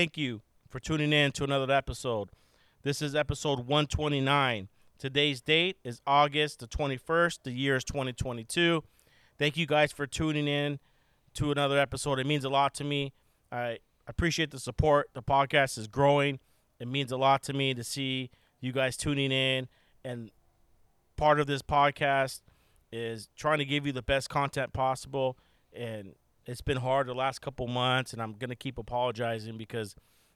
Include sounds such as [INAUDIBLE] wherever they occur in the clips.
Thank you for tuning in to another episode. This is episode 129. Today's date is August the 21st. The year is 2022. Thank you guys for tuning in to another episode. It means a lot to me. I appreciate the support. The podcast is growing. It means a lot to me to see you guys tuning in. And part of this podcast is trying to give you the best content possible. And it's been hard the last couple months, and I'm gonna keep apologizing because,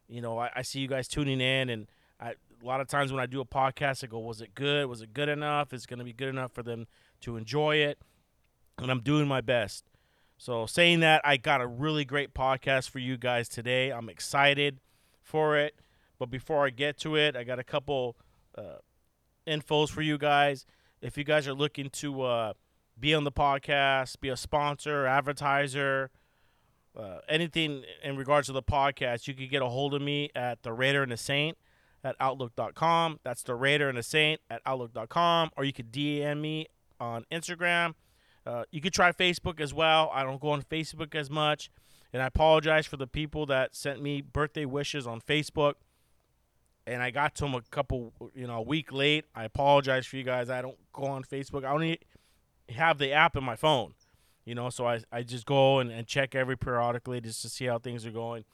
you know, I, I see you guys tuning in, and I, a lot of times when I do a podcast, I go, "Was it good? Was it good enough? Is it gonna be good enough for them to enjoy it?" And I'm doing my best. So, saying that, I got a really great podcast for you guys today. I'm excited for it. But before I get to it, I got a couple uh, infos for you guys. If you guys are looking to uh, be on the podcast, be a sponsor, advertiser, uh, anything in regards to the podcast, you can get a hold of me at the Raider and the Saint at outlook.com. That's the Raider and the Saint at outlook.com. Or you could DM me on Instagram. Uh, you could try Facebook as well. I don't go on Facebook as much. And I apologize for the people that sent me birthday wishes on Facebook. And I got to them a couple, you know, a week late. I apologize for you guys. I don't go on Facebook. I only have the app in my phone, you know, so I, I just go and, and check every periodically just to see how things are going.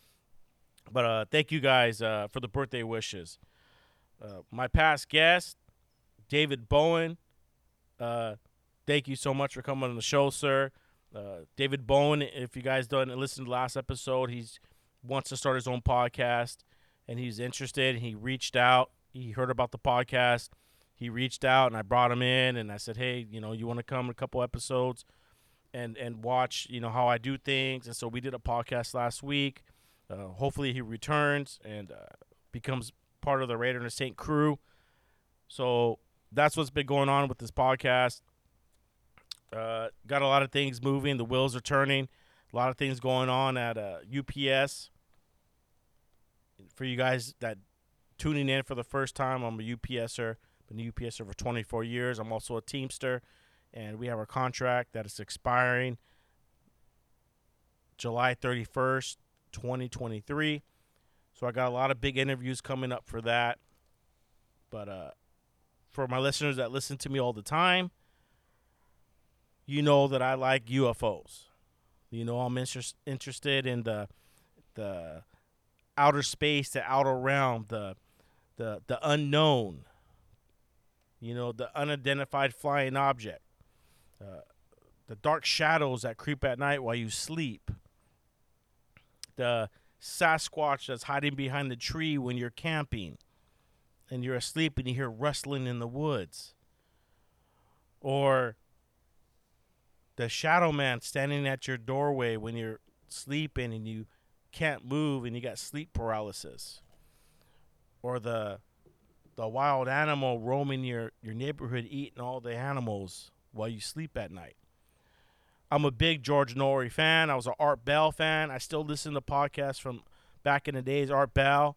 But uh, thank you guys uh, for the birthday wishes. Uh, my past guest, David Bowen, uh, thank you so much for coming on the show, sir. Uh, David Bowen, if you guys don't listen to last episode, he's wants to start his own podcast and he's interested. He reached out. He heard about the podcast. He reached out and I brought him in and I said, "Hey, you know, you want to come a couple episodes and and watch, you know, how I do things." And so we did a podcast last week. Uh, hopefully he returns and uh, becomes part of the Raider and the Saint crew. So that's what's been going on with this podcast. Uh, got a lot of things moving. The wheels are turning. A lot of things going on at uh, UPS. For you guys that tuning in for the first time, I'm a UPSer. Been a UPSer for 24 years. I'm also a Teamster, and we have our contract that is expiring July 31st, 2023. So I got a lot of big interviews coming up for that. But uh, for my listeners that listen to me all the time, you know that I like UFOs. You know I'm inter- interested in the the outer space, the outer realm, the the the unknown. You know the unidentified flying object, uh, the dark shadows that creep at night while you sleep. The Sasquatch that's hiding behind the tree when you're camping, and you're asleep and you hear rustling in the woods. Or the shadow man standing at your doorway when you're sleeping and you can't move and you got sleep paralysis or the the wild animal roaming your your neighborhood eating all the animals while you sleep at night. I'm a big george Noory fan. I was an art bell fan. I still listen to podcasts from back in the days art bell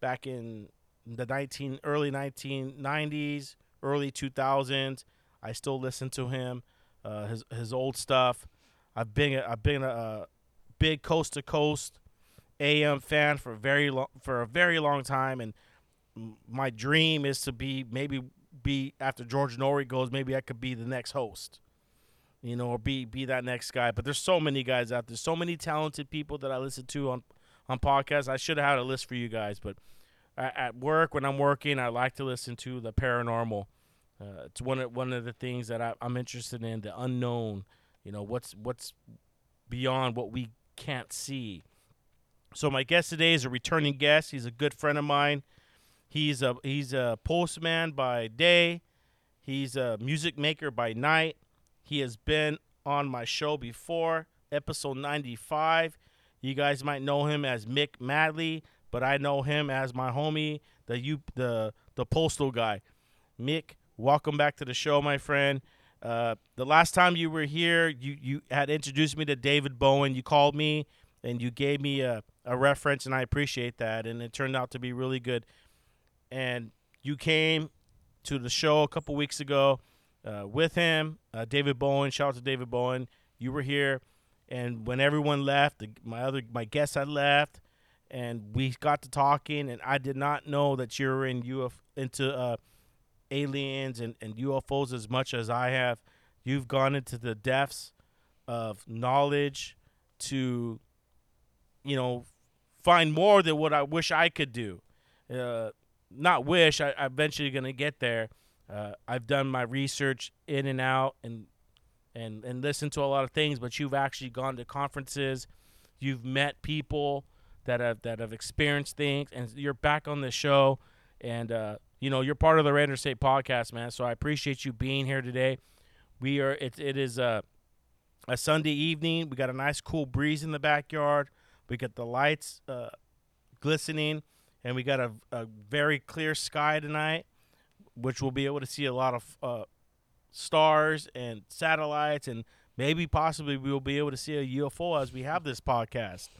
back in the 19 early 1990s early 2000s i still listen to him uh, his his old stuff. I've been I've been a, a big coast to coast AM fan for very long for a very long time, and my dream is to be maybe be after George Noory goes, maybe I could be the next host, you know, or be be that next guy. But there's so many guys out there, so many talented people that I listen to on on podcasts. I should have had a list for you guys, but at, at work when I'm working, I like to listen to the paranormal. Uh, it's one of one of the things that I, I'm interested in, the unknown. You know, what's what's beyond what we can't see. So my guest today is a returning guest. He's a good friend of mine. He's a he's a postman by day. He's a music maker by night. He has been on my show before, episode 95. You guys might know him as Mick Madlee, but I know him as my homie, the you the the postal guy. Mick, welcome back to the show, my friend. Uh, the last time you were here, you you had introduced me to David Bowen. You called me and you gave me a, a reference, and I appreciate that. And it turned out to be really good. And you came to the show a couple weeks ago uh, with him, uh, David Bowen. Shout out to David Bowen. You were here, and when everyone left, the, my other my guests had left, and we got to talking, and I did not know that you were in UF into uh, aliens and, and UFOs as much as I have. You've gone into the depths of knowledge to, you know, find more than what I wish I could do. Uh, not wish, I, eventually going to get there. Uh, I've done my research in and out and and and listened to a lot of things, but you've actually gone to conferences, you've met people that have that have experienced things, and you're back on the show, and uh, you know you're part of the Random State podcast, man. So I appreciate you being here today. We are it it is a a Sunday evening. We got a nice cool breeze in the backyard. We got the lights uh, glistening, and we got a, a very clear sky tonight, which we'll be able to see a lot of uh, stars and satellites, and maybe possibly we'll be able to see a UFO as we have this podcast.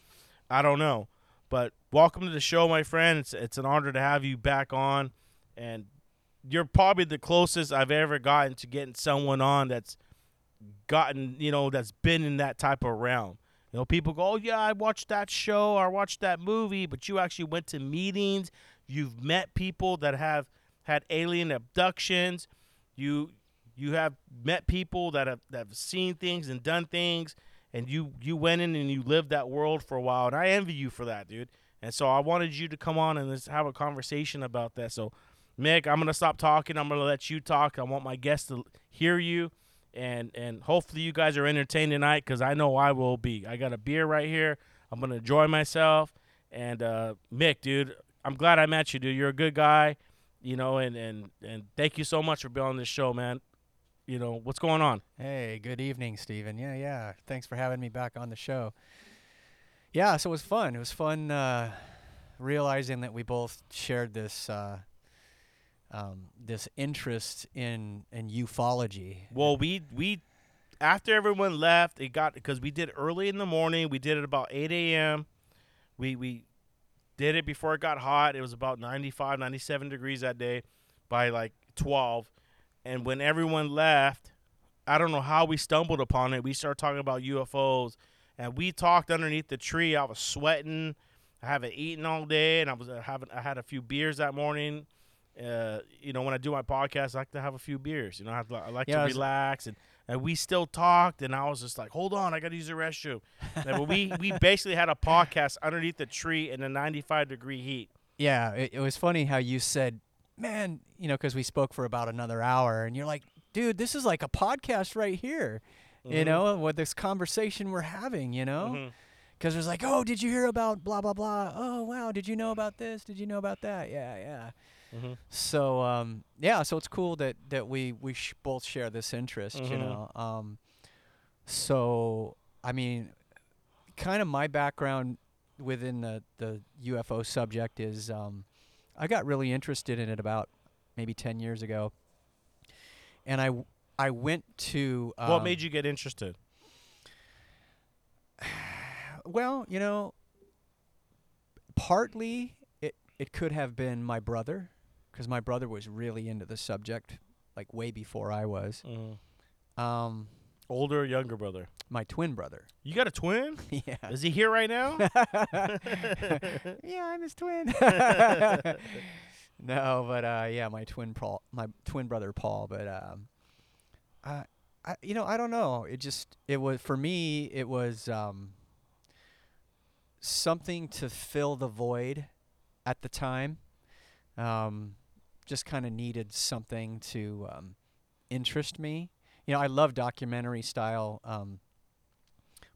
I don't know, but welcome to the show, my friend. It's it's an honor to have you back on, and you're probably the closest I've ever gotten to getting someone on that's gotten you know that's been in that type of realm. Know, people go, "Oh yeah, I watched that show or I watched that movie," but you actually went to meetings. You've met people that have had alien abductions. You you have met people that have that have seen things and done things, and you you went in and you lived that world for a while. And I envy you for that, dude. And so I wanted you to come on and have a conversation about that. So, Mick, I'm gonna stop talking. I'm gonna let you talk. I want my guests to hear you and and hopefully you guys are entertained tonight because I know I will be. I got a beer right here. I'm gonna enjoy myself. And uh, Mick, dude, I'm glad I met you, dude. You're a good guy, you know, and and and thank you so much for being on this show, man. You know what's going on? Hey, good evening, Steven. Yeah, yeah. Thanks for having me back on the show. Yeah, so it was fun. It was fun uh, realizing that we both shared this uh, um, this interest in in ufology. Well, we we after everyone left, it got because we did early in the morning. We did it about 8 a.m. We we did it before it got hot. It was about 95, 97 degrees that day by like 12. And when everyone left, I don't know how we stumbled upon it. We started talking about UFOs, and we talked underneath the tree. I was sweating. I haven't eaten all day, and I was uh, having I had a few beers that morning. Uh, you know, when I do my podcast, I like to have a few beers. You know, I, have to- I like Yeah, to I relax, and, and we still talked. And I was just like, "Hold on, I got to use the restroom." And we we [LAUGHS] basically had a podcast underneath the tree in a 95 degree heat. Yeah, it, it was funny how you said, "Man," you know, because we spoke for about another hour, and you're like, "Dude, this is like a podcast right here." You Mhm. know, what this conversation we're having. You know. Mhm. Because it was like, oh, did you hear about blah blah blah? Oh, wow, did you know about this? Did you know about that? Yeah, yeah. Mhm. So um, yeah, so it's cool that that we we sh- both share this interest, you Mhm. know. Um, so I mean, kind of my background within the the UFO subject is um, I got really interested in it about maybe ten years ago, and I w- I went to um, what made you get interested? [SIGHS] Well, you know, partly it it could have been my brother, because my brother was really into the subject, like way before I was. Mhm. Um, Older, or younger brother. My twin brother. [LAUGHS] You got a twin? yeah. Is he here right now? [LAUGHS] yeah, I'm his twin. [LAUGHS] no, but uh, yeah, my twin Paul, my twin brother Paul. But um, I, I, you know, I don't know. It just it was for me. It was um, something to fill the void at the time. Um, just kind of needed something to um, interest me. You know, I love documentary style um,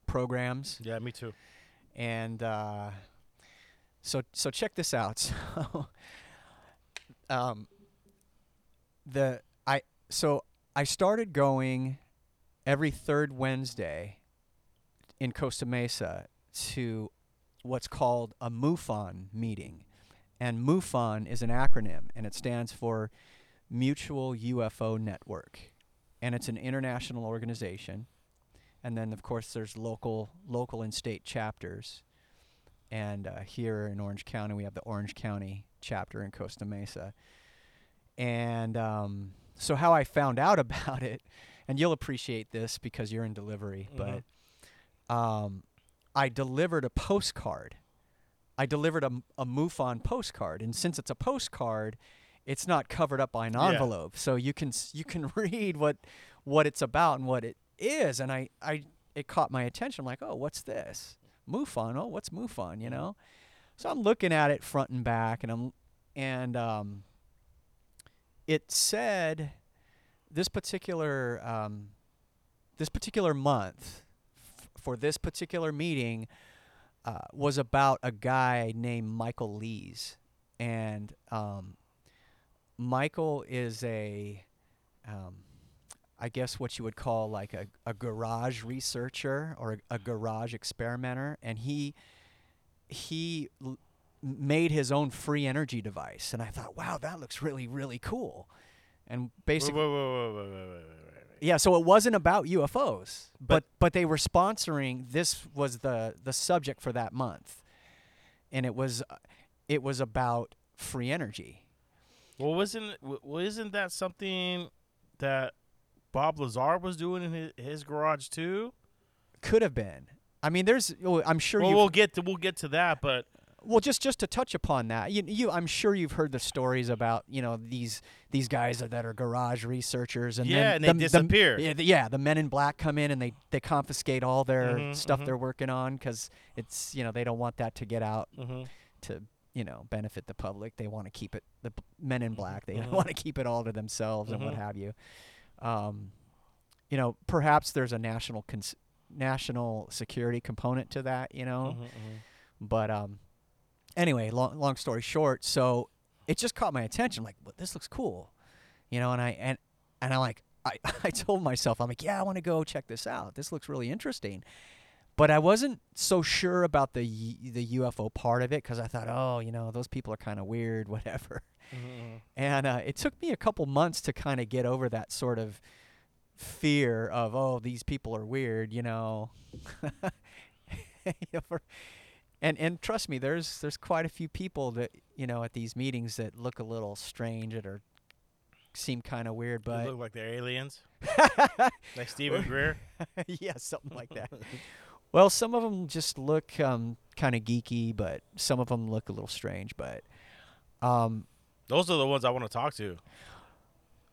programs yeah, me too. and uh, so so check this out. [LAUGHS] So, um, the I so I started going every third Wednesday in Costa Mesa to what's called a MUFON meeting, and MUFON is an acronym, and it stands for Mutual UFO Network, and it's an international organization. And then, of course, there's local, local and state chapters. And uh, here in Orange County, we have the Orange County chapter in Costa Mesa. And um, so, how I found out [LAUGHS] about it, and you'll appreciate this because you're in delivery, Mhm. but um, I delivered a postcard. I delivered a MUFON postcard, and since it's a postcard, it's not covered up by an Yeah. envelope, so you can you can [LAUGHS] read what what it's about and what it is. And I, I it caught my attention. I'm like, oh, what's this? MUFON. Oh, what's MUFON? You know. So I'm looking at it front and back, and I'm and um, it said this particular um, this particular month f- for this particular meeting uh, was about a guy named Michael Lees, and um, Michael is a um, I guess what you would call like a, a garage researcher or a, a garage experimenter, and he he l- made his own free energy device, and I thought, wow, that looks really really cool, and basically. wait, wait, wait, Yeah, so it wasn't about UFOs, but But- but they were sponsoring. This was the the subject for that month, and it was it was about free energy. Well, wasn't well, isn't that something that Bob Lazar was doing in his, his garage too? Could have been. I mean, there's. oh, I'm sure Well, we'll get to we'll get to that, but Well, just just to touch upon that, you, you I'm sure you've heard the stories about you know these these guys that are garage researchers and Yeah, then and they the, the- disappear. yeah, the, yeah, the men in black come in and they they confiscate all their Mhm, stuff mhm. they're working on because it's you know they don't want that to get out mhm. to you know benefit the public. They want to keep it the men in black. They Mhm. want to keep it all to themselves and what Mhm. have you. Um, you know, perhaps there's a national cons- national security component to that. You know, but um, anyway, long long story short, so it just caught my attention. Like, well, this looks cool, you know, and I and and I like I [LAUGHS] I told myself I'm like, yeah, I want to go check this out. This looks really interesting. But I wasn't so sure about the the UFO part of it because I thought, oh, you know, those people are kind of weird, [LAUGHS] whatever. Mhm, And uh, it took me a couple months to kind of get over that sort of fear of, oh, these people are weird, you know. [LAUGHS] You know, for- and and trust me, there's there's quite a few people that you know at these meetings that look a little strange and are seem kind of weird, They but look like they're aliens, [LAUGHS] like Steven Greer. [LAUGHS] yeah, something like that. [LAUGHS] Well, some of them just look um, kind of geeky, but some of them look a little strange. But um, Those are the ones I want to talk to.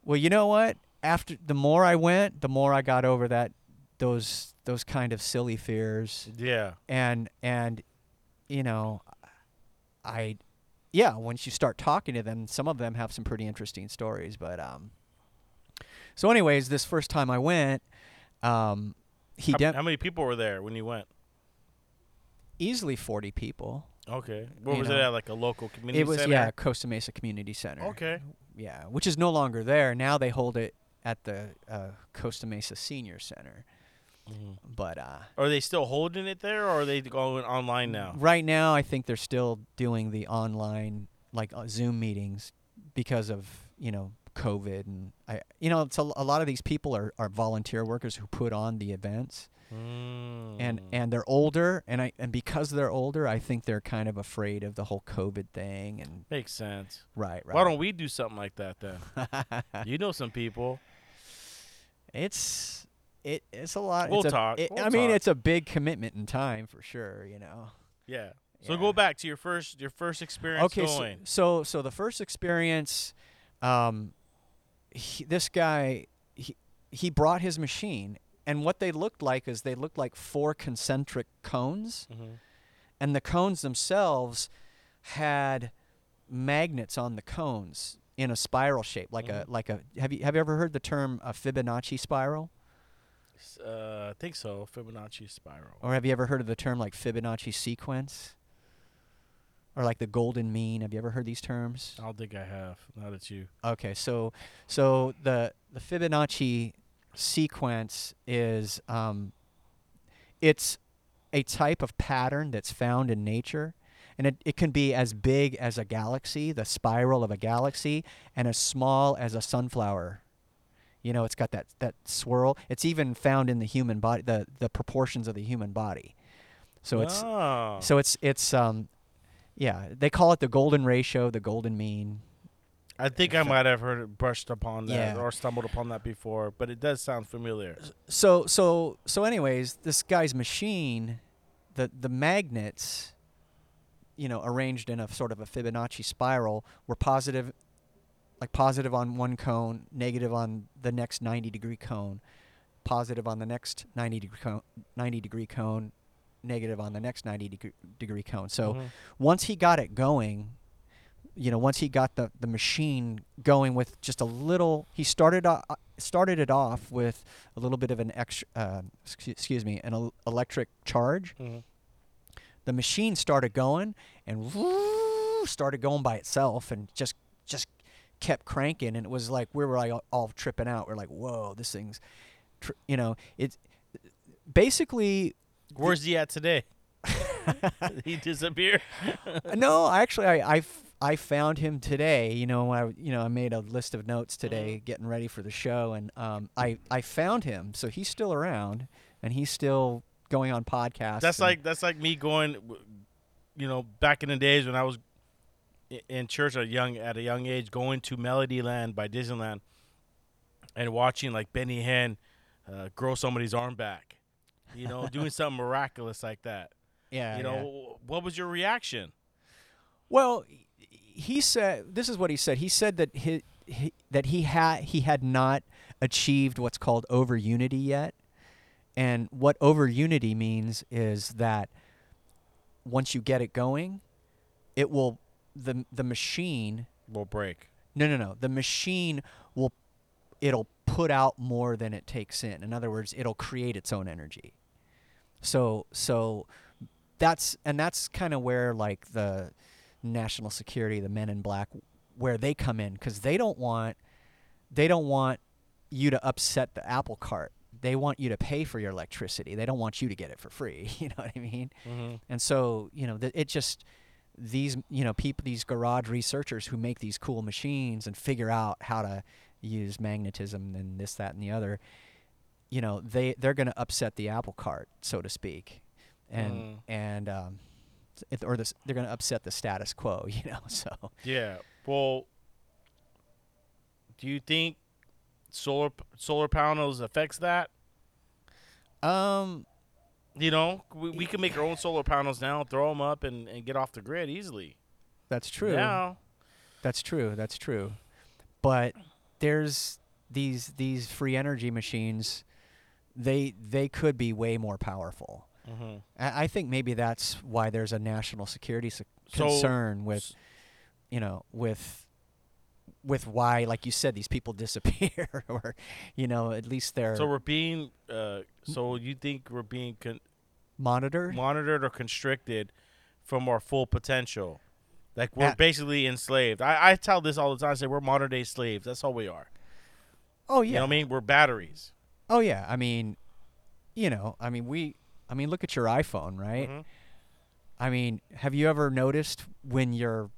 Well, you know what? After the more I went, the more I got over that those those kind of silly fears Yeah. and and you know I yeah, once you start talking to them, some of them have some pretty interesting stories, but um So anyways, this first time I went, um he How, dem- how many people were there when you went? easily 40 people. Okay. Where You was it at? Like a local community it was center? yeah, Costa Mesa Community Center. Okay. Yeah, which is no longer there. Now they hold it at the uh, Costa Mesa Senior Center. Mhm. But uh Are they still holding it there, or are they going online now? Right now, I think they're still doing the online like uh, Zoom meetings because of you know COVID and I you know it's a, a lot of these people are, are volunteer workers who put on the events and Mm. and they're older and I and because they're older, I think they're kind of afraid of the whole COVID thing and makes sense. right right. Why don't we do something like that then? [LAUGHS] you know some people. it's it it's a lot. We'll it's a, talk, it- we'll I mean, talk. it's a big commitment in time for sure. You know. Yeah. So Yeah. go back to your first your first experience okay, so, going. so so the first experience, um, he, this guy he he brought his machine, and what they looked like is they looked like four concentric cones, Mhm. and the cones themselves had magnets on the cones in a spiral shape, like Mhm. a like a. Have you have you ever heard the term a Fibonacci spiral? Uh, I think so. Fibonacci spiral. Or have you ever heard of the term like Fibonacci sequence? Or like the golden mean? Have you ever heard these terms? I don't think I have. Not that you. Okay, so so the the Fibonacci sequence is um, it's a type of pattern that's found in nature, and it, it can be as big as a galaxy, the spiral of a galaxy, and as small as a sunflower. You know, it's got that that swirl. It's even found in the human body, the the proportions of the human body. So it's oh. so it's it's um, yeah, they call it the golden ratio, the golden mean. I think I might have heard it brushed upon that Yeah. or stumbled upon that before, but it does sound familiar. so so so anyways this guy's machine the the magnets you know arranged in a sort of a fibonacci spiral were positive like positive on one cone negative on the next 90 degree cone positive on the next 90 degree cone 90 degree cone negative on the next 90 degree, degree cone so Mhm. once he got it going, you know, once he got the, the machine going with just a little, he started o- uh, started it off with a little bit of an extra, uh, excuse, me, an el- electric charge. Mhm. The machine started going and started going by itself and just just kept cranking and it was like we were like all, all tripping out. We're like, whoa, this thing's, tr-, you know, it's basically Where's he at today? [LAUGHS] he disappeared. [LAUGHS] no, actually, I, I, f- I found him today. You know, I you know I made a list of notes today, getting ready for the show, and um, I I found him. So he's still around, and he's still going on podcasts. That's like that's like me going, you know, back in the days when I was in church at a young at a young age, going to Melodyland by Disneyland, and watching like Benny Hinn uh, grow somebody's arm back, you know, [LAUGHS] doing something miraculous like that. yeah, you yeah. know, what was your reaction? Well, he said this is what he said. He said that he, he that he had he had not achieved what's called over unity yet. And what over unity means is that once you get it going, it will the the machine Will break. no no no the machine will it'll put out more than it takes in. In other words, it'll create its own energy. So so that's and that's kind of where like the national security, the men in black, where they come in because they don't want they don't want you to upset the apple cart. They want you to pay for your electricity. They don't want you to get it for free. [LAUGHS] You know what I mean? Mm-hmm. And so, you know, th- it just these, you know, people, these garage researchers who make these cool machines and figure out how to use magnetism and this, that, and the other, you know, they they're going to upset the apple cart, so to speak, and Mm. and um, it, or this, they're going to upset the status quo, [LAUGHS] you know. So Yeah. Well, do you think solar solar panels affects that? um, You know, we, we can make our own solar panels now, throw them up, and, and get off the grid easily. that's true. Yeah. That's true. That's true. But there's these these free energy machines. They they could be way more powerful. Mm-hmm. I I think maybe that's why there's a national security So- concern with, you know, with, with why, like you said, these people [LAUGHS] disappear, or, you know, at least they're So we're being. Uh, so you think we're being con- monitored. monitored or constricted from our full potential? Like we're Uh, basically enslaved. I, I tell this all the time. I say we're modern day slaves. That's all we are. oh yeah. You know what I mean? We're batteries. Oh yeah. I mean, you know, I mean we. I mean, look at your iPhone, right? Mhm. I mean, have you ever noticed when you're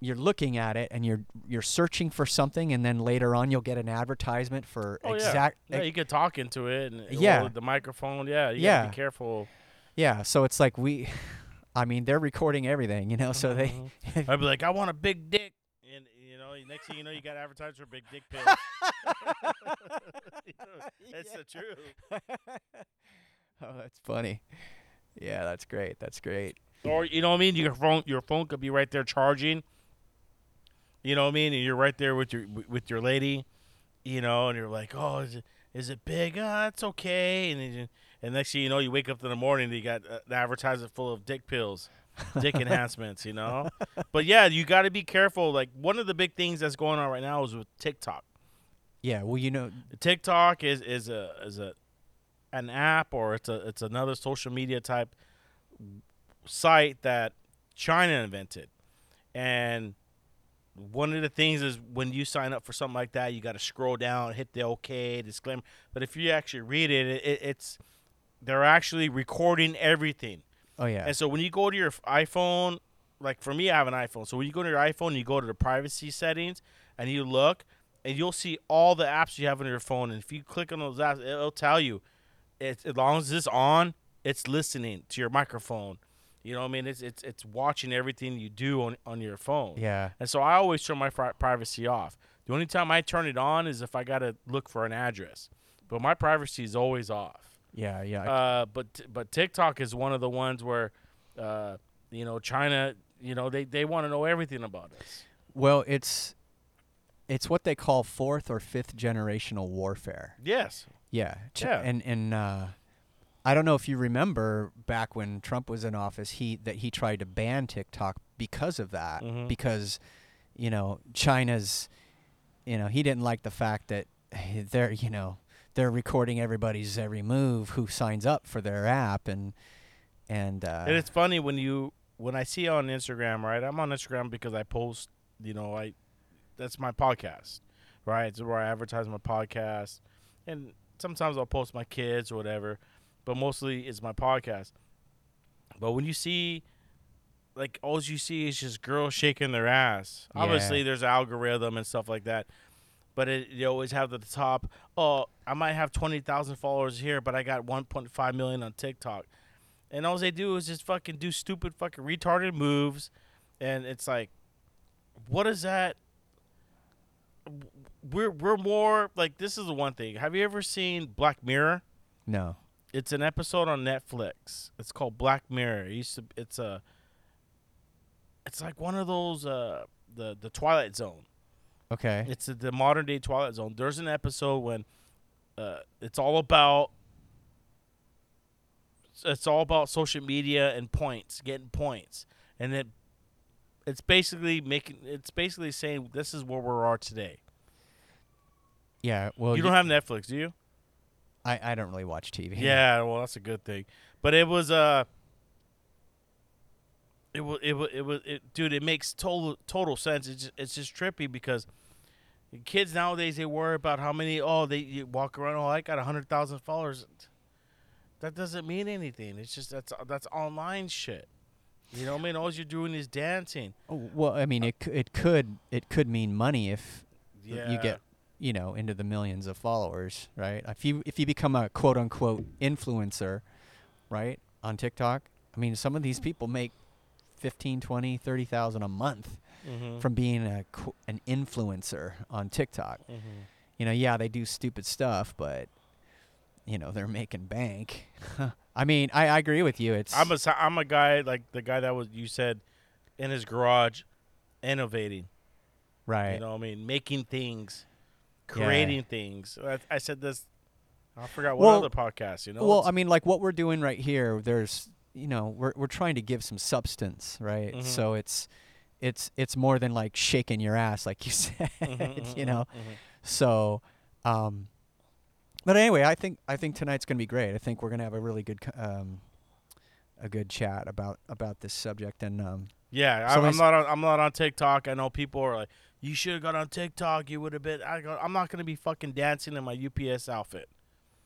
you're looking at it and you're you're searching for something and then later on you'll get an advertisement for Oh exact yeah. Yeah, you could talk into it. And Yeah. the microphone. Yeah. You Yeah. Be careful. Yeah, so it's like we, [LAUGHS] I mean, they're recording everything, you know. So they, Mhm. [LAUGHS] I'd be like, I want a big dick, and you know, next thing you know, you got advertised for big dick pills. [LAUGHS] That's the truth. oh, that's funny. Yeah, that's great. That's great. Or you know what I mean? Your phone, your phone could be right there charging. You know what I mean? And you're right there with your with your lady, you know, and you're like, oh, is it is it big? Ah, it's okay. And then you, and next thing you know, you wake up in the morning, and you got uh, an advertisement full of dick pills, dick [LAUGHS] enhancements. You know, but yeah, you got to be careful. Like one of the big things that's going on right now is with TikTok. Yeah, well, you know, TikTok is is a is a an app or it's a it's another social media type site that China invented. And one of the things is when you sign up for something like that, you got to scroll down, hit the OK disclaimer. But if you actually read it, it, it's they're actually recording everything. oh yeah, And so when you go to your iPhone, like for me, I have an iPhone. So when you go to your iPhone, you go to the privacy settings and you look, and you'll see all the apps you have on your phone. And if you click on those apps, it'll tell you, it's, as long as it's on, it's listening to your microphone. You know what I mean? It's it's it's watching everything you do on on your phone. yeah, And so I always turn my pri- privacy off. The only time I turn it on is if I got to look for an address. But my privacy is always off. yeah, yeah. Uh, but but TikTok is one of the ones where, uh, you know, China, you know, they, they want to know everything about us. well, it's it's what they call fourth or fifth generational warfare. Yes. Yeah, Ch- Yeah. and and uh, I don't know if you remember back when Trump was in office, he that he tried to ban TikTok because of that, Mhm. because you know China's, you know, he didn't like the fact that they're you know they're recording everybody's every move who signs up for their app and and uh, and it's funny when you when I see on Instagram, right? I'm on Instagram because I post, you know, I that's my podcast, right? It's where I advertise my podcast, and sometimes I'll post my kids or whatever, but mostly it's my podcast. But when you see, like, all you see is just girls shaking their ass. Yeah. Obviously, there's algorithm and stuff like that. But it, you always have the top. Oh, I might have twenty thousand followers here, but I got one point five million on TikTok and all they do is just fucking do stupid fucking retarded moves and it's like what is that we're we're more like this is the one thing have you ever seen black mirror no, it's an episode on netflix it's called black mirror it used to it's a it's like one of those uh the the twilight zone okay, it's a, the modern day Twilight Zone. There's an episode when uh, it's all about it's all about social media and points, getting points, and it it's basically making it's basically saying this is where we are today. yeah. Well, you don't have Netflix, do you? I I don't really watch TV. Yeah, well, that's a good thing. But it was uh it was it was it was it, dude. It makes total total sense. It's just, it's just trippy because kids nowadays they worry about how many. Oh, they you walk around. Oh, I got a hundred thousand followers. That doesn't mean anything. It's just that's that's online shit. You know what I mean? All you're doing is dancing. Oh, well, I mean, it it could it could mean money if Yeah. you get you know into the millions of followers right if you if you become a quote unquote influencer right on tiktok i mean some of these people make 15 20 30,000 a month Mhm. from being a qu- an influencer on tiktok Mhm. you know yeah they do stupid stuff but you know they're making bank [LAUGHS] i mean I, I agree with you it's I'm a I'm a guy like the guy that was you said in his garage, innovating. right You know what I mean? Making things, Yeah. creating things. I, I said this. I forgot what Well- other podcast. You know. well i mean like what we're doing right here there's you know we're we're trying to give some substance right Mhm. so it's it's it's more than like shaking your ass like you [LAUGHS] said Mhm, mhm, you know mhm, mhm. so um but anyway i think i think tonight's going to be great i think we're going to have a really good um a good chat about about this subject and um Yeah, I'm, I'm not. On, I'm not on TikTok. I know people are like, "You should have got on TikTok. You would have been." I go, I'm not gonna be fucking dancing in my UPS outfit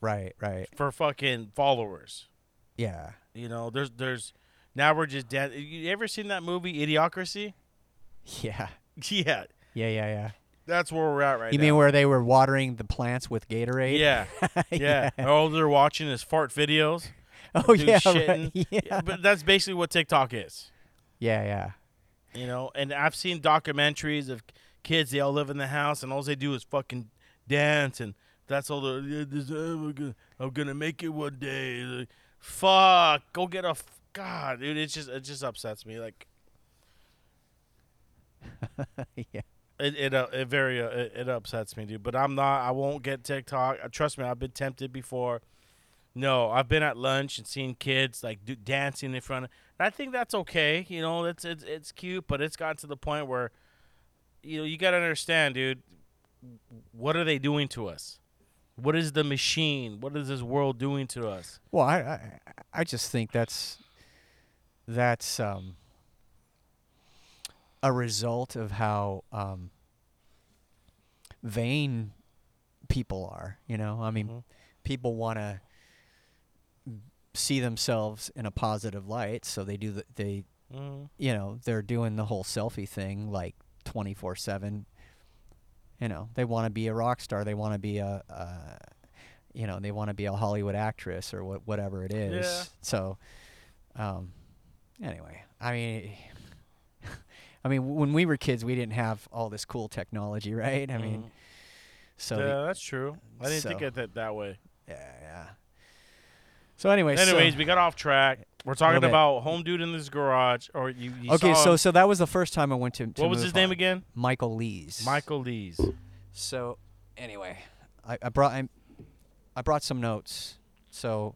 right right for fucking followers. yeah You know, there's there's now we're just dan- You ever seen that movie Idiocracy? [LAUGHS] yeah Yeah, yeah yeah yeah that's where we're at right you now. You mean where they were watering the plants with gatorade Yeah, [LAUGHS] yeah. All they're watching is fart videos. [LAUGHS] oh yeah right. yeah But that's basically what TikTok is. yeah yeah You know, and I've seen documentaries of kids they all live in the house and all they do is fucking dance and that's all the uh, I'm gonna make it one day. Like, fuck, go get a f- god, dude. It just it just upsets me. Like [LAUGHS] yeah. it it uh, it very uh, it, it upsets me, dude. But I'm not. I won't get TikTok. Uh, trust me, I've been tempted before. No, I've been at lunch and seen kids like do, dancing in front of. And I think that's okay. You know, it's it's it's cute, but it's gotten to the point where, you know, you gotta understand, dude. What are they doing to us? What is the machine? What is this world doing to us? Well, I, I I just think that's that's um, a result of how um, vain people are. You know, I mean, Mhm. people want to see themselves in a positive light, so they do the they Mm-hmm. you know they're doing the whole selfie thing like 24 7 you know they want to be a rock star they want to be a, a you know they want to be a hollywood actress or what, whatever it is Yeah. so um anyway i mean [LAUGHS] i mean when we were kids we didn't have all this cool technology [LAUGHS] right i mean so the- yeah, that's true. I didn't think of it that way. yeah yeah so anyway so- Anyways, we got off track. We're talking about home dude in this garage, or you. you okay so so that was the first time i went to, to what was his name again? michael lees Michael Lees. So, anyway, I, I brought I, I brought some notes. So,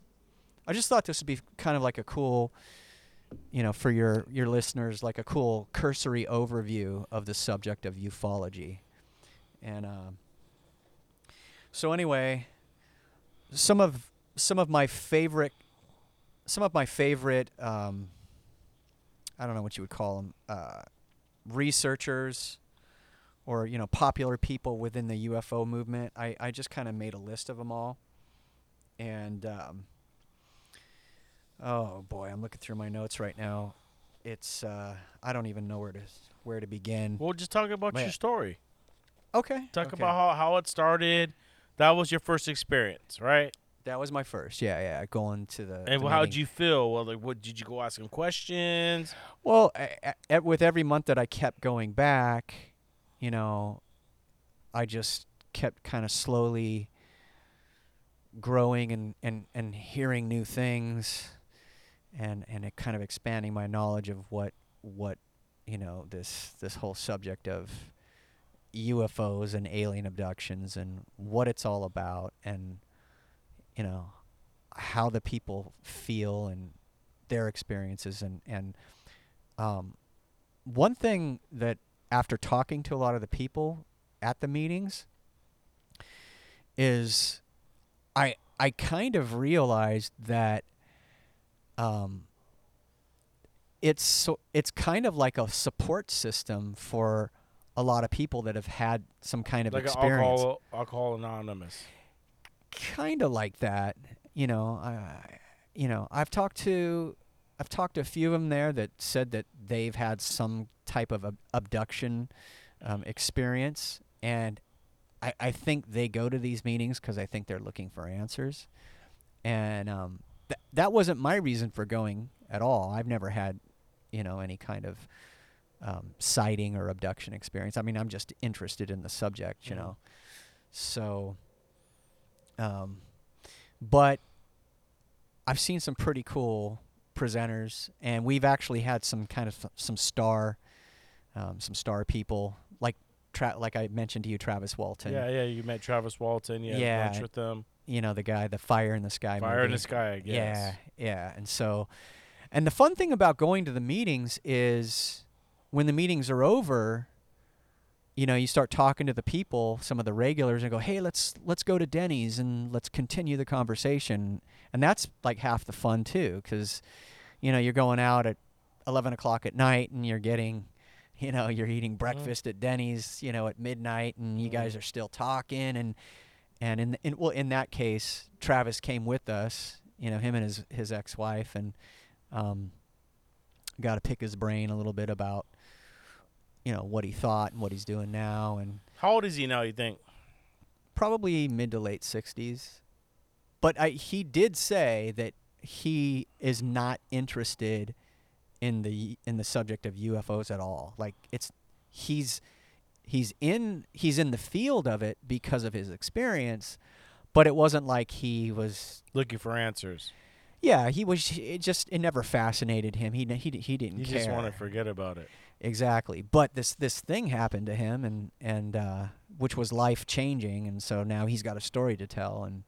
I just thought this would be kind of like a cool, you know, for your your listeners, like a cool cursory overview of the subject of ufology. And um, so, anyway, some of some of my favorite, some of my favorite, um, I don't know what you would call them, uh, researchers or you know popular people within the UFO movement. I, I just kind of made a list of them all, and um, oh boy, I'm looking through my notes right now. It's uh, I don't even know where to where to begin. Well, just talk about Man. your story. Okay, Talk okay. about how, how it started. That was your first experience, right? That was my first. Yeah, yeah, going to the. And the how did you feel? Well, like, what did you go ask him questions? Well, a- a- with every month that I kept going back, you know, I just kept kind of slowly growing and, and, and hearing new things and and it kind of expanding my knowledge of what what you know this this whole subject of UFOs and alien abductions and what it's all about and you know how the people feel and their experiences and and um, one thing that after talking to a lot of the people at the meetings is I I kind of realized that um, it's so it's kind of like a support system for a lot of people that have had some kind of Like experience alcohol, alcohol anonymous. Kind of like that. You know, I, you know, I've talked to, I've talked to a few of them there that said that they've had some type of ab- abduction um, experience, and I, I think they go to these meetings because I think they're looking for answers, and um, th- that wasn't my reason for going at all. I've never had, you know, any kind of um, sighting or abduction experience. I mean, I'm just interested in the subject, you Mhm. know. So, um, but I've seen some pretty cool presenters, and we've actually had some kind of some star, um, some star people like tra- like I mentioned to you, Travis Walton. Yeah, yeah. You met Travis Walton. You had Yeah. lunch with them. You know the guy, the Fire in the Sky. Fire in the sky. I guess. Yeah, yeah. And so, and the fun thing about going to the meetings is when the meetings are over, you know, you start talking to the people, some of the regulars, and go, "Hey, let's let's go to Denny's and let's continue the conversation." And that's like half the fun too, because you know you're going out at eleven o'clock at night and you're getting. You know, you're eating breakfast at Denny's, you know, at midnight, and you Mhm. guys are still talking, and and in, in well in that case travis came with us you know him and his his ex-wife and um got to pick his brain a little bit about you know what he thought and what he's doing now and How old is he now? You think? probably mid to late 60s but I, he did say that he is not interested in the in the subject of UFOs at all like it's he's he's in he's in the field of it because of his experience, but it wasn't like he was Looking for answers. yeah, he was it just it never fascinated him. He he he didn't You care. just want to forget about it. Exactly. But this this thing happened to him and and uh, which was life changing and so now he's got a story to tell and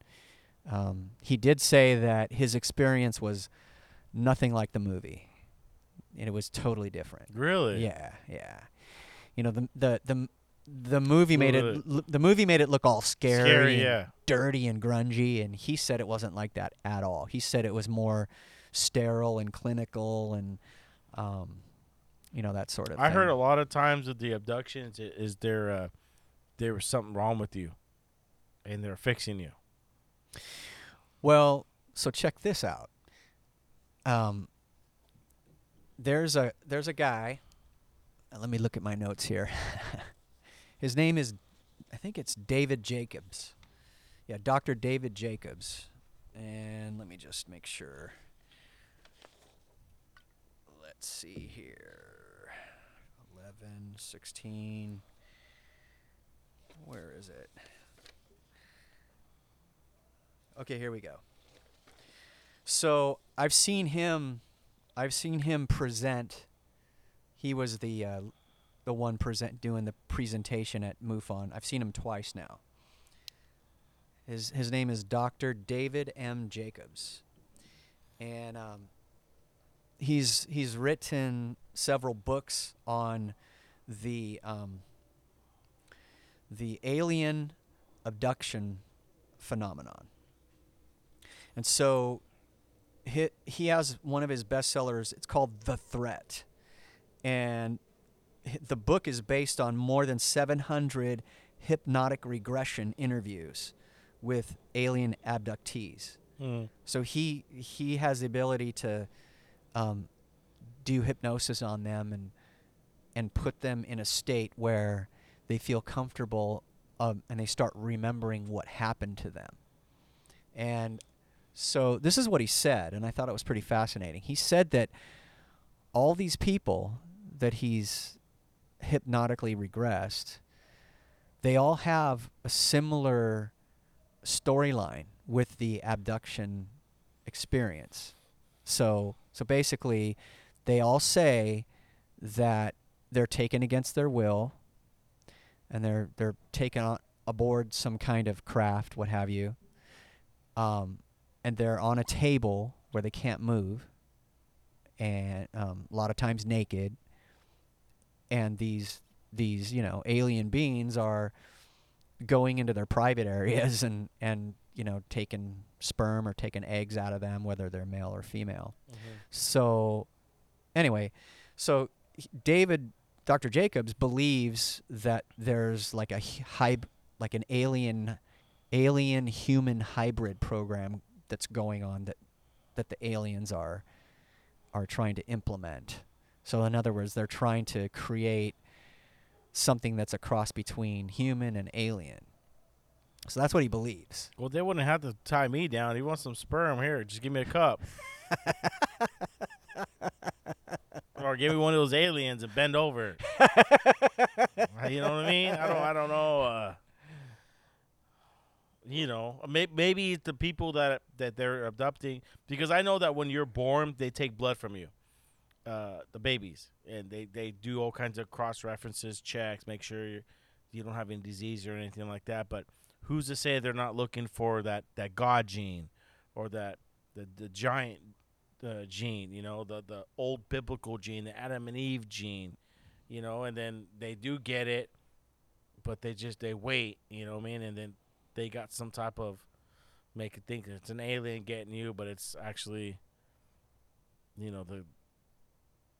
um, he did say that his experience was nothing like the movie. And it was totally different. Really? Yeah, yeah. You know the the the the movie made it l- the movie made it look all scary, Scary, and yeah. dirty and grungy and he said it wasn't like that at all. He said it was more sterile and clinical and um you know that sort of I thing. heard a lot of times with the abductions, is there uh, there was something wrong with you, and they're fixing you. Well, so check this out. Um, there's a there's a guy. uh, Let me look at my notes here. [LAUGHS] His name is, I think it's David Jacobs. Yeah, Dr. David Jacobs. And let me just make sure. Let's see here. 11, 16. Where is it? Okay, here we go. So I've seen him. I've seen him present. He was the uh, the one present doing the presentation at MUFON. I've seen him twice now. His his name is Dr. David M. Jacobs, and um, he's he's written several books on the um, the alien abduction phenomenon. And so he, he has one of his bestsellers. It's called The Threat. And the book is based on more than 700 hypnotic regression interviews with alien abductees. Mm. So he he has the ability to um, do hypnosis on them and and put them in a state where they feel comfortable um, and they start remembering what happened to them. And so this is what he said, and I thought it was pretty fascinating. He said that all these people that he's hypnotically regressed, they all have a similar storyline with the abduction experience. So so basically they all say that they're taken against their will and they're they're taken on aboard some kind of craft, what have you. Um, and they're on a table where they can't move and um, a lot of times naked and these these you know alien beings are going into their private [LAUGHS] areas and and you know taking sperm or taking eggs out of them whether they're male or female so anyway so david dr jacobs believes that there's like a hy- hyb like an alien alien human hybrid program that's going on that that the aliens are are trying to implement so in other words they're trying to create something that's a cross between human and alien so that's what he believes Well, they wouldn't have to tie me down. He wants some sperm? Here, just give me a cup. [LAUGHS] give me one of those aliens and bend over. [LAUGHS] you know what I mean? I don't. I don't know. Uh, you know, may, maybe it's the people that that they're abducting because I know that when you're born, they take blood from you, uh, the babies, and they they do all kinds of cross references, checks, make sure you you don't have any disease or anything like that. But who's to say they're not looking for that that God gene or that the the giant uh, gene, you know, the the old biblical gene, the Adam and Eve gene, you know, and then they do get it, but they just they wait, you know what I mean, and then they got some type of make it think it's an alien getting you, but it's actually, you know, the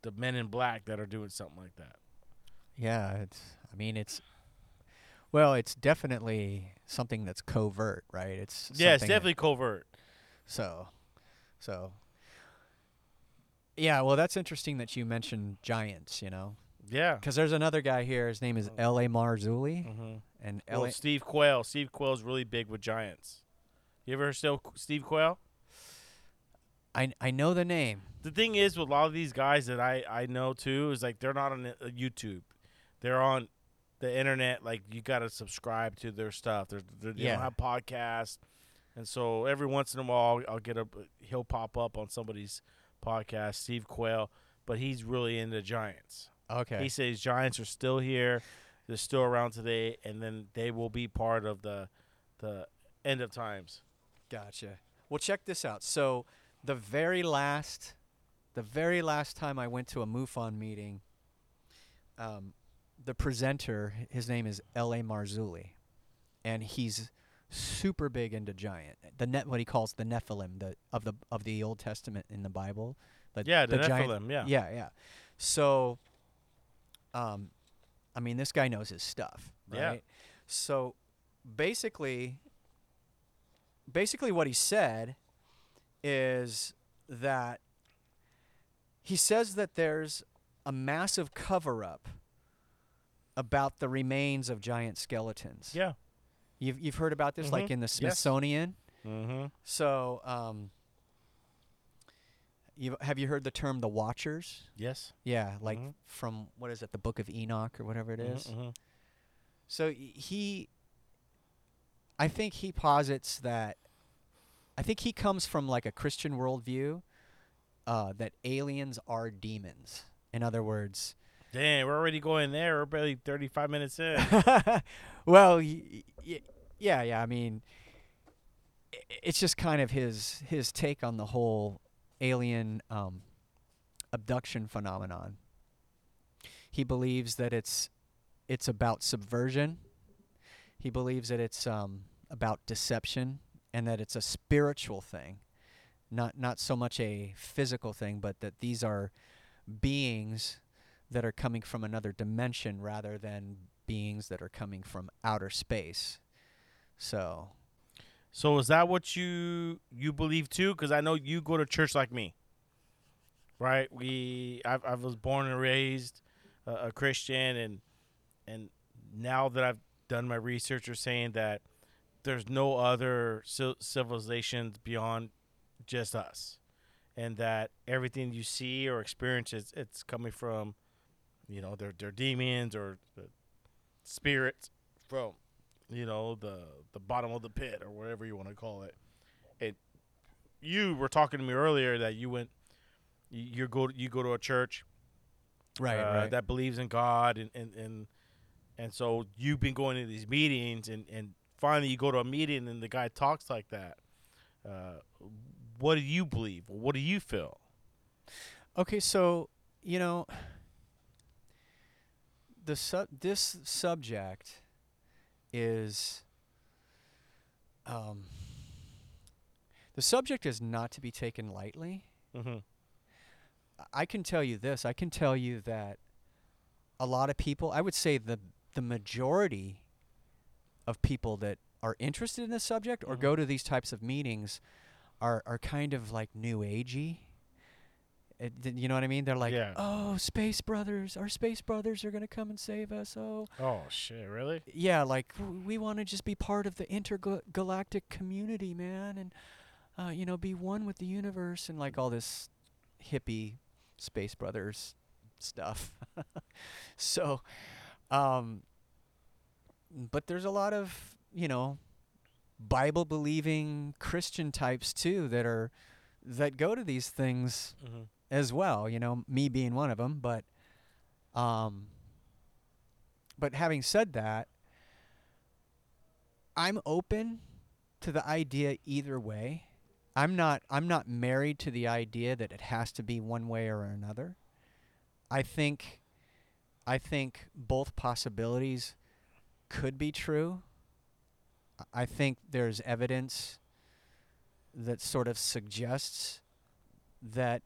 the men in black that are doing something like that. Yeah, it's. I mean, it's. Well, it's definitely something that's covert, right? It's yeah, it's something that- definitely covert. so, so. Yeah, well, that's interesting that you mentioned giants. You know, Yeah. because there's another guy here. His name is L. A. Marzulli, Mm-hmm. and L. Well, Steve Quayle. Steve Quayle's really big with giants. You ever heard still Steve Quayle? I I know the name. The thing is with a lot of these guys that I I know too is like they're not on uh, YouTube. They're on the internet, like you got to subscribe to their stuff. They're, they're, they Yeah. don't have podcasts, and so every once in a while, I'll get a he'll pop up on somebody's podcast, Steve Quayle, but he's really into Giants. Okay. He says Giants are still here, they're still around today, and then they will be part of the the end of times. Gotcha. Well, check this out. So, the very last, the very last time I went to a MUFON meeting, um, the presenter, his name is L.A. Marzulli, and he's super big into giant, the net, what he calls the Nephilim, the of the of the Old Testament in the Bible. The, Yeah, the, giant- Nephilim. Yeah. yeah, yeah. So, um, I mean, this guy knows his stuff, right? Yeah. So, basically, basically, what he said is that he says that there's a massive cover-up about the remains of giant skeletons. Yeah. You've you've heard about this, like Mhm. in the Yes. Smithsonian. Mm-hmm. So, um, you have you heard the term the Watchers? Yes. Yeah, like Mhm. from what is it, the Book of Enoch or whatever it is. Mhm, mhm. So he, I think he posits that, I think he comes from like a Christian worldview, uh, that aliens are demons. In other words, Damn, we're already going there. We're barely 35 minutes in. [LAUGHS] well, y- y- yeah, yeah. I mean, it's just kind of his his take on the whole alien um, abduction phenomenon. He believes that it's it's about subversion. He believes that it's um, about deception and that it's a spiritual thing, not not so much a physical thing, but that these are beings that are coming from another dimension rather than beings that are coming from outer space. So, So is that what you you believe too? Because I know you go to church like me, right? We I, I was born and raised a Christian, and and now that I've done my research, are saying that there's no other ci- civilizations beyond just us, and that everything you see or experience is it's coming from, you know, they're they're demons or the spirits from you know the the bottom of the pit or whatever you want to call it. And you were talking to me earlier that you went you, you go you go to a church right, uh, right. that believes in god and, and and and so you've been going to these meetings and and finally you go to a meeting and the guy talks like that. Uh, what do you believe? What do you feel? Okay, so you know, the su- this subject is um, the subject is not to be taken lightly. mm-hmm. I can tell you this. I can tell you that a lot of people, I would say the the majority of people that are interested in this subject or Mhm. go to these types of meetings are are kind of like new agey. It, you know what I mean? They're like, Yeah. "Oh, space brothers, our space brothers are going to come and save us." Oh, oh shit really yeah, like w- we want to just be part of the intergalactic community, man, and uh, you know, be one with the universe and like all this hippie space brothers stuff. [LAUGHS] so, um, but there's a lot of you know, Bible believing Christian types too that are that go to these things mm-hmm. As well. You know, me being one of them. But, um, but having said that, I'm open to the idea either way. I'm not. I'm not married to the idea that it has to be one way or another. I think. I think both possibilities could be true. I- think there's evidence that sort of suggests that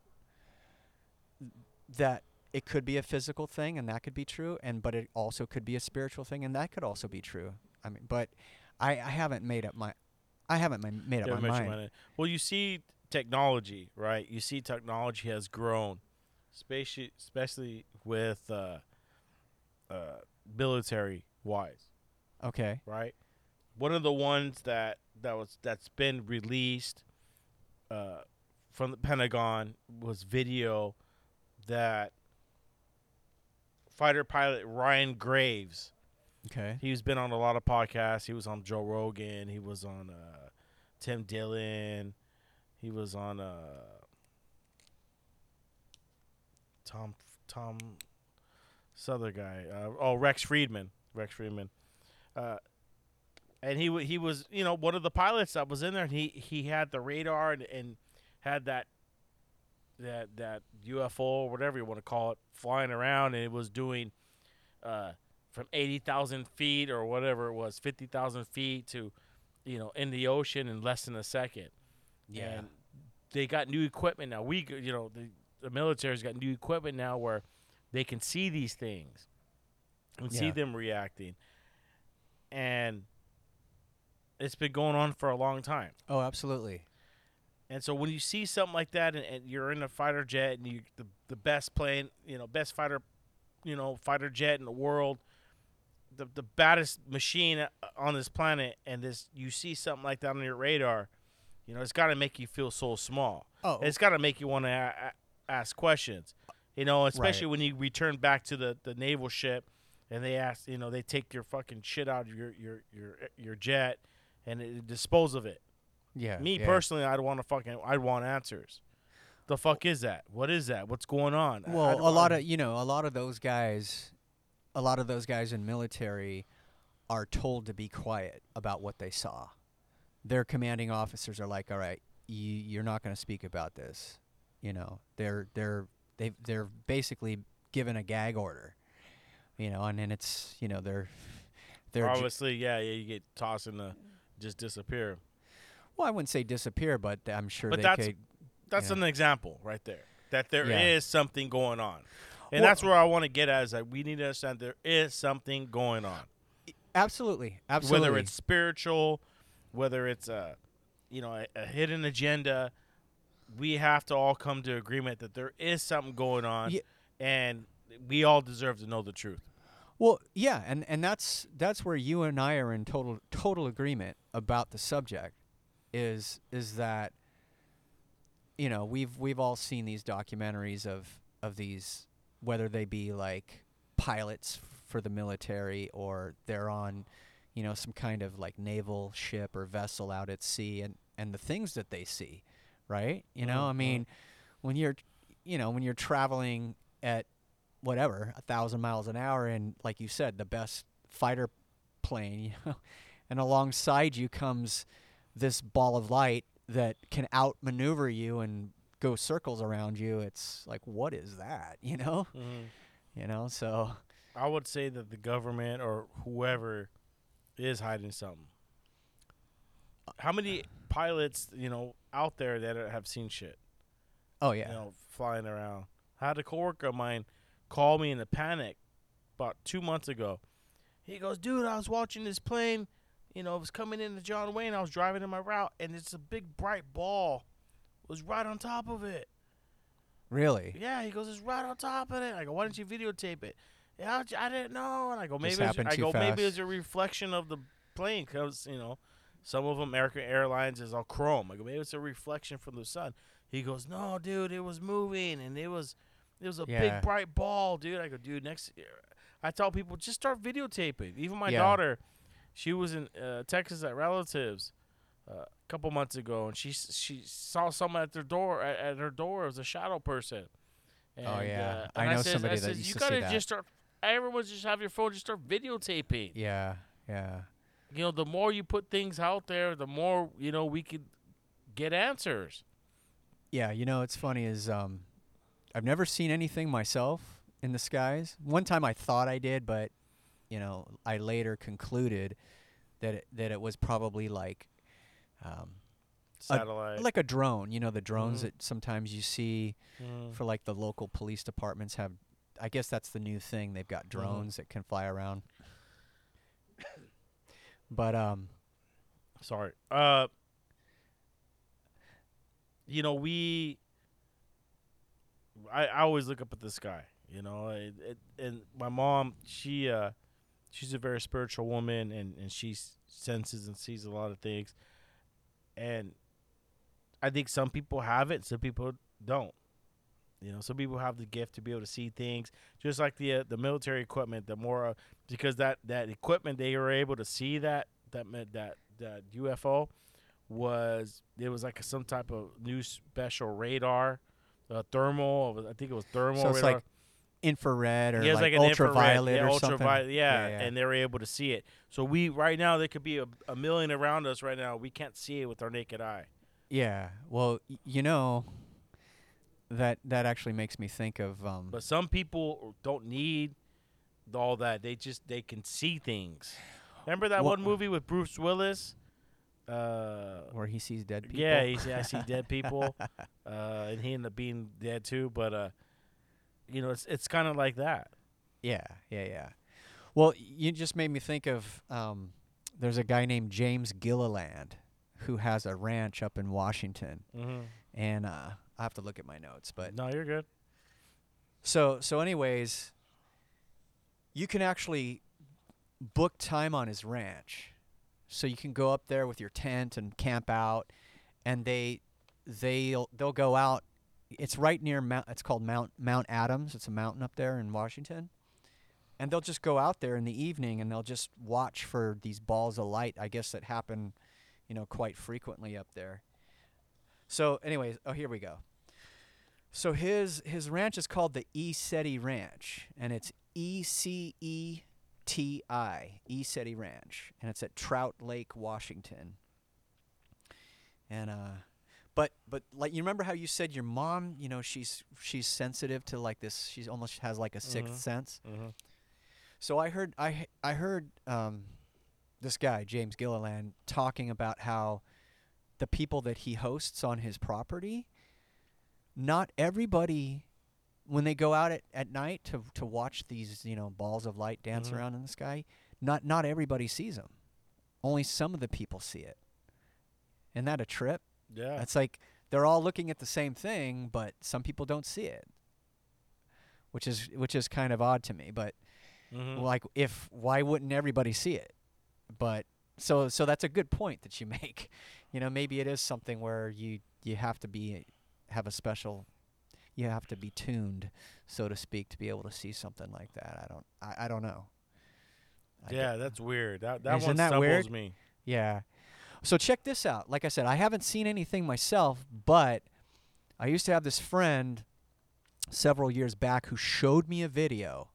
that it could be a physical thing and that could be true and but it also could be a spiritual thing and that could also be true i mean but i, I haven't made up my i haven't ma- made up Yeah, my mind Manning. Well, you see technology, right? You see technology has grown, especially especially with uh, uh, military wise, okay right? One of the ones that that was that's been released uh, from the Pentagon was video that fighter pilot Ryan Graves Okay. He's been on a lot of podcasts. He was on Joe Rogan. He was on uh, Tim Dillon. He was on uh, Tom Tom this other guy. Uh, oh, Rex Fridman. Rex Fridman. Uh, and he he was you know one of the pilots that was in there. And he he had the radar and, and had that that that UFO or whatever you want to call it flying around, and it was doing uh, from eighty thousand feet or whatever it was, fifty thousand feet to you know in the ocean in less than a second. And they got new equipment now. We, you know, the, the military's got new equipment now where they can see these things and see them reacting. And it's been going on for a long time. Oh, absolutely. And so when you see something like that and, and you're in a fighter jet and you the, the best plane, you know, best fighter, you know, fighter jet in the world, the the baddest machine uh, on this planet and this you see something like that on your radar, you know, it's got to make you feel so small. Oh, It's got to make you want to a- a- ask questions. You know, especially Right. when you return back to the, the naval ship and they ask, you know, they take your fucking shit out of your your your your jet and it, dispose of it. Yeah. Me yeah. personally, I'd want to fucking, I'd want answers. The fuck is that? What is that? What's going on? Well, a lot of you know, a lot of those guys, a lot of those guys in military are told to be quiet about what they saw. Their commanding officers are like, "All right, you, you're not going to speak about this." You know, they're they're they they're basically given a gag order. You know, and then it's you know they're they're ju- obviously, yeah, yeah, you get tossed in the, just disappear. Well, I wouldn't say disappear, but I'm sure But they that's- could. That's Yeah. an example right there that there is Yeah. something going on, and Well- that's where I want to get at. Is that we need to understand there is something going on, Absolutely, absolutely. whether it's spiritual, whether it's a, you know, a, a hidden agenda. We have to all come to agreement that there is something going on, Ye- and we all deserve to know the truth. Well, yeah, and and that's that's where you and I are in total total agreement about the subject is is that you know, we've we've all seen these documentaries of of these whether they be like pilots for the military or they're on you know some kind of like naval ship or vessel out at sea and and the things that they see, right? You know, I Mhm. mean, when you're you know, when you're traveling at whatever a thousand miles an hour and like you said the best fighter plane [LAUGHS] you know and alongside you comes this ball of light that can outmaneuver you and go circles around you it's like what is that [LAUGHS] you know mm-hmm. you know so I would say that the government or whoever is hiding something. How many pilots, you know, out there that are- have seen shit, oh yeah you know, flying around? I had a coworker of mine call me in a panic about two months ago. He goes, "Dude, I was watching this plane. You know, it was coming into John Wayne. I was driving in my route, and it's a big bright ball was right on top of it." really Yeah, he goes, it's right on top of it. I go, why didn't you videotape it? Yeah, I I didn't know. And I go, maybe it's, I go, maybe it's a reflection of the plane because you know, some of American Airlines is all chrome. I go, maybe it's a reflection from the sun. He goes, no, dude, it was moving and it was, it was a Yeah. big bright ball, dude. I go, dude, next year, I tell people just start videotaping. Even my Yeah. daughter, she was in uh, Texas at relatives. Uh, a couple months ago, and she she saw someone at their door at, at her door. It was a shadow person. And, Oh, yeah. uh, I know says, somebody I that says, used you to gotta that." just start. Everyone just have your phone. Just start videotaping. yeah yeah You know, the more you put things out there, the more you know we could get answers. Yeah, you know, it's funny is um, I've never seen anything myself in the skies. One time I thought I did, but you know, I later concluded that it, that it was probably like um, A- Satellite. like a drone. You know, the drones Mhm. that sometimes you see Mm. for like the local police departments have. I guess that's the new thing. They've got drones that can fly around. but um, Sorry. Uh, you know, we. I, I always look up at the sky. You know, it, it, and my mom, she, uh, she's a very spiritual woman, and and she senses and sees a lot of things, and I think some people have it, some people don't. You know, some people have the gift to be able to see things, just like the uh, the military equipment. The more uh, because that that equipment they were able to see that that meant that that UFO was it was like some type of new special radar, uh, thermal. I think it was thermal So it's radar. like infrared or He has like, an infrared, ultraviolet yeah, or ultraviolet, something. Yeah, yeah. and they were able to see it. So we right now there could be a, a million around us right now. We can't see it with our naked eye. Yeah. Well, y- you know, that that actually makes me think of um, But some people don't need all that. They just they can see things. Remember that Wha- one movie with Bruce Willis? Uh, where he sees dead people. yeah, he I see dead people, [LAUGHS] uh, and he ended up being dead too. But uh, you know, it's it's kind of like that. Yeah, yeah, yeah. Well, you just made me think of um, there's a guy named James Gilliland who has a ranch up in Washington, Mm-hmm. and uh, I have to look at my notes, but no, you're good. so so anyways, you can actually book time on his ranch, so you can go up there with your tent and camp out, and they they'll they'll go out. It's right near Mount. It's called Mount Mount Adams. It's a mountain up there in Washington, and they'll just go out there in the evening and they'll just watch for these balls of light. I guess that happen, you know, quite frequently up there. So, anyways, oh here we go. So his his ranch is called the E Seti Ranch, and it's E C E T I E Seti Ranch, and it's at Trout Lake, Washington. And uh, but but like you remember how you said your mom, you know, she's she's sensitive to like this. She almost has like a sixth Mhm. sense. Mm-hmm. So I heard I I heard um, this guy James Gilliland talking about how the people that he hosts on his property, not everybody, when they go out at, at night to to watch these you know balls of light dance Mhm. around in the sky, not not everybody sees them. Only some of the people see it. Isn't that a trip? Yeah. It's like they're all looking at the same thing, but some people don't see it. Which is which is kind of odd to me, but mm-hmm. like if why wouldn't everybody see it but so so that's a good point that you [LAUGHS] make you know maybe it is something where you you have to be have a special you have to be tuned so to speak to be able to see something like that i don't i, I don't know I yeah, don't- that's weird. That that Isn't one that stumbles weird? me. yeah so check this out. Like i said i haven't seen anything myself but i used to have this friend several years back who showed me a video.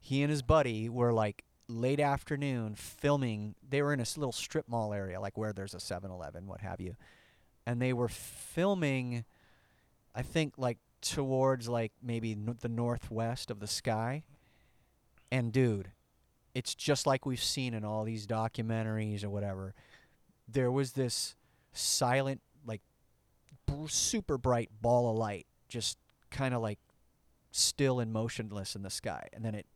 He and his buddy were like late afternoon filming. They were in a little strip mall area like where there's a 7-eleven what have you. And they were filming i think like towards like maybe the northwest of the sky. And dude it's just like we've seen in all these documentaries or whatever there was this silent like super bright ball of light just kind of like still and motionless in the sky and then it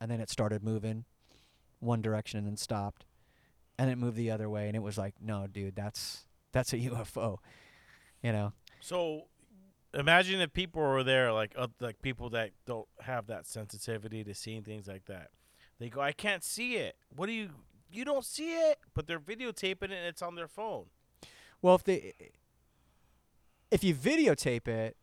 and then it started moving one direction and then stopped and it moved the other way and it was like no dude that's that's a [LAUGHS] UFO you know So imagine if people were there, like uh, like people that don't have that sensitivity to seeing things like that. They go, I can't see it. What do you? You don't see it, but they're videotaping it and it's on their phone. well if they if you videotape it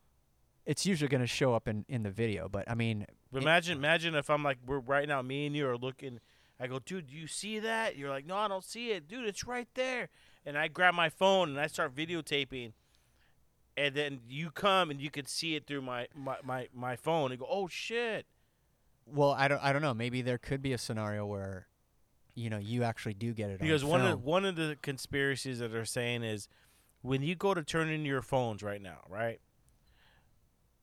it's usually going to show up in in the video but i mean But it- imagine, imagine if I'm like, we're right now, me and you are looking. I go, dude, do you see that? You're like, no, I don't see it, dude. It's right there. And I grab my phone and I start videotaping. And then you come and you can see it through my my my, my phone and go, oh shit. well i don't i don't know maybe there could be a scenario where you know you actually do get it Because on one film. of one of the conspiracies that they're saying is when you go to turn in your phones right now, right?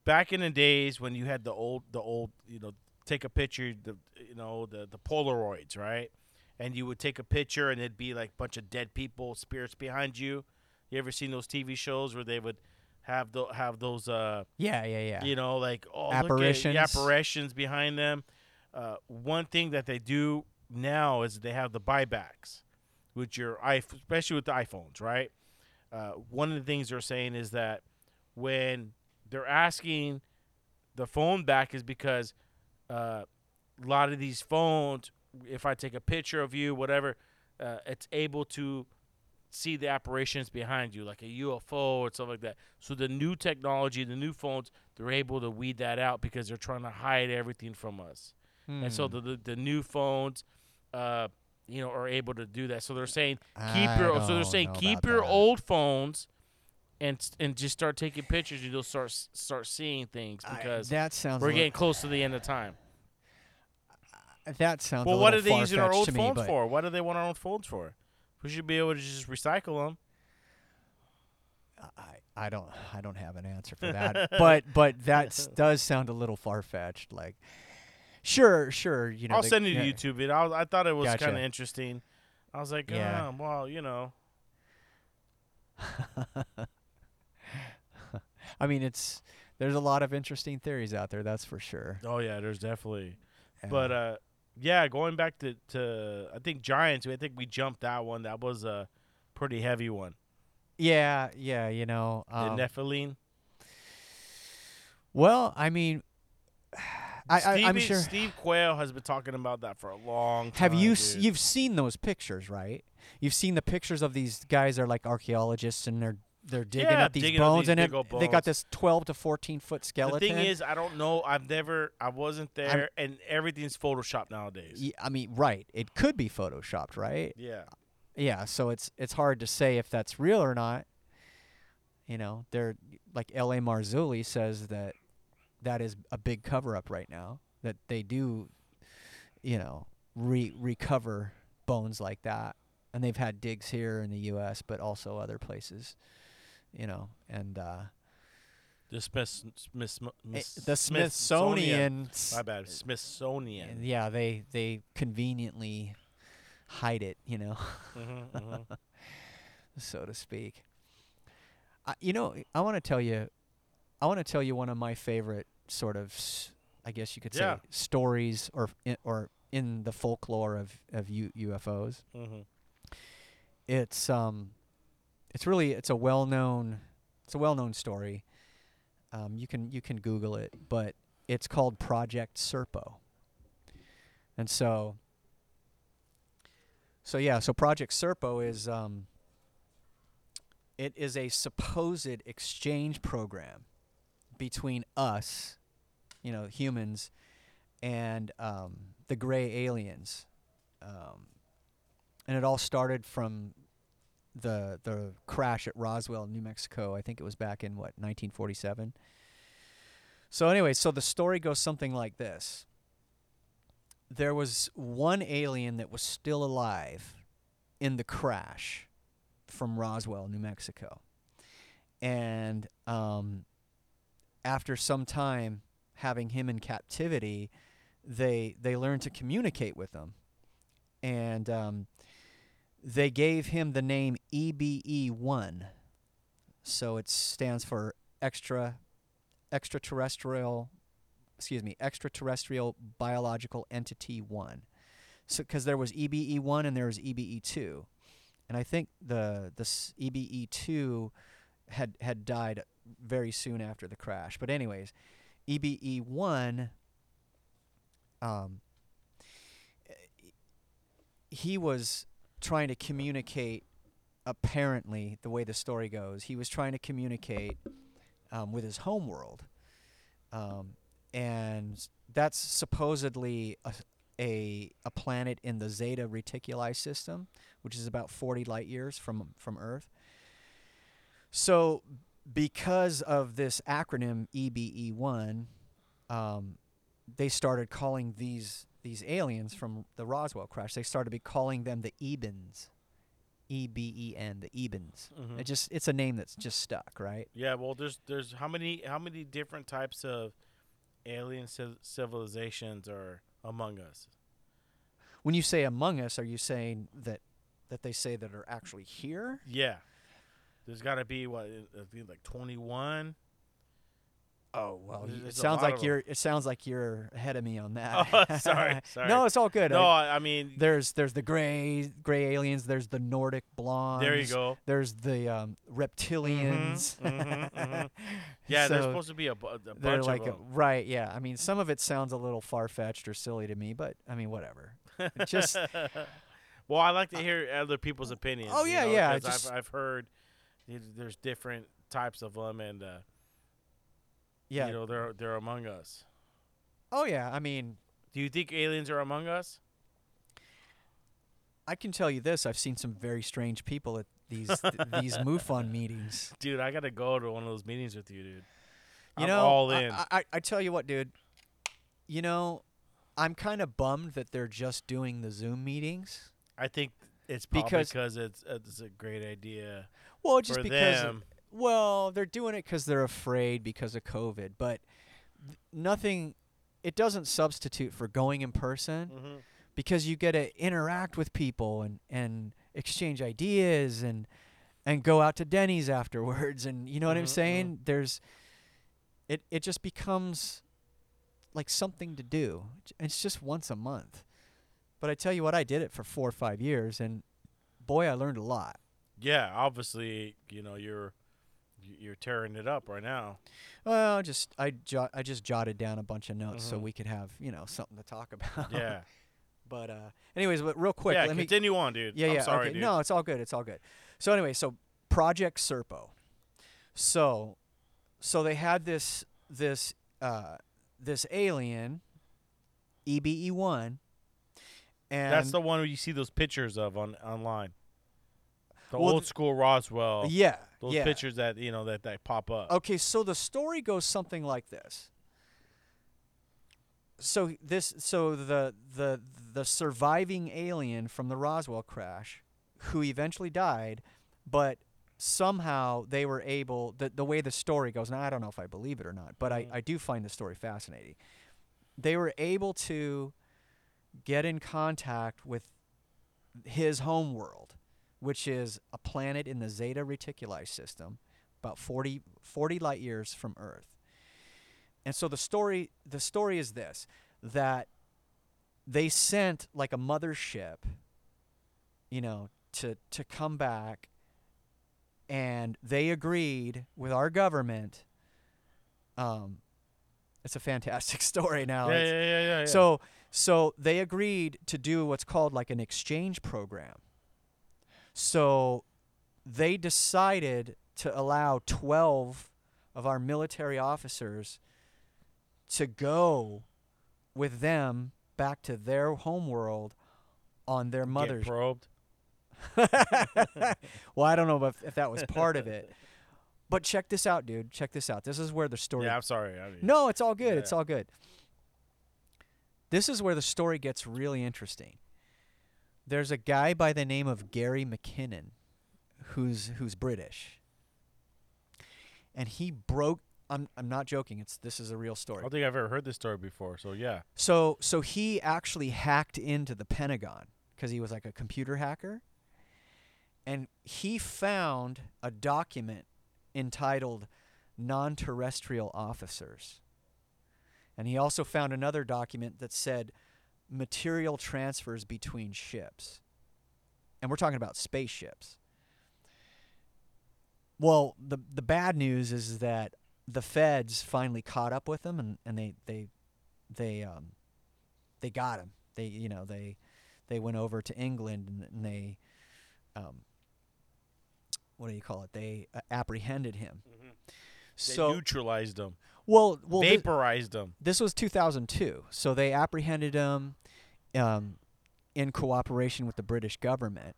Back in the days when you had the old the old, you know, take a picture, the you know, the the Polaroids, right? And you would take a picture and it'd be like a bunch of dead people, spirits behind you. You ever seen those TV shows where they would have the have those uh yeah yeah yeah you know, like oh, look at- Apparitions. apparitions behind them. Uh, one thing that they do now is they have the buybacks, with your iPhone, especially with the iPhones, right? Uh, one of the things they're saying is that when they're asking the phone back is because uh, a lot of these phones, if I take a picture of you, whatever, uh, it's able to see the apparitions behind you, like a UFO or stuff like that. So the new technology, the new phones, they're able to weed that out because they're trying to hide everything from us. and so Hmm. the, the the new phones, uh, you know, are able to do that. So they're saying keep I your so they're saying keep your that. old phones, and and just start taking pictures. You'll start start seeing things I- because that sounds. we're getting close to the end of time. That sounds. Well, a what are they using our old me, phones but- for? What do they want our old phones for? We should be able to just recycle them. I, I don't I don't have an answer for that. but but that [LAUGHS] does sound a little far fetched. Like, sure, sure, you know. I'll the- send you yeah, YouTube video. I, I thought it was Gotcha. kind of interesting. I was like, Yeah. oh, well, you know, [LAUGHS] I mean, it's there's a lot of interesting theories out there. That's for sure. oh yeah, there's definitely. Yeah. But uh, yeah, going back to to I think Giants. I think we jumped that one. That was a pretty heavy one. yeah, yeah, you know. The Um, Nephilim. well, I mean, I, I I'm sure. Steve Quayle has been talking about that for a long time. Have you s- you've seen those pictures, right? You've seen the pictures of these guys are like archaeologists and they're they're digging Yeah, up these digging up bones these and big it, old they got this 12 to 14 foot skeleton. The thing is, I don't know. I've never. I wasn't there, and everything's photoshopped nowadays. I mean, right? It could be photoshopped, right? Yeah. Yeah. So it's it's hard to say if that's real or not. You know, they're like L.A. Marzulli says that that is a big cover up right now. That they do, you know, re recover bones like that, and they've had digs here in the U.S. but also other places. You know, and uh, The Smith, Smith, eh, the Smithsonian. My bad. Smithsonian. yeah, they they conveniently hide it. You know. hmm hmm [LAUGHS] so to speak. I, you know, I want to tell you, I want to tell you one of my favorite sort of, I guess you could say, Yeah. stories or in, or in the folklore of of U, UFOs. hmm It's um, it's really it's a well known, it's a well known story. Um, you can you can Google it, but it's called Project Serpo. And so, so yeah, so Project Serpo is um, it is a supposed exchange program between us, you know, humans, and um, the gray aliens. Um, and it all started from the the crash at Roswell, New Mexico. I think it was back in what 1947. So anyway, so the story goes something like this. There was one alien that was still alive in the crash from Roswell, New Mexico. And um, after some time having him in captivity, they they learned to communicate with him. And um, they gave him the name EBE1. So it stands for extra extraterrestrial excuse me, extraterrestrial biological entity 1. So cuz there was EBE1 and there was EBE2. And I think the the EBE2 had had died very soon after the crash. But anyways, EBE1 um he was trying to communicate apparently the way the story goes he was trying to communicate um, with his homeworld um, and that's supposedly a, a, a planet in the zeta reticuli system which is about 40 light years from from earth so because of this acronym E ebe1 um, they started calling these these aliens from the Roswell crash. They started be calling them the Ebens, E B E N, the Ebens. Mhm. It just it's a name that's just stuck, right? Yeah. Well, there's there's how many how many different types of alien civ- civilizations are among us? When you say among us, are you saying that that they say that are actually here? Yeah. There's got to be what I think like 21. Oh well, There's- it there's a sounds like you're it sounds like you're ahead of me on that. [LAUGHS] Oh, sorry, [LAUGHS] sorry. no, it's all good. No, I- I, mean there's there's the gray gray aliens. There's the Nordic blondes. there you go. There's the um, reptilians. mhm, mhm. [LAUGHS] Yeah, there's supposed to be a, bu- a bunch They're like of a, them. right, yeah. I mean, some of it sounds a little far fetched or silly to me, but I mean, whatever. Just well, I like to hear other people's opinions. Oh, you yeah, know, yeah, just- I've, I've heard there's different types of them, and uh, yeah. you know they're they're among us. oh yeah. I mean, Do you think aliens are among us? I can tell you this: I've seen some very strange people at these th- [LAUGHS] these MUFON meetings. Dude, I gotta go to one of those meetings with you, dude. You I'm know, all in. I, I, I tell you what, dude. You know, I'm kind of bummed that they're just doing the Zoom meetings. I think it's probably Because- because it's it's a great idea Well, just for because. them. Well, they're doing it because they're afraid because of COVID, but th- nothing. It doesn't substitute for going in person hmm because you get to interact with people and and exchange ideas and and go out to Denny's afterwards and you know what I'm Mhm, saying there's it it just becomes like something to do it's just once a month but I tell you what I did it for 4 or 5 years and boy I learned a lot Yeah, obviously, you know you're you're tearing it up right now. well just I I just jotted down a bunch of notes so Mhm. we could have you know something to talk [LAUGHS] about Yeah, but uh anyways but real quick yeah. let me Continue on, dude. Yeah, I'm yeah. sorry, okay. dude. No, it's all good. It's all good. So anyway, so Project Serpo. So, so they had this this uh, this alien, EBE one, and That's the one where you see those pictures of on online. The Well, old school Roswell. yeah, Those yeah. pictures that you know that that pop up. Okay, so the story goes something like this. So this so the the the surviving alien from the Roswell crash who eventually died, but somehow they were able the the way the story goes. Now I don't know if I believe it or not, but I, Mhm. I do find the story fascinating. They were able to get in contact with his home world, which is a planet in the Zeta Reticuli system about 40, 40 light years from Earth. And so the story the story is this that they sent like a mothership, you know, to to come back and they agreed with our government. Um it's a fantastic [LAUGHS] story now. yeah, yeah, yeah, yeah, yeah. so so they agreed to do what's called like an exchange program. So they decided to allow 12 of our military officers to go with them back to their home world on their mother's. Get probed. [LAUGHS] well, I don't know if, if that was part of it. [LAUGHS] But check this out, dude. Check this out. This is where the story Yeah, I'm sorry. I mean, no, it's all good. It's all good. This is where the story gets really interesting. There's a guy by the name of Gary McKinnon who's who's British. And he broke I'm I'm not joking. It's this is a real story. I don't think I've ever heard this story before. So yeah. So so he actually hacked into the Pentagon cuz he was like a computer hacker. And he found a document entitled Non-Terrestrial Officers. And he also found another document that said material transfers between ships. And we're talking about spaceships. Well, the the bad news is that the feds finally caught up with them and, and they, they they um they got him. They you know, they they went over to England and, and they um what do you call it? They uh, apprehended him. They So neutralized them, well, well, vaporized them. this was 2002. So they apprehended him um, in cooperation with the British government,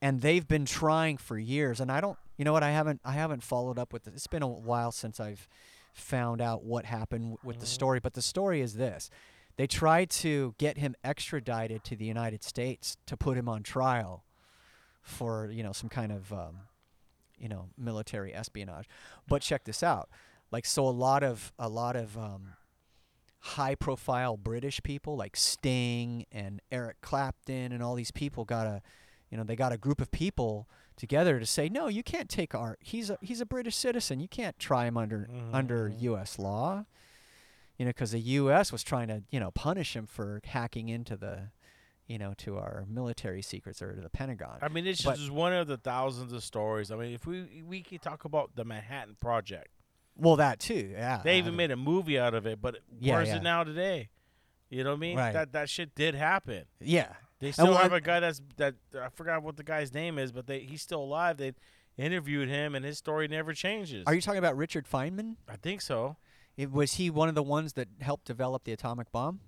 and they've been trying for years. And I don't, you know what? I haven't, I haven't followed up with it. It's been a while since I've found out what happened w- with the Mhm. story. But the story is this: they tried to get him extradited to the United States to put him on trial for, you know, some kind of, um, you know, military espionage. But check this out like so a lot of a lot of um, high profile British people like Sting and Eric Clapton and all these people got a you know they got a group of people together to say no you can't take our he's a he's a British citizen you can't try him under under Mhm. US law you know cuz the US was trying to you know punish him for hacking into the you know to our military secrets or to the Pentagon I mean, it's But- just one of the thousands of stories. I mean, if we we could talk about the Manhattan Project, well that too yeah they even made a movie out of it. But Yeah, where's yeah. it now today? You know what I mean? Right. That that shit did happen. yeah They still well, have a guy that's that I forgot what the guy's name is, but they he's still alive. They interviewed him, and his story never changes. are you talking about Richard Feynman I think so. It, was he one of the ones that helped develop the atomic bomb?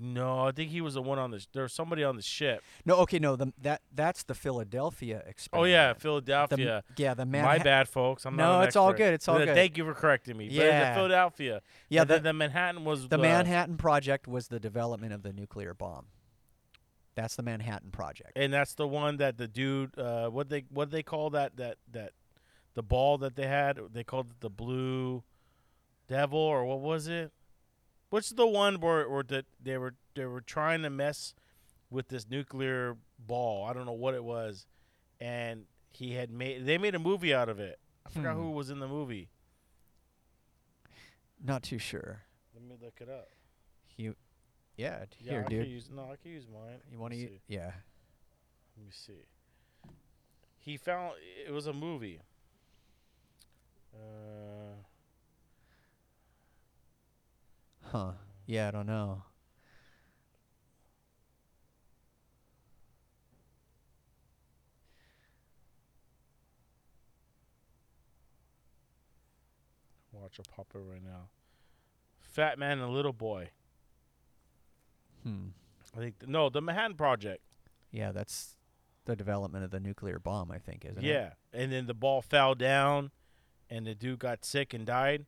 No, I think he was the one on the. Sh- there was somebody on the ship. No, okay, no, the that that's the Philadelphia experiment. Oh yeah, The Philadelphia. yeah, the man. My bad, folks. I'm No, not. an it's all good, it's all good. Thank you for correcting me. But the Yeah. Philadelphia. Yeah, the, the Manhattan was the uh, Manhattan Project was the development of the nuclear bomb. That's the Manhattan Project. and that's the one that the dude. Uh, what they what they call that that that the ball that they had. They called it the blue devil or what was it? What's the one where or that they were they were trying to mess with this nuclear ball? I don't know what it was, and he had made they made a movie out of it. I forgot Hmm. who was in the movie. Not too sure. Let me look it up. You, yeah, Yeah, here, I dude. Use, no, I can use mine. You want to? me. Yeah. Let me see. He found it was a movie. Uh, Huh. Yeah, I don't know. watch a popper right now. Fat Man and Little Boy. Hmm. I think no, the Manhattan Project. Yeah, that's the development of the nuclear bomb. I think, isn't it? yeah, and then the ball fell down, and the dude got sick and died.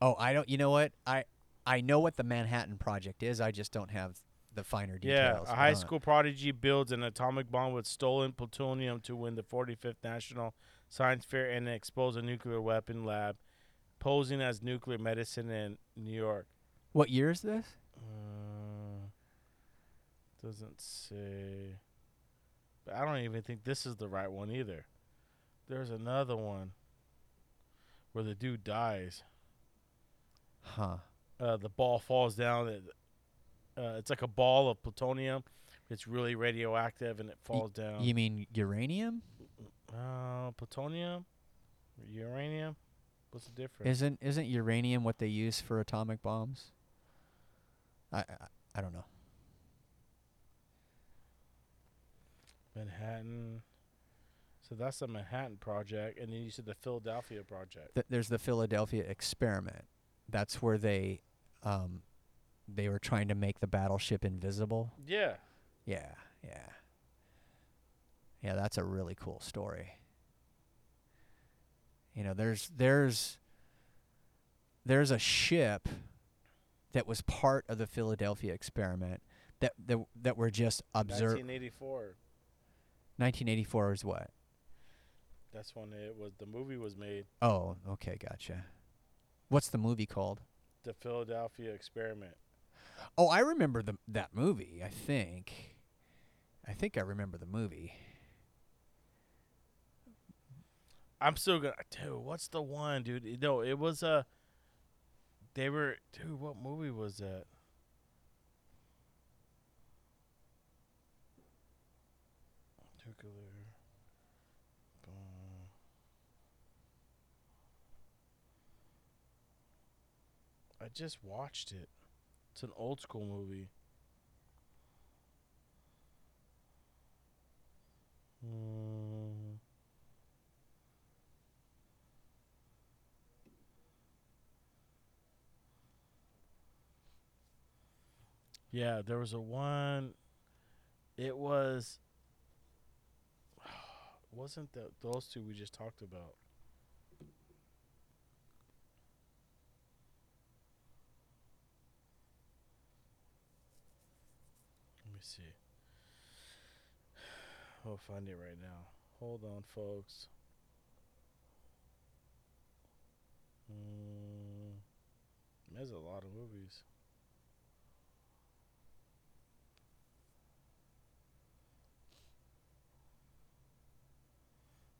Oh, I don't. You know what? I I know what the Manhattan Project is. I just don't have the finer details. Yeah, a high don't- school prodigy builds an atomic bomb with stolen plutonium to win the 45th National Science Fair and expose a nuclear weapon lab, posing as nuclear medicine in New York. What year is this? Uh, doesn't say. But I don't even think this is the right one either. There's another one where the dude dies. Huh. Uh, the ball falls down. It, uh, it's like a ball of plutonium. It's really radioactive and it falls down. You mean uranium? Uh, plutonium, uranium. What's the difference? Isn't isn't uranium what they use for atomic bombs? I I, I don't know. Manhattan. So that's the Manhattan project, and then you said the Philadelphia project. Th- there's the Philadelphia experiment. That's where they um they were trying to make the battleship invisible. Yeah. Yeah, yeah. Yeah, that's a really cool story. You know, there's there's there's a ship that was part of the Philadelphia experiment that that, that were just observed 1984. 1984 is what? That's when it was. The movie was made. Oh, okay, gotcha. What's the movie called? The Philadelphia Experiment. Oh, I remember the that movie, I think. I think I remember the movie. I'm still gonna. Dude, what's the one, dude? No, it was a. Uh, they were, dude. What movie was that? Nuclear. bomb. I just watched it. It's an old school movie. Mm. Yeah, there was a one. It was. [SIGHS] Wasn't that those two we just talked about? See. We'll [SIGHS] find it right now. Hold on, folks. Mm, there's a lot of movies.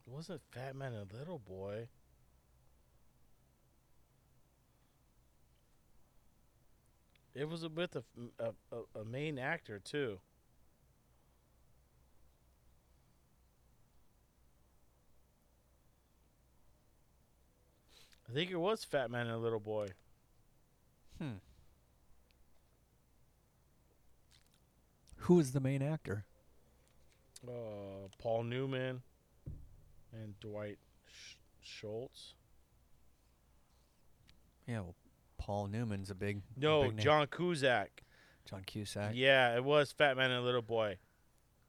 Wasn't Fat Man and Little Boy. It was with a, a, a, a main actor too. I think it was Fat Man and Little Boy. Hmm. Who is the main actor? Uh, Paul Newman and Dwight Sch- Schultz. Yeah, well, Paul Newman's a big. a No, big name. John Cusack. John Cusack. Yeah, it was Fat Man and Little Boy.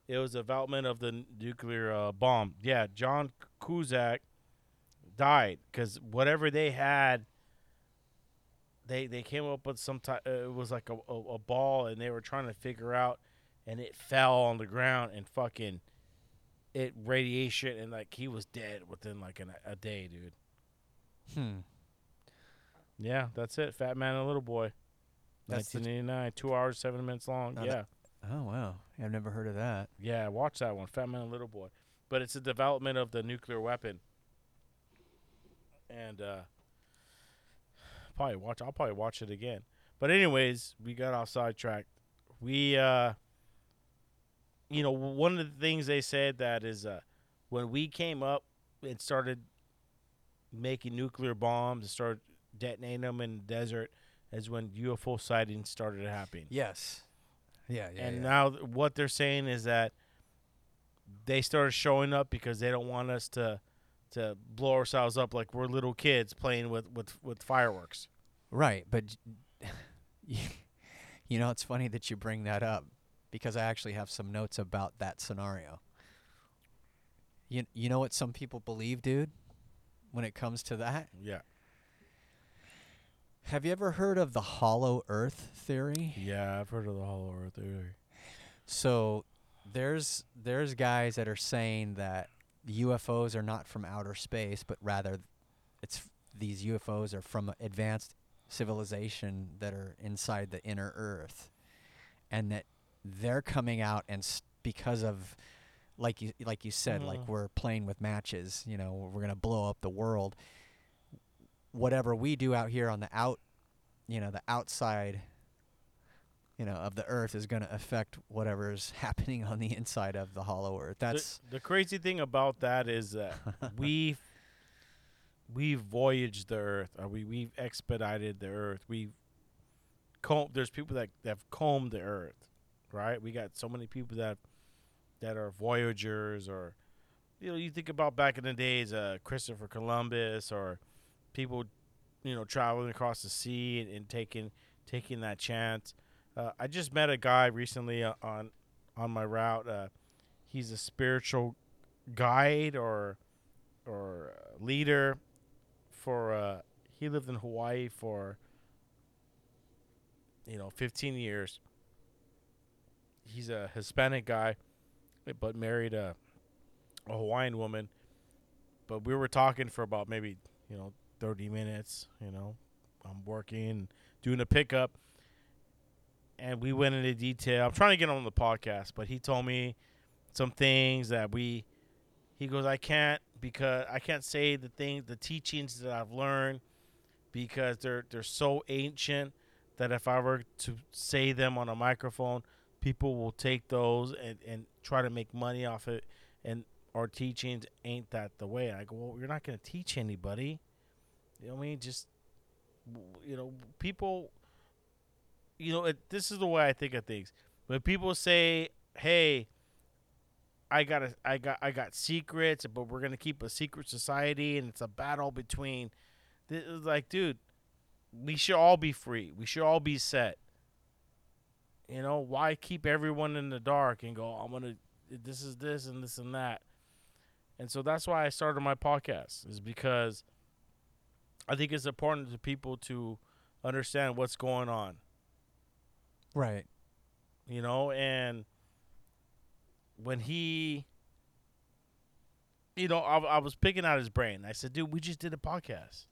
It was development of the nuclear uh, bomb. Yeah, John Cusack died because whatever they had, they they came up with some type. Uh, it was like a, a, a ball, and they were trying to figure out, and it fell on the ground and fucking, it radiation and like he was dead within like an, a day, dude. Hmm. Yeah, that's it. Fat Man and Little Boy. That's the- 1989, two hours seven minutes long. Now yeah. Oh wow, I've never heard of that. Yeah, watch that one, Fat Man and Little Boy. But it's a development of the nuclear weapon. And uh probably watch I'll probably watch it again. But anyways, we got off sidetracked. We uh you know, one of the things they said that is uh when we came up and started making nuclear bombs and started detonating them in the desert is when UFO sightings started happening Yes. Yeah, yeah. and yeah. now what they're saying is that they started showing up because they don't want us to to blow ourselves up like we're little kids playing with with with fireworks. Right, but [LAUGHS] you know it's funny that you bring that up because I actually have some notes about that scenario. You you know what some people believe, dude, when it comes to that? Yeah, Have you ever heard of the hollow earth theory? yeah, I've heard of the Hollow Earth theory. So there's there's guys that are saying that UFOs are not from outer space, but rather it's f- these UFOs are from advanced civilization that are inside the inner Earth, and that they're coming out and s- because of like you like you said, like Mm. we're playing with matches. You know, we're gonna blow up the world. Whatever we do out here on the out, you know, the outside you know, of the earth is going to affect whatever's [LAUGHS] happening on the inside of the hollow earth. That's the, the crazy thing about that is that [LAUGHS] we've we've voyaged the Earth, or we we've expedited the Earth. We've combed. There's people that, that have combed the Earth, right? We got so many people that that are voyagers, or you know, you think about back in the days, uh, Christopher Columbus, or people, you know, traveling across the sea and, and taking taking that chance. Uh, I just met a guy recently uh, on on my route. Uh, he's a spiritual guide or or uh, leader for uh he lived in Hawaii for you know 15 years he's a Hispanic guy but married a a Hawaiian woman but we were talking for about maybe you know 30 minutes you know. I'm working doing a pickup and we went into detail. I'm trying to get on the podcast but he told me some things that we he goes i can't because i can't say the things the teachings that i've learned because they're they're so ancient that if i were to say them on a microphone people will take those and, and try to make money off it. And our teachings ain't that the way. I go well you're not going to teach anybody you know what i mean just you know people you know it, this is the way i think of things when people say hey I got a, I got I got secrets, but we're gonna keep a secret society, and it's a battle between. This is like, dude, we should all be free. We should all be set. You know, why keep everyone in the dark and go? I'm gonna. This is this and this and that, and so that's why I started my podcast. Is because I think it's important to people to understand what's going on. right. you know, and when he, you know, I, I was picking out his brain. I said, dude, we just did a podcast.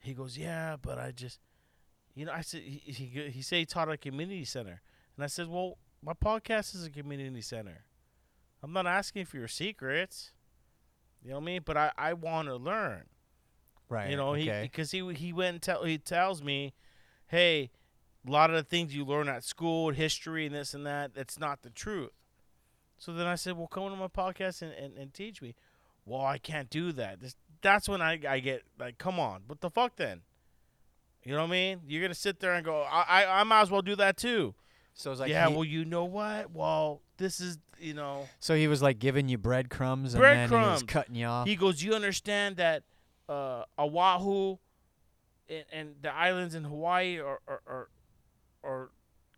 He goes, yeah, but I just, you know, I said, he, he, he said he taught at a community center. And I said, well, my podcast is a community center. I'm not asking for your secrets. You know what I mean? But I, I want to learn. Right. You know, he because he he went and tell he tells me, hey, a lot of the things you learn at school, history and this and that, that's not the truth. So then I said, well, come on to my podcast and, and, and teach me. Well, I can't do that. This, that's when I, I get like, come on, what the fuck then? You know what I mean? You're gonna sit there and go, I I, I might as well do that too. so it was like yeah, he, well, you know what? Well, this is you know. so he was like giving you breadcrumbs and then he was Breadcrumbs. cutting you off. He goes, "You understand that uh, Oahu and, and the islands in Hawaii are are, are are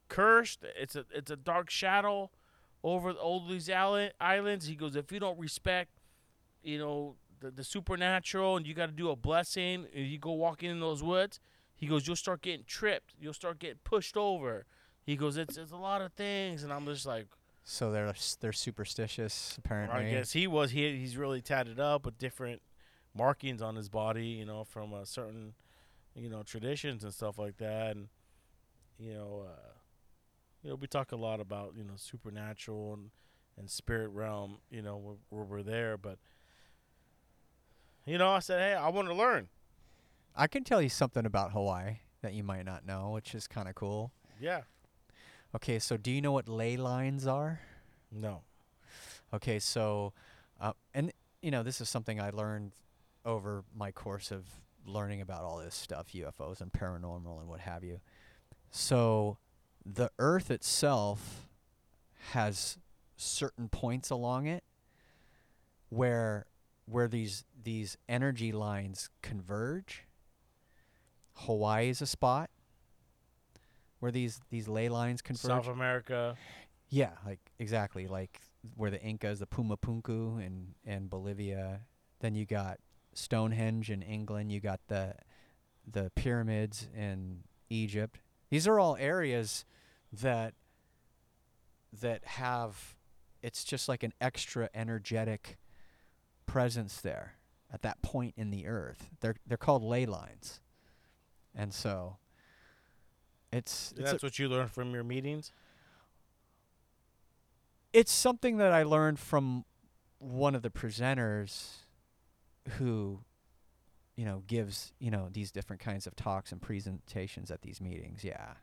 cursed. It's a it's a dark shadow over all these isla- islands. He goes, if you don't respect, you know, the, the supernatural, and you got to do a blessing, and you go walking in those woods. He goes, you'll start getting tripped. You'll start getting pushed over. He goes, it's it's a lot of things, and I'm just like, So they're they're superstitious apparently. I guess he was. He he's really tatted up with different markings on his body, you know, from a certain, you know, traditions and stuff like that, and you know, uh, you know, we talk a lot about you know supernatural and and spirit realm, you know, where, where we're there, but you know, I said, hey, I want to learn. I can tell you something about Hawaii that you might not know, which is kind of cool. Yeah. Okay, so do you know what ley lines are? No. Okay, so, uh, and you know, this is something I learned over my course of learning about all this stuff, UFOs and paranormal and what have you. So, the Earth itself has certain points along it where where these these energy lines converge. Hawaii is a spot where these these ley lines converge. South America. Yeah, like exactly like where the Incas, the Pumapunku and and Bolivia. Then you got Stonehenge in England. You got the the pyramids in Egypt. These are all areas that that have it's just like an extra energetic presence there at that point in the earth. They're they're called ley lines. And so it's it's a- That's what you learned from your meetings. it's something that I learned from one of the presenters who you know gives you know these different kinds of talks and presentations at these meetings yeah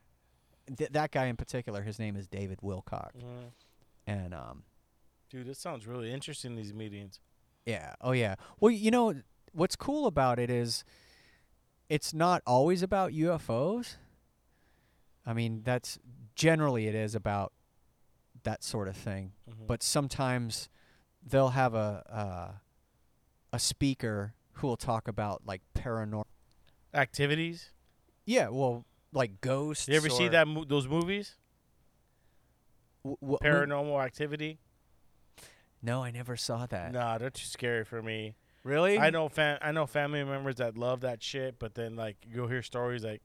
Th- that guy in particular his name is David Wilcock Mm-hmm. and um Dude, this sounds really interesting. These meetings. yeah oh yeah well you know what's cool about it is it's not always about UFOs I mean that's generally it is about that sort of thing Mhm. but sometimes they'll have a uh, a speaker who will talk about like paranormal. activities. Yeah, well, like ghosts. You ever see that mo- those movies? w- w- Paranormal Activity. No, I never saw that. Nah, they're too scary for me. Really? I know fam- I know family members that love that shit, but then like you'll hear stories like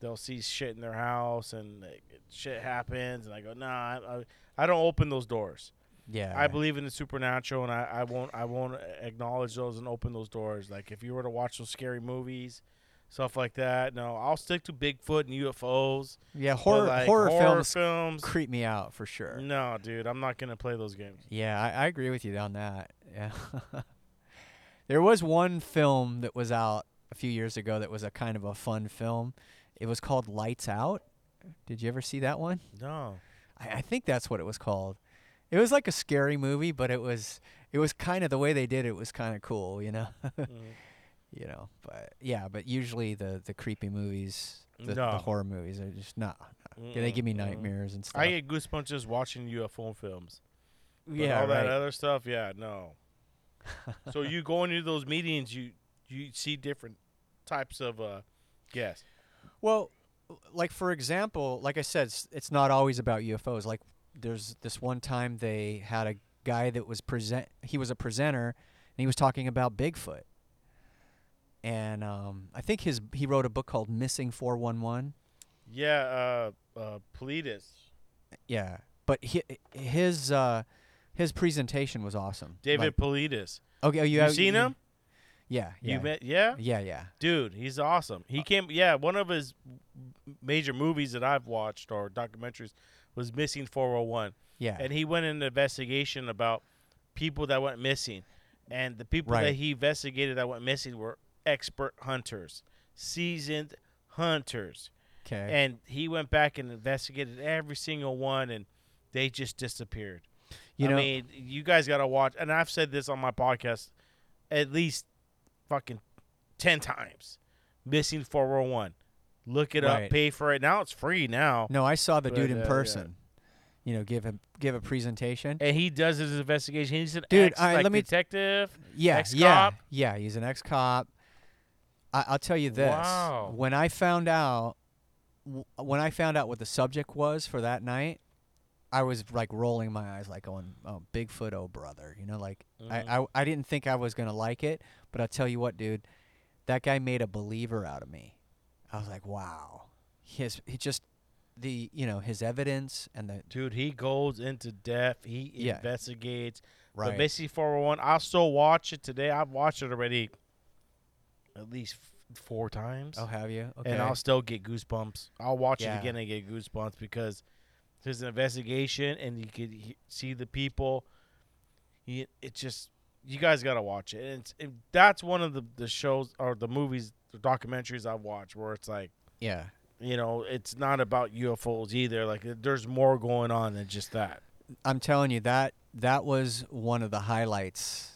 they'll see shit in their house and like, shit happens, and I go, nah, I, I, I don't open those doors. Yeah. I believe in the supernatural, and I, I won't I won't acknowledge those and open those doors. Like if you were to watch those scary movies, stuff like that, no, I'll stick to Bigfoot and UFOs. Yeah, horror like, horror, horror films films. creep me out for sure. No, dude, I'm not gonna play those games. Yeah, I, I agree with you on that. Yeah. [LAUGHS] there was one film that was out a few years ago that was a kind of a fun film. It was called Lights Out. Did you ever see that one? No. I, I think that's what it was called. It was like a scary movie, but it was it was kind of the way they did it was kind of cool, you know. Mm. [LAUGHS] you know, but yeah, but usually the the creepy movies, the, No. the horror movies are just not. they give me nightmares and stuff. I get goosebumps just watching UFO films. But yeah, all that right. other stuff, yeah, no. [LAUGHS] so you go into those meetings, you you see different types of uh guests. Well, like for example, like I said, it's, it's not always about UFOs. Like there's this one time they had a guy that was present. He was a presenter, and he was talking about Bigfoot. And um, I think his he wrote a book called Missing Four One One. Yeah, uh uh Paulides. Yeah, but hi, his uh, his presentation was awesome. David Like, Paulides. okay, oh, you You, have- seen him? Yeah, yeah, You met yeah? yeah, yeah. Dude, he's awesome. He came yeah, one of his major movies that I've watched or documentaries was Missing 411. Yeah, and he went into investigation about people that went missing, and the people Right. that he investigated that went missing were expert hunters, seasoned hunters, okay. and he went back and investigated every single one, and they just disappeared. you I know, mean, you guys got to watch, and I've said this on my podcast at least fucking ten times. Missing 411. Look it Right. up, pay for it. Now it's free now. no, I saw the but, dude uh, in yeah. person. You know, give a give a presentation. And he does his investigation. He's an Dude, ex, like, let me- detective. Yeah, yeah, ex-cop? yeah. He's an ex-cop. I, I'll tell you this: Wow. when I found out, w- when I found out what the subject was for that night, I was like rolling my eyes, like going, "Oh, Bigfoot, oh brother," you know, like Mhm. I, I I didn't think I was gonna like it, but I'll tell you what, dude, that guy made a believer out of me. I was like, wow, his he just the you know his evidence and the Dude, he goes into depth. He Yeah. investigates. right. But basically, 411, I'll still watch it today. I've watched it already at least f- four times. oh, have you? Okay. And I'll still get goosebumps. I'll watch Yeah. it again and get goosebumps because there's an investigation and you could he- see the people. He, it just, you guys got to watch it. And, it's, and that's one of the, the shows or the movies, the documentaries I've watched where it's like, yeah. you know, it's not about UFOs either. Like, there's more going on than just that. I'm telling you that that was one of the highlights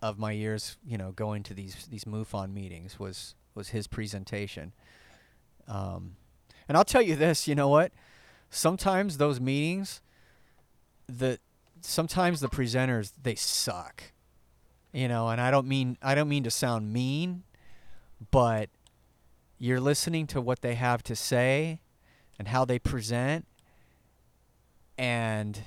of my years, you know, going to these these MUFON meetings was was his presentation. Um, and I'll tell you this, you know what? Sometimes those meetings, the sometimes the presenters they suck, you know. And I don't mean I don't mean to sound mean, but you're listening to what they have to say and how they present and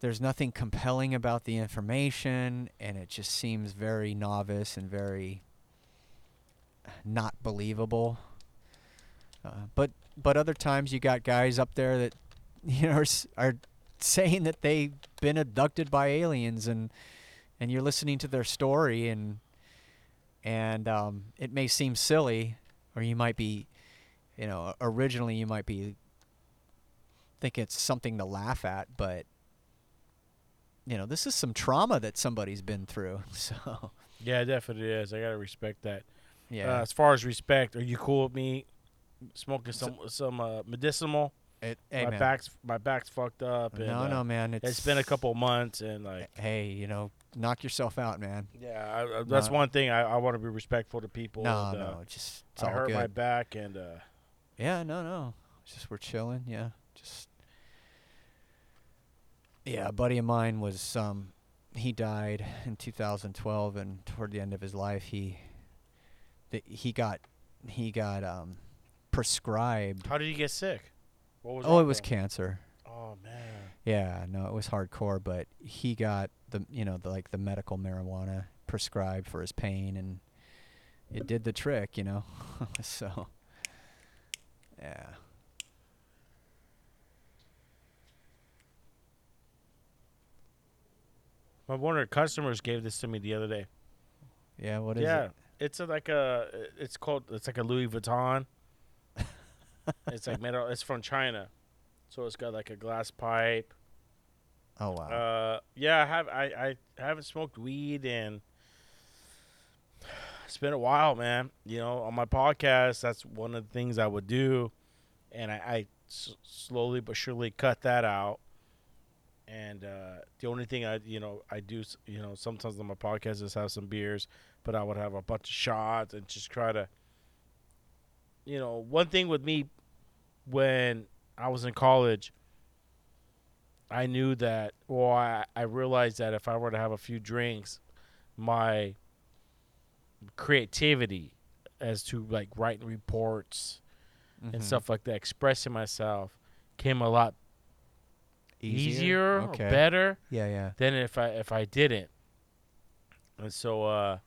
there's nothing compelling about the information and it just seems very novice and very not believable. Uh, but but other times you got guys up there that [LAUGHS] you know are, are saying that they've been abducted by aliens and and you're listening to their story and and um, it may seem silly or you might be you know originally you might be think it's something to laugh at, but you know, this is some trauma that somebody's been through. [LAUGHS] So Yeah, definitely is. I got to respect that. yeah, Uh, as far as respect, are you cool with me smoking some some uh, medicinal? it, hey, my man. back's my back's fucked up. And, no, uh, no, man. It's, it's been a couple months, and like, Hey, you know, knock yourself out, man. yeah, I, I, that's No. one thing I, I want to be respectful to people. No, and, uh, no, just it's I hurt good. my back, and uh, Yeah, no, no. It's just we're chilling. Yeah, just yeah. A buddy of mine was um, he died in 2012, and toward the end of his life, he th- he got he got um, prescribed. how did you get sick? What was Oh, it was cancer. Oh man, Yeah, no, it was hardcore, but he got the you know the like the medical marijuana prescribed for his pain, and it did the trick, you know. [LAUGHS] so, yeah. my one of the customers gave this to me the other day. Yeah, what is yeah, it? Yeah, it's a, like a it's called it's like a Louis Vuitton. [LAUGHS] it's like metal. It's from China, so it's got like a glass pipe. Oh wow. Uh, yeah, I have I, I haven't smoked weed and it's been a while, man. You know, on my podcast, that's one of the things I would do, and I, I s- slowly but surely cut that out. And uh, the only thing I, you know, I do, you know, sometimes on my podcast is have some beers, but I would have a bunch of shots and just try to, you know, one thing with me when I was in college, I knew that, well, I, I realized that if I were to have a few drinks, my creativity as to like writing reports and Mhm. stuff like that, expressing myself, came a lot easier, or Okay. better Yeah, yeah. than if I if I didn't. And so, uh,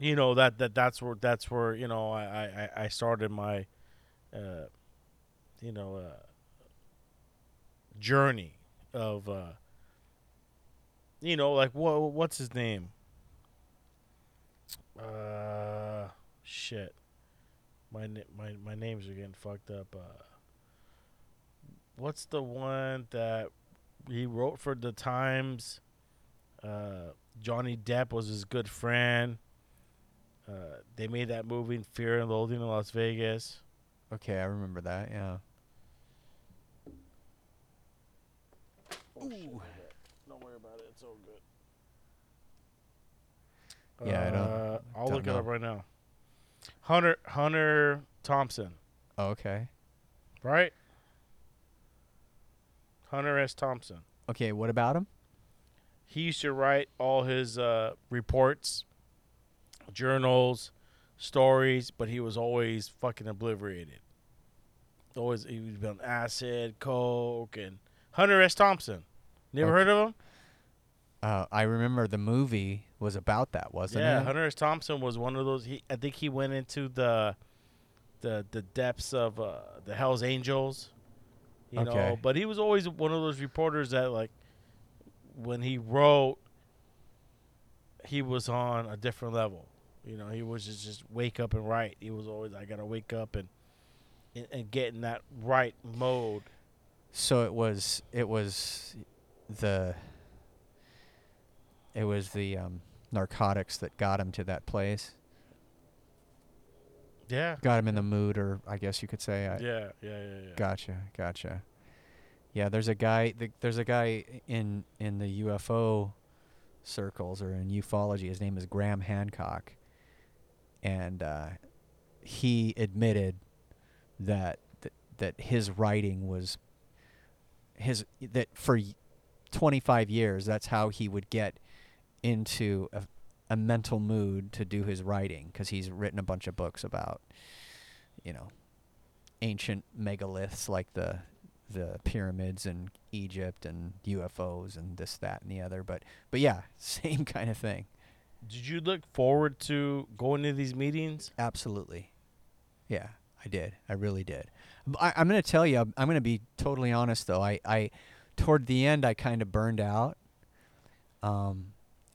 you know that that that's where that's where you know I I, I started my, uh, you know, uh, journey of, uh, you know, like what what's his name? Uh, shit, my my my names are getting fucked up. Uh, what's the one that he wrote for the Times? Uh, Johnny Depp was his good friend. Uh, they made that movie Fear and Loathing in Las Vegas. Okay, I remember that. Yeah. Don't worry about it. It's all good. Yeah, I don't- Uh, I'll don't look it up right now. Hunter Hunter Thompson, Oh, okay. right? Hunter S. Thompson. Okay, what about him? he used to write all his uh, reports, journals, stories, but he was always fucking obliterated. Always he was on acid, coke, and Hunter S. Thompson. You ever Okay. heard of him? Uh, I remember the movie was about that, wasn't yeah, it? Yeah, Hunter S. Thompson was one of those. He, I think he went into the, the the depths of uh, the Hell's Angels. You know, but he was always one of those reporters that like, when he wrote, he was on a different level. You know, he was just just wake up and write. He was always I gotta wake up and and, and get in that right mode. So it was it was the it was the um, narcotics that got him to that place. Yeah. Got him in the mood, or I guess you could say. I, Yeah, yeah, yeah, yeah. Gotcha, gotcha. Yeah, there's a guy. th there's a guy in in the UFO circles or in ufology. His name is Graham Hancock, and uh, he admitted that th- that his writing was his that for 25 years. That's how he would get into a, a mental mood to do his writing because he's written a bunch of books about, you know, ancient megaliths like the the pyramids in Egypt and UFOs and this, that, and the other. But but yeah, [LAUGHS] same kind of thing. Did you look forward to going to these meetings? Absolutely. Yeah, I did. I really did. I, am going to tell you, I'm, going to be totally honest, though. I, I, toward the end, I kind of burned out. Um,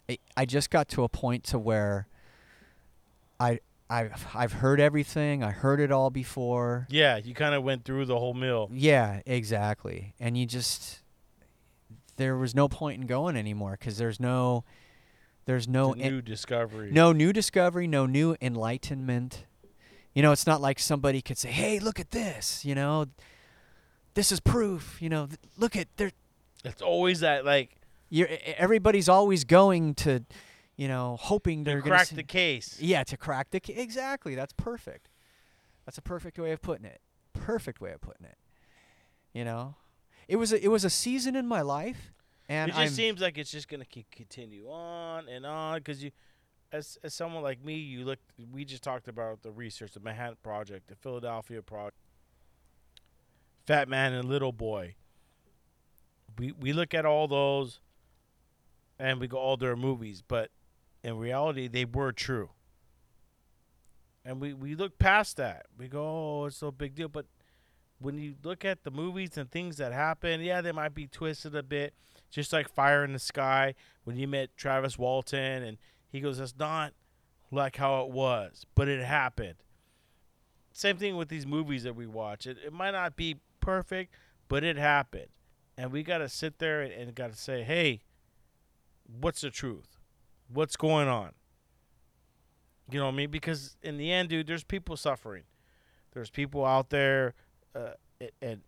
I, I just got to a point to where I, I've, I've heard everything. I heard it all before. Yeah, you kind of went through the whole meal. Yeah, exactly. And you just, there was no point in going anymore because there's no, there's no, the en- new discovery. no new discovery, no new enlightenment. You know, it's not like somebody could say, "Hey, look at this." You know, this is proof. You know, th- look at there. It's always that like You're, everybody's always going to, you know, hoping they're to crack the case. Yeah, to crack the ca- exactly. That's perfect. That's a perfect way of putting it. Perfect way of putting it. You know, it was a, it was a season in my life, and it just I'm, seems like it's just gonna keep continue on and on because you, as as someone like me, you look. We just talked about the research, the Manhattan Project, the Philadelphia Project, Fat Man and Little Boy. We we look at all those, and we go oh, all their movies, but in reality, they were true. And we we look past that. We go, oh, it's no big deal, but when you look at the movies and things that happen, yeah, they might be twisted a bit. Just like Fire in the Sky, when you met Travis Walton, and he goes, "That's not like how it was, but it happened." Same thing with these movies that we watch. It, it might not be perfect, but it happened, and we got to sit there and, and got to say, "Hey, what's the truth? What's going on?" You know what I mean? Because in the end, dude, there's people suffering. There's people out there uh, a- and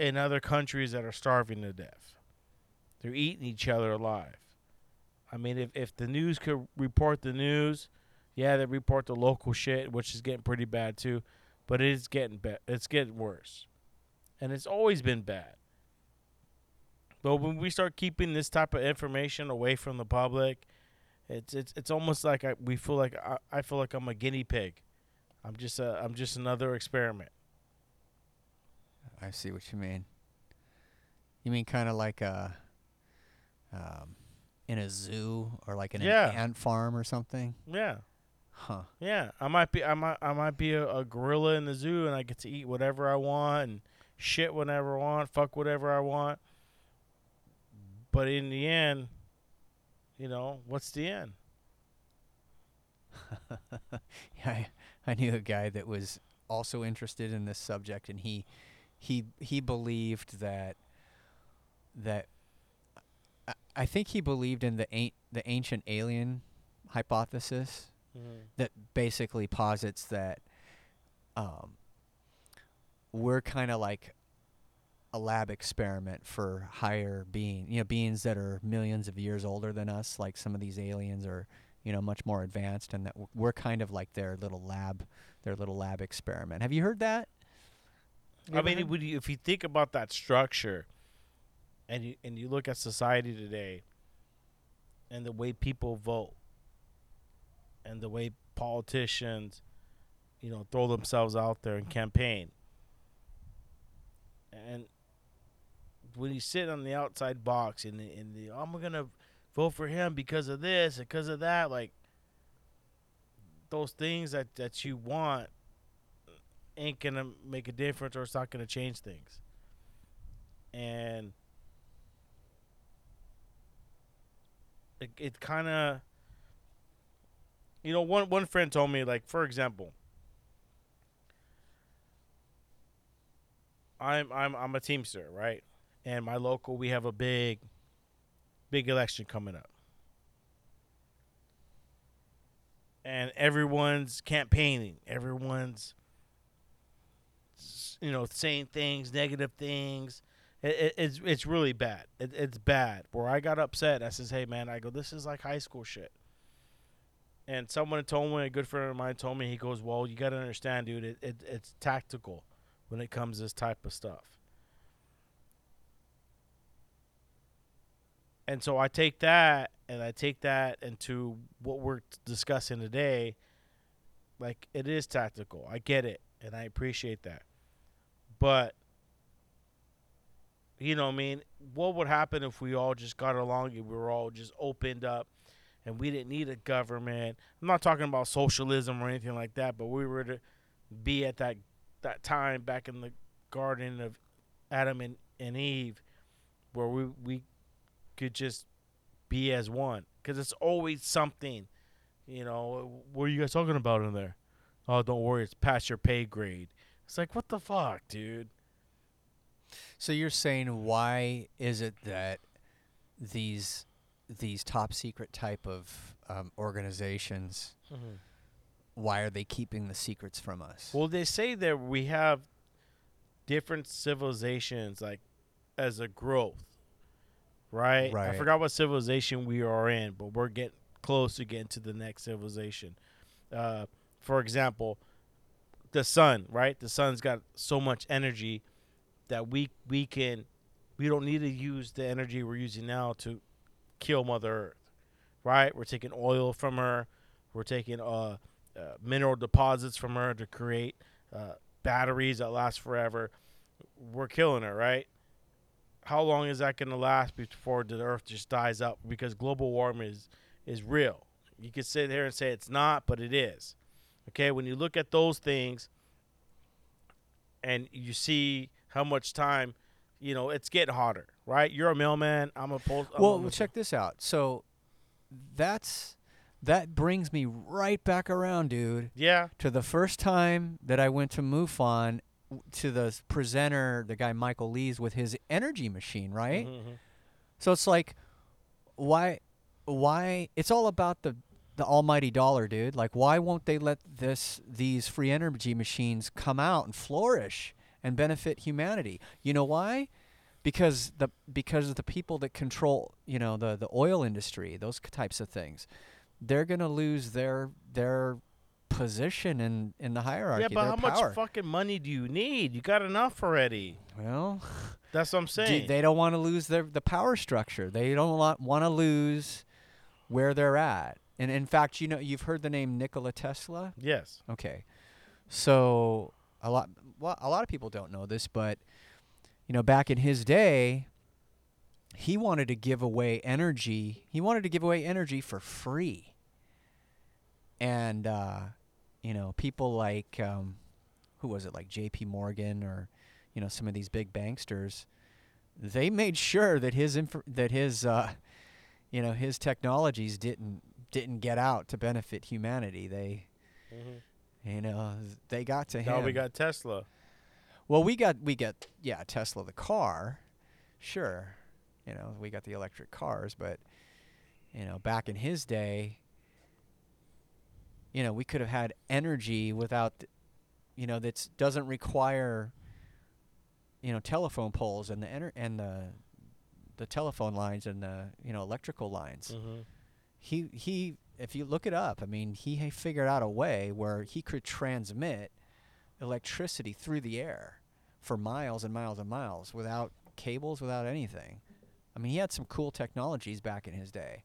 in other countries that are starving to death. They're eating each other alive. I mean, if, if the news could report the news, yeah, they report the local shit, which is getting pretty bad too, but it is getting bad. It's getting worse, and it's always been bad. But when we start keeping this type of information away from the public, it's it's it's almost like I, we feel like I, I feel like I'm a guinea pig. I'm just a I'm just another experiment. I see what you mean. You mean kind of like a, um, in a zoo or like in Yeah. an ant farm or something? Yeah. Huh. Yeah, I might be I might I might be a, a gorilla in the zoo and I get to eat whatever I want and shit whenever I want, fuck whatever I want. But in the end, you know, what's the end? [LAUGHS] Yeah, I, I knew a guy that was also interested in this subject, and he he he believed that that I, I think he believed in the an, the ancient alien hypothesis that basically posits that um, we're kind of like a lab experiment for higher being, you know, beings that are millions of years older than us. Like some of these aliens are, you know, much more advanced, and that w- we're kind of like their little lab, their little lab experiment. Have you heard that? I mean, would you, if you think about that structure, and you and you look at society today, and the way people vote, and the way politicians, you know, throw themselves out there and campaign. And when you sit on the outside box and the, and the I'm gonna vote for him because of this, and because of that, like those things that that you want ain't gonna make a difference or it's not gonna change things. And it, it kind of you know one one friend told me like for example I'm I'm I'm a teamster, right? And my local we have a big big election coming up. And everyone's campaigning, everyone's you know saying things, negative things. It, it, it's it's really bad. It, it's bad. Where I got upset, I says, "Hey man," I go, "This is like high school shit." And someone told me, a good friend of mine told me, he goes, "Well, you got to understand, dude. It, it it's tactical when it comes to this type of stuff." And so I take that and I take that into what we're discussing today. Like it is tactical. I get it and I appreciate that. But you know, what I mean, what would happen if we all just got along and we were all just opened up and we didn't need a government? I'm not talking about socialism or anything like that, but we were to be at that that time back in the garden of Adam and, and Eve where we we could just be as one. Because it's always something you know what are you guys talking about in there? Oh don't worry it's past your pay grade it's like what the fuck dude So you're saying why is it that these these top secret type of um, organizations why are they keeping the secrets from us? well they say that we have different civilizations like as a growth right? right? I forgot what civilization we are in, but we're getting close to getting to the next civilization. Uh, for example, the sun, right? The sun's got so much energy that we we can we don't need to use the energy we're using now to kill Mother Earth, right? We're taking oil from her, we're taking uh, uh mineral deposits from her to create uh, batteries that last forever. We're killing her, right? how long is that going to last before the earth just dies up because global warming is is real you can sit here and say it's not but it is okay when you look at those things and you see how much time you know it's getting hotter right you're a mailman i'm a post I'm well, a- check this out. So that's that brings me right back around, dude, yeah to the first time that I went to MUFON to the presenter, the guy Michael Lees with his energy machine, right? Mhm. So it's like, why, why? It's all about the the almighty dollar, dude. Like, why won't they let this these free energy machines come out and flourish and benefit humanity? You know why? Because the because of the people that control, you know, the the oil industry, those types of things, they're gonna lose their their position in in the hierarchy. yeah but how power. much fucking money do you need you got enough already well, [LAUGHS] that's what i'm Do- saying they don't want to lose their the power structure. They don't want to lose where they're at. And in fact, you know, you've heard the name Nikola Tesla. yes Okay, so a lot, well, a lot of people don't know this, but you know, back in his day, he wanted to give away energy. He wanted to give away energy for free. And uh, you know, people like um, who was it, like J.P. Morgan or you know some of these big banksters, they made sure that his inf- that his uh, you know his technologies didn't didn't get out to benefit humanity. They Mhm. you know they got to him. now we got tesla Well, we got we got yeah Tesla the car, sure, you know we got the electric cars, but you know back in his day, you know we could have had energy without, th- you know that doesn't require, you know telephone poles and the ener- and the, the telephone lines and the you know electrical lines mm-hmm. He he if you look it up i mean he figured out a way where he could transmit electricity through the air for miles and miles and miles without cables without anything. I mean he had some cool technologies back in his day.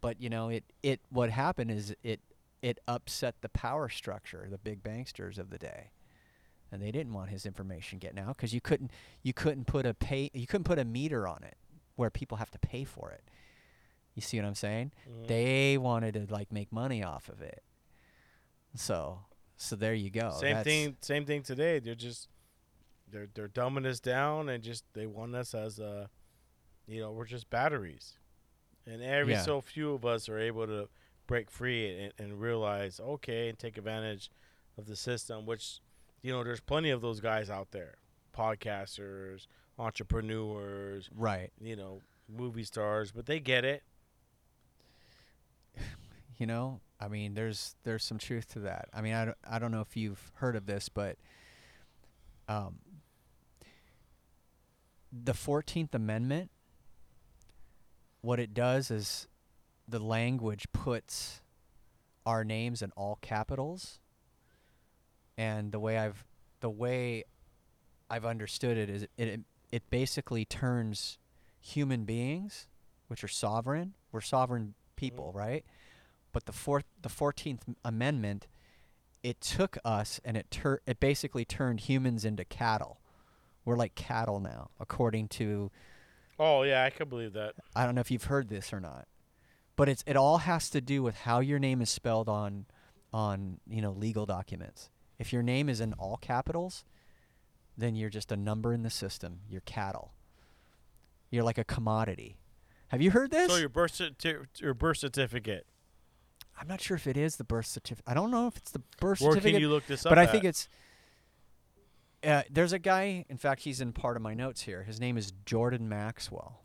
But you know, it it what happened is it it upset the power structure, the big banksters of the day, and they didn't want his information getting out because you couldn't you couldn't put a pay you couldn't put a meter on it where people have to pay for it. You see what I'm saying? Mhm. They wanted to like make money off of it. So so there you go. same That's- thing. Same thing today. They're just they're they're dumbing us down and just they want us as a, you know, we're just batteries, and every Yeah. so few of us are able to break free and, and realize okay and take advantage of the system. Which, you know, there's plenty of those guys out there, podcasters, entrepreneurs, Right. you know, movie stars, but they get it. You know, I mean, there's there's some truth to that. I mean, I don't, I don't know if you've heard of this, but um, the Fourteenth Amendment, what it does is the language puts our names in all capitals, and the way I've the way I've understood it is it it, it basically turns human beings, which are sovereign, we're sovereign people, right? But the fourth, the Fourteenth Amendment, it took us and it tur- it basically turned humans into cattle. We're like cattle now, according to Oh yeah, I can believe that. I don't know if you've heard this or not, but it's it all has to do with how your name is spelled on on you know legal documents. If your name is in all capitals, then you're just a number in the system. You're cattle. You're like a commodity. Have you heard this? So your birth certi- your birth certificate. I'm not sure if it is the birth certificate. I don't know if it's the birth Where certificate. can you look this up? but I think it's. Uh, there's a guy. In fact, he's in part of my notes here. His name is Jordan Maxwell,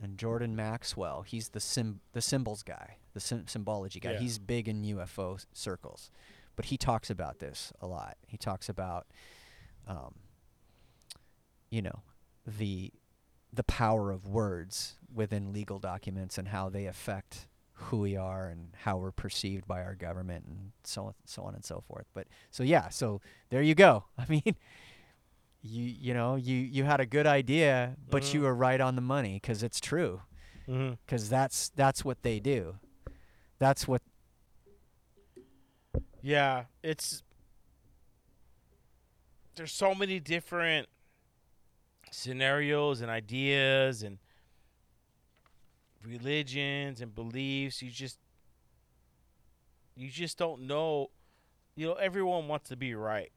and Jordan Maxwell, he's the sim the symbols guy, the sim- symbology guy. Yeah. He's big in UFO circles, but he talks about this a lot. He talks about, um, you know, the the power of words within legal documents and how they affect who we are and how we're perceived by our government and so on, so on and so forth. But so yeah, so there you go. [LAUGHS] I mean, you you know you you had a good idea, but you Mhm. were right on the money because it's true. Because that's that's what they do. That's what Yeah, it's there's so many different scenarios and ideas and religions and beliefs. You just you just don't know. You know, everyone wants to be right.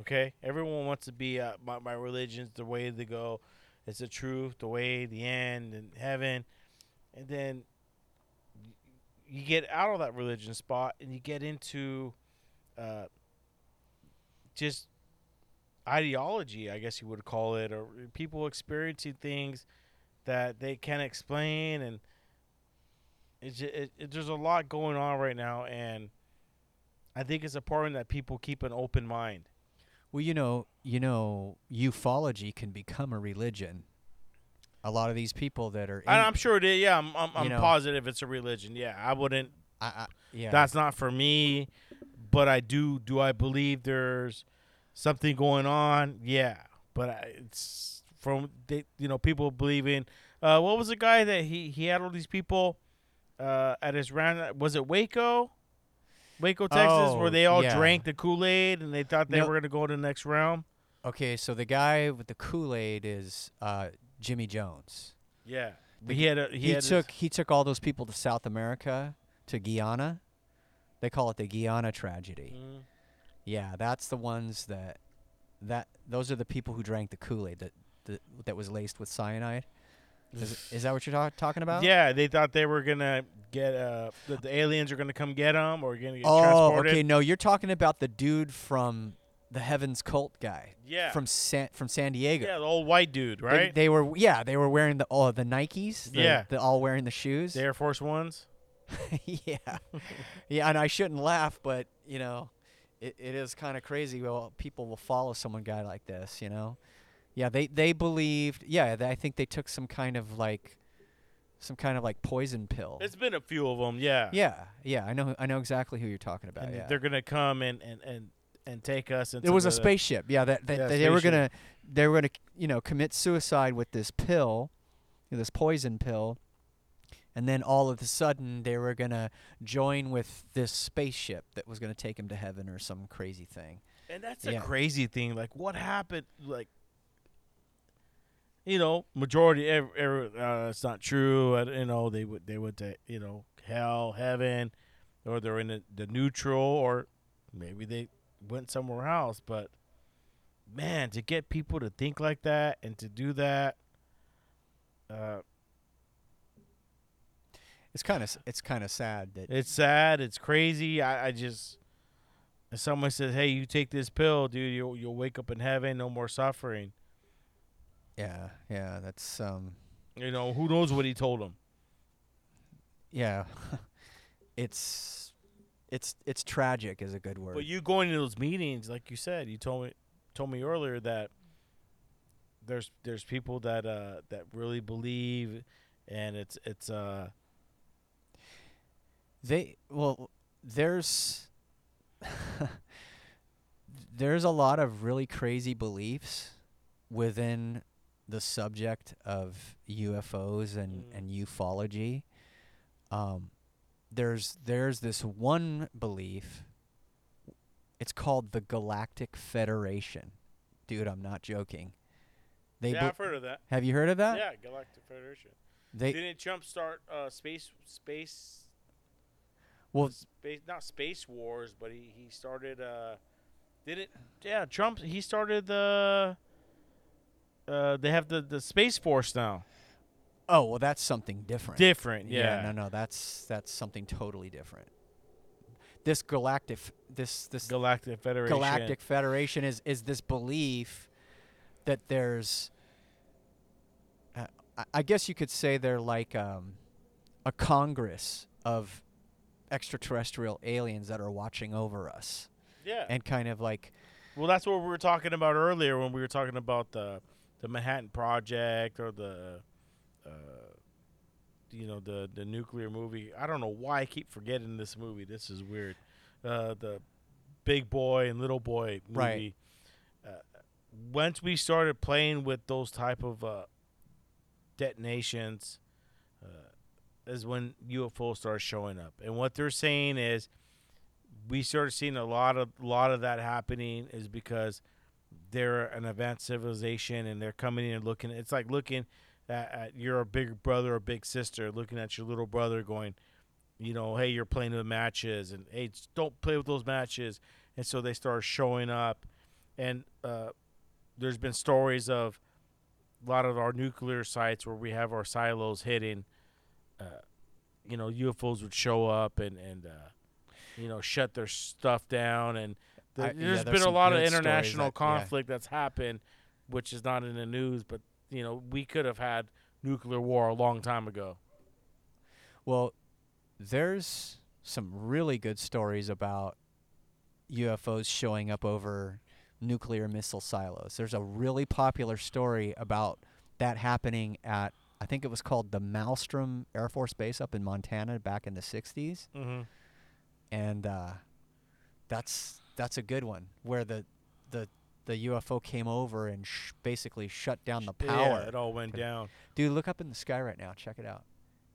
Okay, everyone wants to be uh, my my religion's the way to go. It's the truth, the way, the end, and heaven. And then you get out of that religion spot and you get into uh, just ideology, I guess you would call it, or people experiencing things that they can't explain, and it's ju- it, it, there's a lot going on right now, and I think it's important that people keep an open mind. well you know you know ufology can become a religion. A lot of these people that are in, And I'm sure it is. Yeah, I'm, I'm, I'm know- positive it's a religion. Yeah, I wouldn't. I, I, yeah That's not for me, but I do. Do I believe there's something going on? Yeah, but I, it's from they, you know people believing. Uh, what was the guy that he he had all these people uh, at his round? Was it Waco? Waco, Texas, Oh, where they all yeah. drank the Kool Aid and they thought they No. were gonna go to the next round. Okay, so the guy with the Kool Aid is uh, Jimmy Jones. Yeah, The- he had a, he, He, had his- took he took all those people to South America, to Guyana. They call it the Guyana tragedy. Mm. Yeah, that's the ones that that those are the people who drank the Kool Aid that, that that was laced with cyanide. Is, is that what you're ta- talking about? Yeah, they thought they were gonna get uh the, the aliens are gonna come get them or gonna get Oh, transported. okay. No, you're talking about the dude from the Heavens Cult guy Yeah, from San from San Diego. yeah, the old white dude, They- right? They, were yeah, they were wearing the oh the Nikes. The, Yeah. the all wearing the shoes. the Air Force Ones. [LAUGHS] yeah, yeah, and I shouldn't laugh, but you know, it, it is kind of crazy. Well, people will follow someone guy like this, you know. Yeah, they they believed. Yeah, they, I think they took some kind of like, some kind of like poison pill. It's been a few of them, yeah. yeah, yeah, I know, I know exactly who you're talking about. And yeah, they're gonna come and and and, and take us into there was the, a spaceship. Yeah, that, that Yeah, they were gonna they were gonna you know commit suicide with this pill, this poison pill, and then all of a sudden they were gonna join with this spaceship that was gonna take him to heaven or some crazy thing. And that's Yeah. a crazy thing. Like, what happened? Like, you know, majority, ev ev- uh, it's not true. You know, they would they went to you know hell, heaven, or they're in the, the neutral, or maybe they went somewhere else. But man, to get people to think like that and to do that, uh, It's kind of it's kind of sad that it's sad. It's crazy. I, I just. If someone says, "Hey, you take this pill, dude, you'll you'll wake up in heaven, no more suffering." Yeah yeah that's um You know, who knows what he told him? yeah [LAUGHS] it's it's it's tragic is a good word. But you going to those meetings, like you said, you told me told me earlier that there's there's people that uh that really believe, and it's it's uh They well, there's [LAUGHS] there's a lot of really crazy beliefs within the subject of UFOs and Mm. and ufology. Um, there's there's this one belief. It's called the Galactic Federation, dude. I'm not joking. They yeah, be- I've heard of that. have you heard of that? yeah, Galactic Federation. They Didn't Trump start uh space space well space not space wars, but he he started uh did it? yeah Trump he started the uh they have the the space force now. oh well that's something different. Different, yeah. no, no, that's that's something totally different. This galactic, this this Galactic Federation. galactic federation is is this belief that there's. Uh, I- I guess you could say they're like um, a congress of extraterrestrial aliens that are watching over us, Yeah. and kind of like Well, that's what we were talking about earlier when we were talking about the the Manhattan Project or the uh, you know the the nuclear movie. I don't know why I keep forgetting this movie. This is weird. Uh, the Big Boy and Little Boy movie. Right. Uh, once we started playing with those type of uh, detonations, uh, is when UFOs started showing up. And what they're saying is we started seeing a lot of lot of that happening is because they're an advanced civilization and they're coming in and looking. It's like looking at, at you're a big brother or big sister, looking at your little brother, going, you know, hey, you're playing with matches, and hey, don't play with those matches. And so they start showing up, and uh, there's been stories of a lot of our nuclear sites where we have our silos hidden. Uh, you know, UFOs would show up and and uh, you know shut their stuff down, and the, I- yeah, there's there's been a lot of international that- yeah. conflict that's happened, which is not in the news. But you know, we could have had nuclear war a long time ago. Well, there's some really good stories about UFOs showing up over nuclear missile silos. There's a really popular story about that happening at I think it was called the Malmstrom Air Force Base up in Montana back in the 60s Mm-hmm. and uh, that's that's a good one where the the the UFO came over and sh- basically shut down the power. Yeah, it all went down. Dude, look up in the sky right now. Check it out.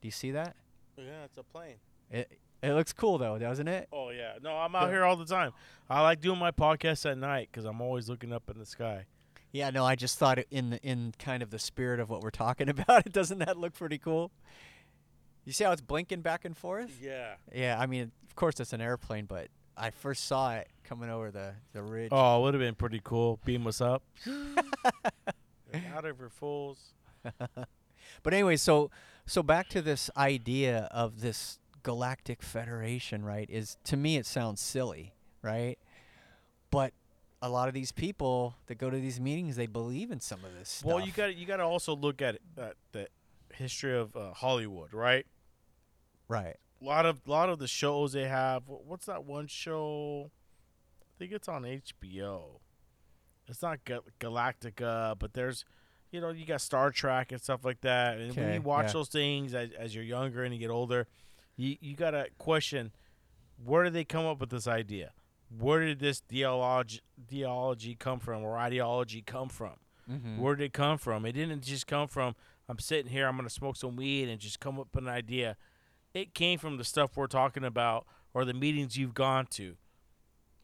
Do you see that? Yeah, it's a plane. It it looks cool though, doesn't it? Oh yeah, no, I'm out Yeah. here all the time. I like doing my podcast at night because I'm always looking up in the sky. Yeah, no, I just thought in the in kind of the spirit of what we're talking [LAUGHS] about. It [LAUGHS] Doesn't that look pretty cool? You see how it's blinking back and forth? Yeah. Yeah, I mean, of course it's an airplane, but I first saw it coming over the the ridge. Oh, it would have been pretty cool. Beam us up. out of your fools. [LAUGHS] But anyway, so so back to this idea of this galactic federation, right? Is to me it sounds silly, right? But a lot of these people that go to these meetings, they believe in some of this stuff. Well, you got you got to also look at, at the history of uh, Hollywood, right? right. A lot of lot of the shows they have. What's that one show? I think it's on HBO. It's not Ga- Galactica, but there's, you know, you got Star Trek and stuff like that. And when you watch yeah. those things as, as you're younger and you get older, you you gotta question, where did they come up with this idea? Where did this theology theology come from or ideology come from? Mm-hmm. Where did it come from? It didn't just come from I'm sitting here, I'm gonna smoke some weed and just come up with an idea. It came from the stuff we're talking about or the meetings you've gone to.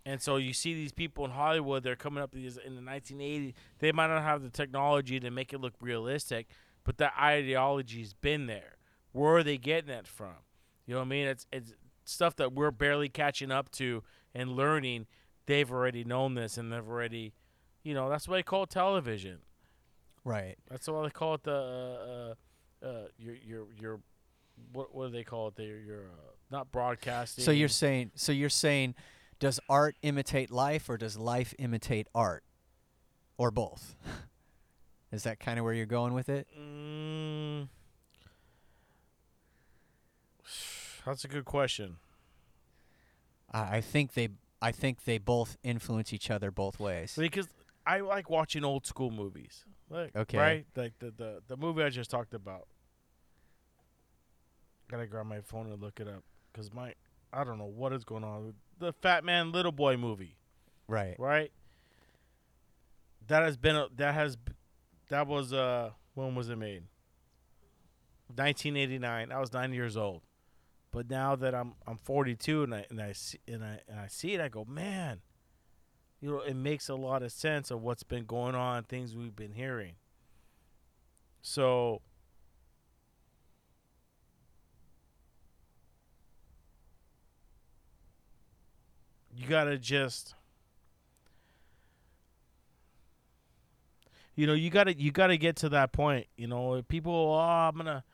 And so you see these people in Hollywood, they're coming up these in the 1980s. They might not have the technology to make it look realistic, but that ideology's been there. Where are they getting that from? You know what I mean? It's it's stuff that we're barely catching up to and learning. They've already known this, and they've already, you know, that's why they call it television. Right. That's why they call it the uh, uh, uh, your your your what what do they call it? Their your uh, not broadcasting. So you're saying so you're saying does art imitate life or does life imitate art? Or both? [LAUGHS] Is that kind of where you're going with it? Mm, that's a good question. I, I think they I think they both influence each other both ways. because I like watching old school movies. Like, Okay. Right? Like the, the the movie I just talked about. Gotta grab my phone and look it up because my I don't know what is going on. The Fat Man Little Boy movie, Right. right? That has been a, that has that was uh when was it made? 1989. I was nine years old, but now that I'm I'm 42 and I and I see and I and I see it, I go, man, you know, it makes a lot of sense of what's been going on, things we've been hearing. So you gotta just you know you gotta you gotta get to that point you know people oh i'm gonna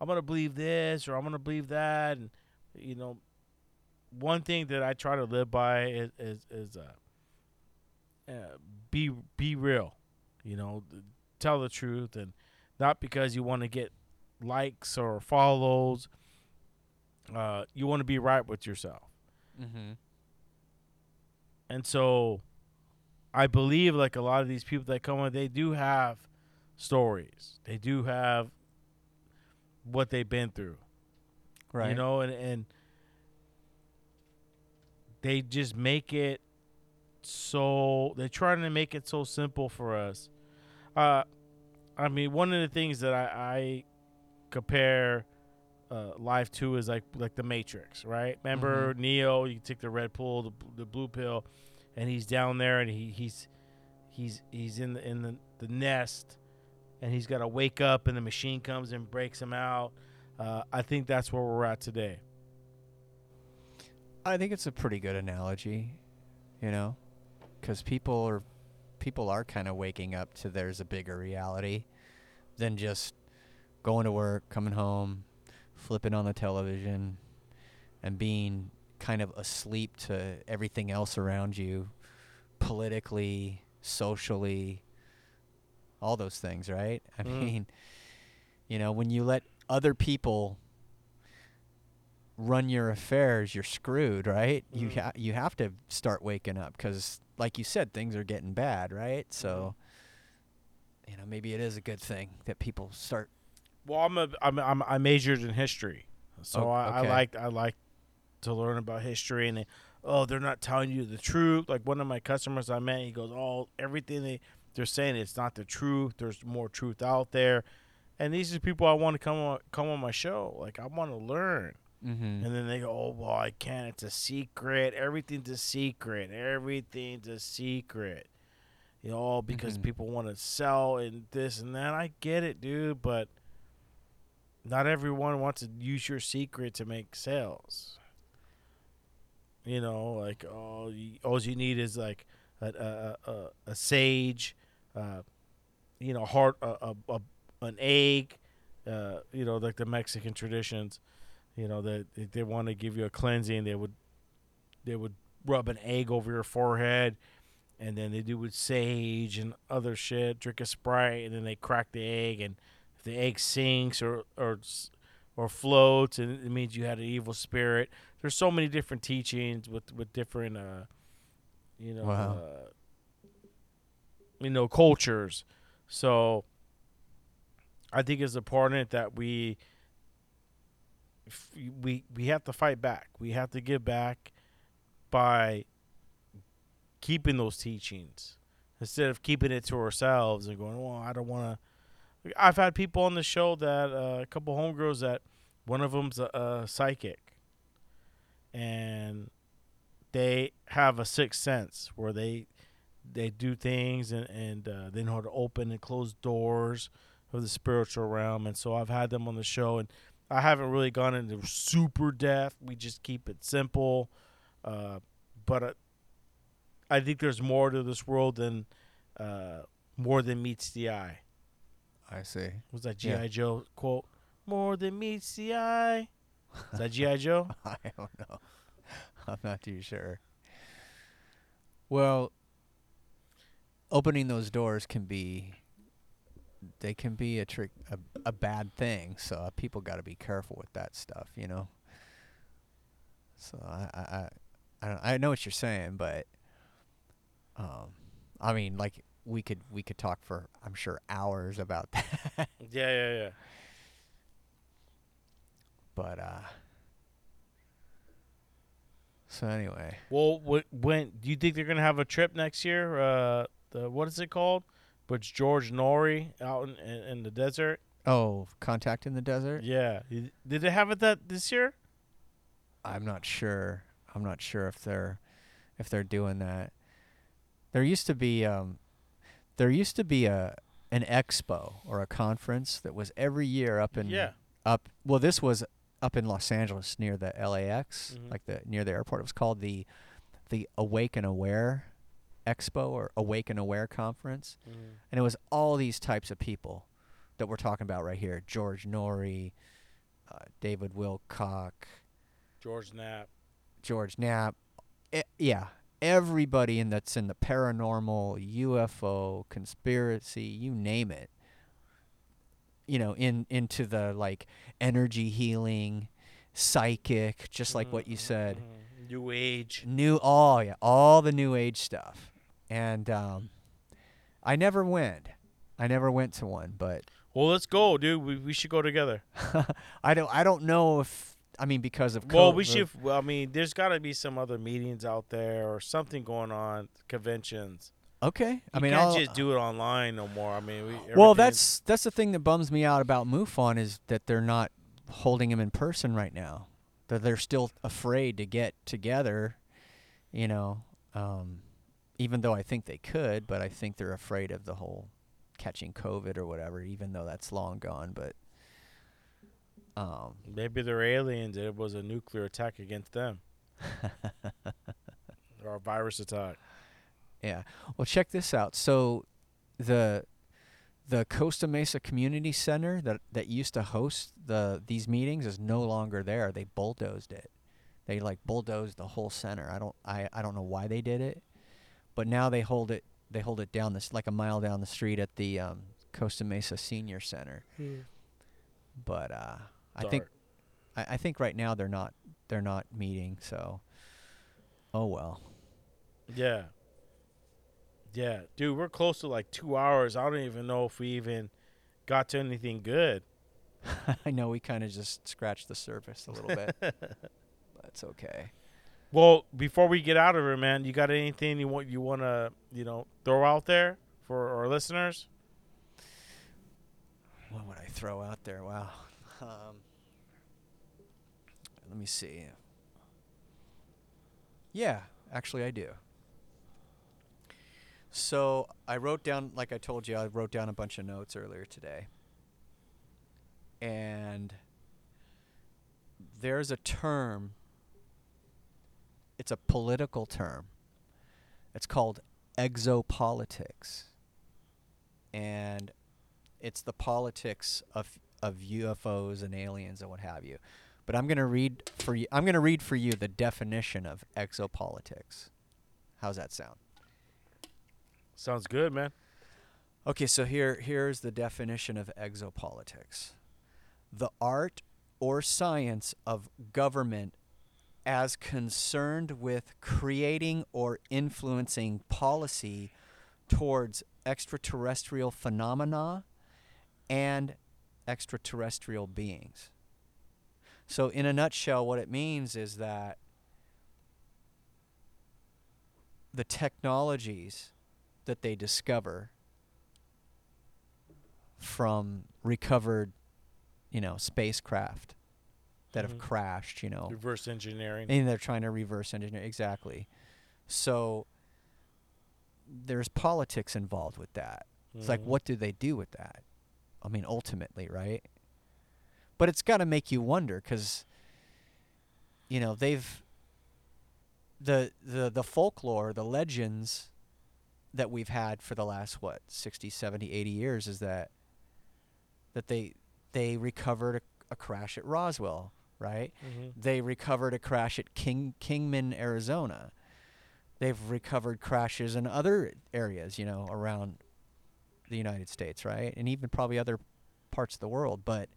i'm gonna believe this or i'm gonna believe that and you know one thing that i try to live by is is, is uh, uh be be real you know tell the truth and not because you want to get likes or follows uh you want to be right with yourself Mm-hmm. And so I believe like a lot of these people that come on, they do have stories. They do have what they've been through. Right. You know, and, and they just make it so they're trying to make it so simple for us. Uh I mean one of the things that I, I compare uh, life Two is like like the Matrix, right? Remember Neo? You take the red pill, the, the blue pill, and he's down there, and he, he's he's he's in the in the, the nest, and he's got to wake up, and the machine comes and breaks him out. Uh, I think that's where we're at today. I think it's a pretty good analogy, you know, because people are people are kind of waking up to there's a bigger reality than just going to work, coming home, flipping on the television, and being kind of asleep to everything else around you, politically, socially, all those things, right? [LAUGHS] I Mm. mean, you know, when you let other people run your affairs, you're screwed, right? You Mhm. ha- you have to start waking up because, like you said, things are getting bad, right? So, you know, maybe it is a good thing that people start. Well, I'm a I'm, I'm I majored in history, so Oh, I, I like I like to learn about history and they, oh they're not telling you the truth. Like one of my customers I met, he goes, oh everything they they're saying it's not the truth. There's more truth out there, and these are people I want to come on come on my show. Like I want to learn, Mm-hmm. and then they go, oh well I can't. It's a secret. Everything's a secret. Everything's a secret. You know, all because Mhm. people want to sell and this and that. I get it, dude, but not everyone wants to use your secret to make sales. You know, like all you, all you need is like a a, a, a sage, uh, you know, heart a, a, an egg, uh, you know, like the Mexican traditions. You know that they, they want to give you a cleansing. They would they would rub an egg over your forehead, and then they do with sage and other shit. Drink a sprite, and then they crack the egg, and if the egg sinks or or or floats, and it means you had an evil spirit. There's so many different teachings with with different, uh, you know, Wow. uh, you know, cultures. So I think it's important that we we we have to fight back. We have to give back by keeping those teachings instead of keeping it to ourselves and going, well, I don't want to. I've had people on the show that uh, a couple homegirls that one of them's a, a psychic, and they have a sixth sense where they they do things and and uh, they know how to open and close doors of the spiritual realm. And so I've had them on the show, and I haven't really gone into super depth. We just keep it simple, uh, but uh, I think there's more to this world than uh, more than meets the eye. I see. Was that GI Yeah. Joe quote? More than meets the eye. Is that GI Joe? [LAUGHS] I don't know. I'm not too sure. Well, opening those doors can be they can be a trick a, a bad thing, so uh, people got to be careful with that stuff, you know. So I I I I, don't, I know what you're saying, but um I mean like we could we could talk for I'm sure hours about [LAUGHS] that. yeah, yeah, yeah. but uh so anyway, Well, wh- when do you think they're gonna have a trip next year? Uh, the what is it called? But it's George Noory out in, in, in the desert. oh, contact in the desert? Yeah, did did they have it that this year? I'm not sure. I'm not sure if they're if they're doing that. There used to be um there used to be a an expo or a conference that was every year up in Yeah. up well this was up in Los Angeles near the LAX Mhm. like the near the airport it was called the the Awaken Aware Expo or Awaken Aware conference and it was all these types of people that we're talking about right here George Noory uh, David Wilcock George Knapp. George Knapp. E- yeah, everybody in that's in the paranormal, UFO, conspiracy, you name it. You know, in into the like energy healing, psychic, just like what you said. Mhm. New Age. New oh yeah, all the new age stuff. And um I never went. I never went to one, but Well, let's go, dude. We, we should go together. [LAUGHS] I don't I don't know if I mean because of COVID. Well, we should. Well, I mean, there's got to be some other meetings out there or something going on, conventions. Okay. I mean, can't I'll, just do it online no more. I mean, we, Well, that's that's the thing that bums me out about MUFON is that they're not holding him in person right now. That they're still afraid to get together, you know. Um, even though I think they could, but I think they're afraid of the whole catching COVID or whatever. Even though that's long gone, but um, maybe they're aliens. It was a nuclear attack against them, [LAUGHS] or a virus attack. Yeah. Well, check this out. So, the the Costa Mesa Community Center that that used to host the these meetings is no longer there. They bulldozed it. They like bulldozed the whole center. I don't I, I don't know why they did it, but now they hold it they hold it down this like a mile down the street at the um, Costa Mesa Senior Center. But uh, I think I, I think right now they're not they're not meeting. So, oh well. Yeah. Yeah, dude, we're close to like two hours. I don't even know if we even got to anything good. [LAUGHS] I know we kind of just scratched the surface a little bit. [LAUGHS] That's okay. Well, before we get out of here, man, you got anything you want you want to you know throw out there for our listeners? What would I throw out there? Wow. [LAUGHS] Um, let me see. Yeah, actually, I do. So I wrote down, like I told you, I wrote down a bunch of notes earlier today. And there's a term, it's a political term. It's called exopolitics. And it's the politics of of UFOs and aliens and what have you. But I'm gonna read for you. I'm gonna read for you the definition of exopolitics. How's that sound? Sounds good, man. Okay, so here here's the definition of exopolitics. The art or science of government as concerned with creating or influencing policy towards extraterrestrial phenomena and extraterrestrial beings. So in a nutshell what it means is that the technologies that they discover from recovered, you know, spacecraft that Mhm. have crashed, you know. Reverse engineering. And they're trying to reverse engineer exactly. So there's politics involved with that. It's like Mhm. what do they do with that? I mean ultimately, right? But it's got to make you wonder cuz you know, they've the the the folklore, the legends that we've had for the last what 60, 70, 80 years is that that they they recovered a, a crash at Roswell, right? Mhm. They recovered a crash at King Kingman, Arizona. They've recovered crashes in other areas, you know, around the United States, right? And even probably other parts of the world. But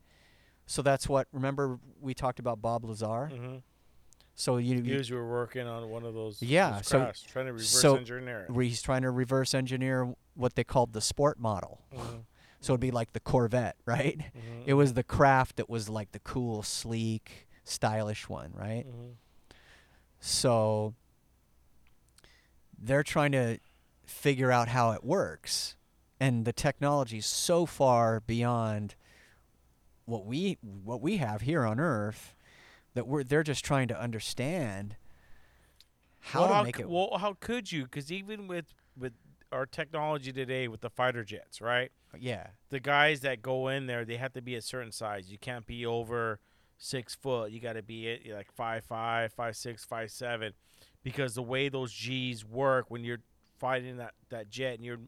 so that's what remember we talked about Bob Lazar? Mhm. So you, you You were working on one of those. Yeah, those so- crafts, trying to reverse so engineer it. where he's trying to reverse engineer what they called the sport model. Mhm. So it'd be like the Corvette, [LAUGHS] right? Mhm. It was the craft that was like the cool, sleek, stylish one, right? Mhm. So they're trying to figure out how it works. And the technology's so far beyond what we what we have here on Earth that we're they're just trying to understand how well, to how make c- it Well, how could you? Because even with with our technology today, with the fighter jets, right? yeah. The guys that go in there, they have to be a certain size. You can't be over six foot. You got to be at, like five five, five six, five seven, because the way those G's work when you're fighting that, that jet and you're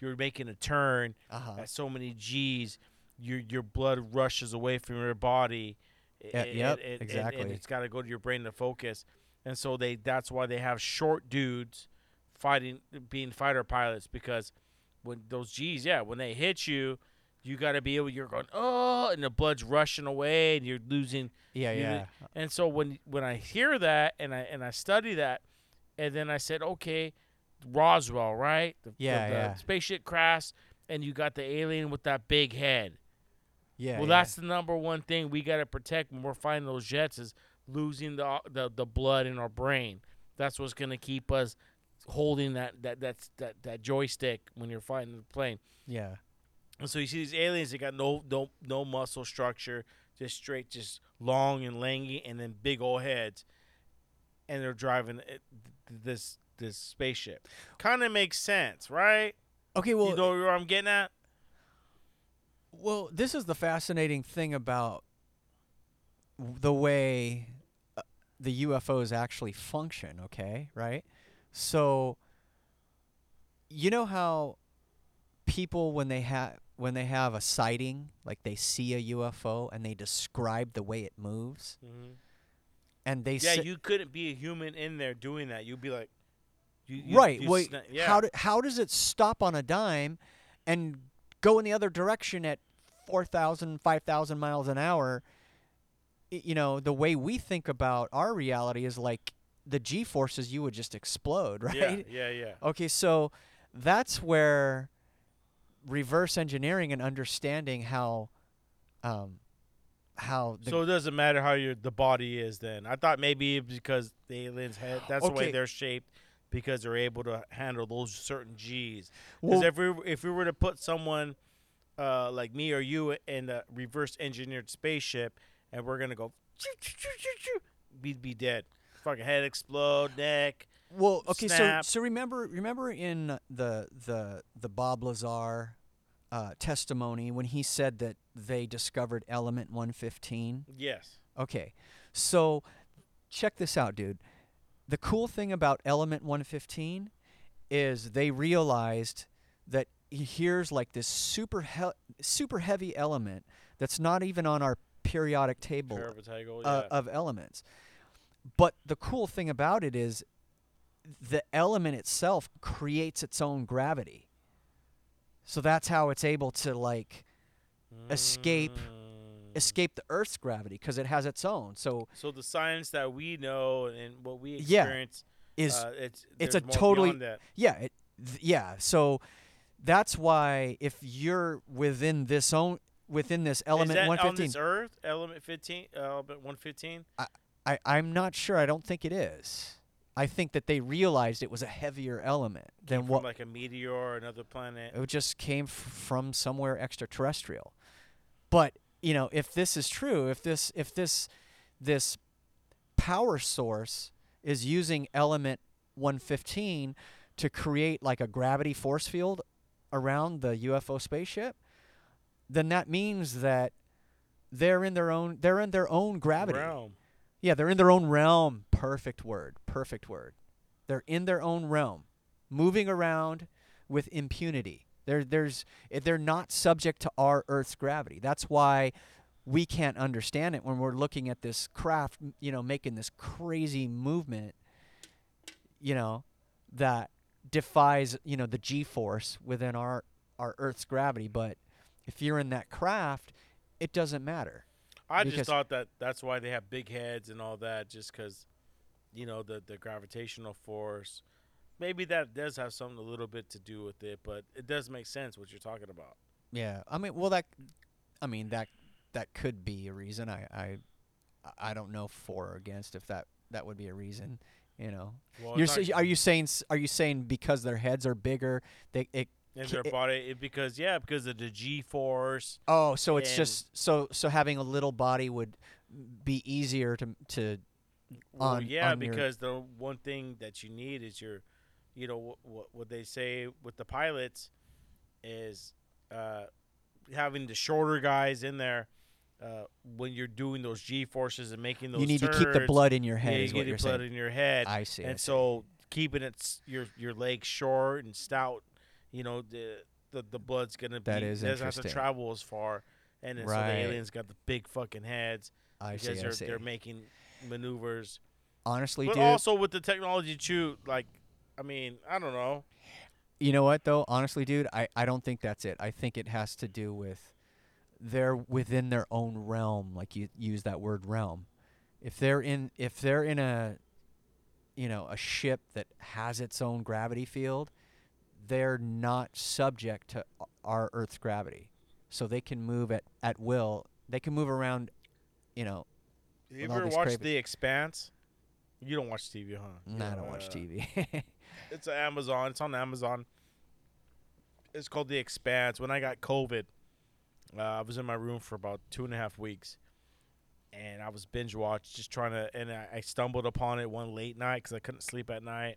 you're making a turn Uh-huh. at so many G's, your your blood rushes away from your body. Yeah, yep, and- and- exactly. And it's got to go to your brain to focus, and so they that's why they have short dudes fighting being fighter pilots because when those G's, yeah, when they hit you, you got to be able. You're going oh, and the blood's rushing away, and you're losing. Yeah, you- yeah. And so when when I hear that and I and I study that, and then I said, okay, Roswell, right? The, the- Yeah, the yeah. Spaceship crash, and you got the alien with that big head. Yeah. well, yeah. that's the number one thing we got to protect when we're fighting those jets is losing the, the the blood in our brain. That's what's gonna keep us holding that that that's that that joystick when you're fighting the plane. yeah. And so you see these aliens, they got no no no muscle structure, just straight, just long and langy, and then big old heads, and they're driving eh, it- this this spaceship. Kind of makes sense, right? Okay, well, you know where I'm getting at? Well, this is the fascinating thing about the way uh, the UFOs actually function, okay? Right? So you know how people when they have when they have a sighting, like they see a UFO and they describe the way it moves Mm-hmm. and they Yeah, say you couldn't be a human in there doing that. You'd be like, you, you, right. you Wait, sna- yeah. how do, how does it stop on a dime and go in the other direction at 4,000, 5,000 miles an hour? You know, the way we think about our reality is like the G forces, you would just explode, [LAUGHS] right? Yeah, yeah, yeah. Okay, so that's where reverse engineering and understanding how, um, how so it doesn't matter how your the body is. Then I thought maybe because the aliens head. That's the way they're shaped because they're able to handle those certain G's. Well- if we if we were to put someone uh, like me or you in a reverse engineered spaceship and we're gonna go, we'd be dead. Fucking head explode, neck. Well, okay, snap. so so remember remember in the the the Bob Lazar uh, testimony when he said that they discovered element 115. Yes. Okay, so check this out, dude. The cool thing about element 115 is they realized that here's like this super he- super heavy element that's not even on our periodic table Paravitago, uh, yeah. of elements. But the cool thing about it is the element itself creates its own gravity. So that's how it's able to like Mm. escape the Earth's gravity because it has its own. So So the science that we know and what we Yeah, experience is uh, it's it's a totally- that. yeah, it, th- yeah. So that's why if you're within this own within this element Is that on 115, this Earth, element fifteen, uh, element one fifteen. I I'm not sure. I don't think it is. I think that they realized it was a heavier element than what like a meteor or another planet. it just came f- from somewhere extraterrestrial. But you know, if this is true, if this if this this power source is using element 115 to create like a gravity force field around the UFO spaceship, then that means that they're in their own they're in their own gravity. Realm. Yeah, they're in their own realm. Perfect word. Perfect word. They're in their own realm, moving around with impunity. They're, there's, eh, they're not subject to our Earth's gravity. That's why we can't understand it when we're looking at this craft, you know, making this crazy movement, you know, that defies, you know, the G-force within our, our Earth's gravity. But if you're in that craft, it doesn't matter. I just thought that that's why they have big heads and all that, just because, you know, the the gravitational force. Maybe that does have something a little bit to do with it, but it does make sense what you're talking about. Yeah, I mean, well, that, I mean that that could be a reason. I I I don't know for or against if that that would be a reason. You know, Well, you're sa- are you saying are you saying because their heads are bigger, they it ca- their body it, because yeah, because of the G force. oh so it's just so so having a little body would be easier to to Well, on- yeah, on your- because the one thing that you need is your, you know, what what, they say with the pilots is uh, having the shorter guys in there uh, when you're doing those G forces and making those. you need to keep the blood in your Yeah, head. you what the blood saying. in your head. I see. I and see. so keeping it your your legs short and stout, you know, the the, the blood's gonna That be is doesn't have to travel as far. And then so the aliens got the big fucking heads I because see. I they're see. they're making maneuvers. Honestly, But dude, also with the technology too, like, I mean, I don't know. You know what though? Honestly, dude, I, I don't think that's it. I think it has to do with they're within their own realm, like you use that word realm. If they're in if they're in a you know, a ship that has its own gravity field, they're not subject to our Earth's gravity. So they can move at, at will. They can move around, you know. You ever watched The Expanse? You don't watch TV, huh? Nah, I don't watch uh, TV. [LAUGHS] It's on Amazon. It's on Amazon. It's called The Expanse. When I got COVID, uh, I was in my room for about two and a half weeks, and I was binge watch, just trying to. And I, I stumbled upon it one late night because I couldn't sleep at night.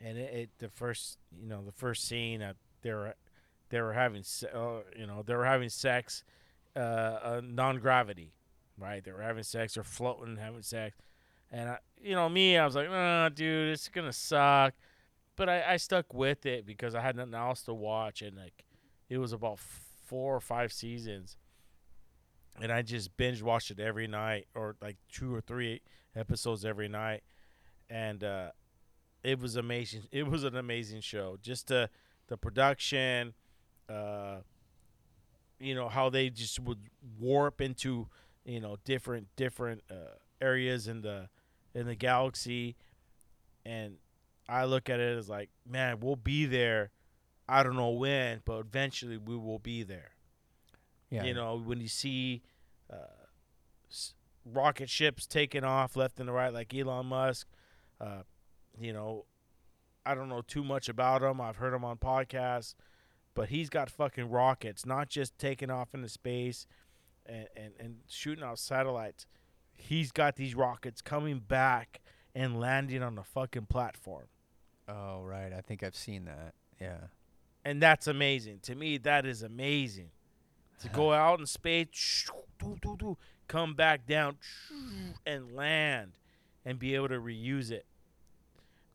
And it, it the first, you know, the first scene, uh, they were, they were having, se- uh, you know, they were having sex, uh, uh, non gravity, right? They were having sex or floating, having sex. And I, you know, me, I was like, nah, dude, it's gonna suck. But I, I stuck with it because I had nothing else to watch, and like, it was about four or five seasons, and I just binge watched it every night, or like two or three episodes every night, and uh, it was amazing. It was an amazing show. Just the the production, uh, you know, how they just would warp into, you know, different different uh, areas in the in the galaxy, and I look at it as like, man, we'll be there. I don't know when, but eventually we will be there. yeah. You know, when you see uh, s- rocket ships taking off left and right, like Elon Musk, uh, you know, I don't know too much about him. I've heard him on podcasts, but he's got fucking rockets, not just taking off into space and, and, and shooting out satellites. He's got these rockets coming back and landing on the fucking platform. Oh, right. I think I've seen that. Yeah. and that's amazing to me. That is amazing to go [LAUGHS] out in space, come back down, and land, and be able to reuse it.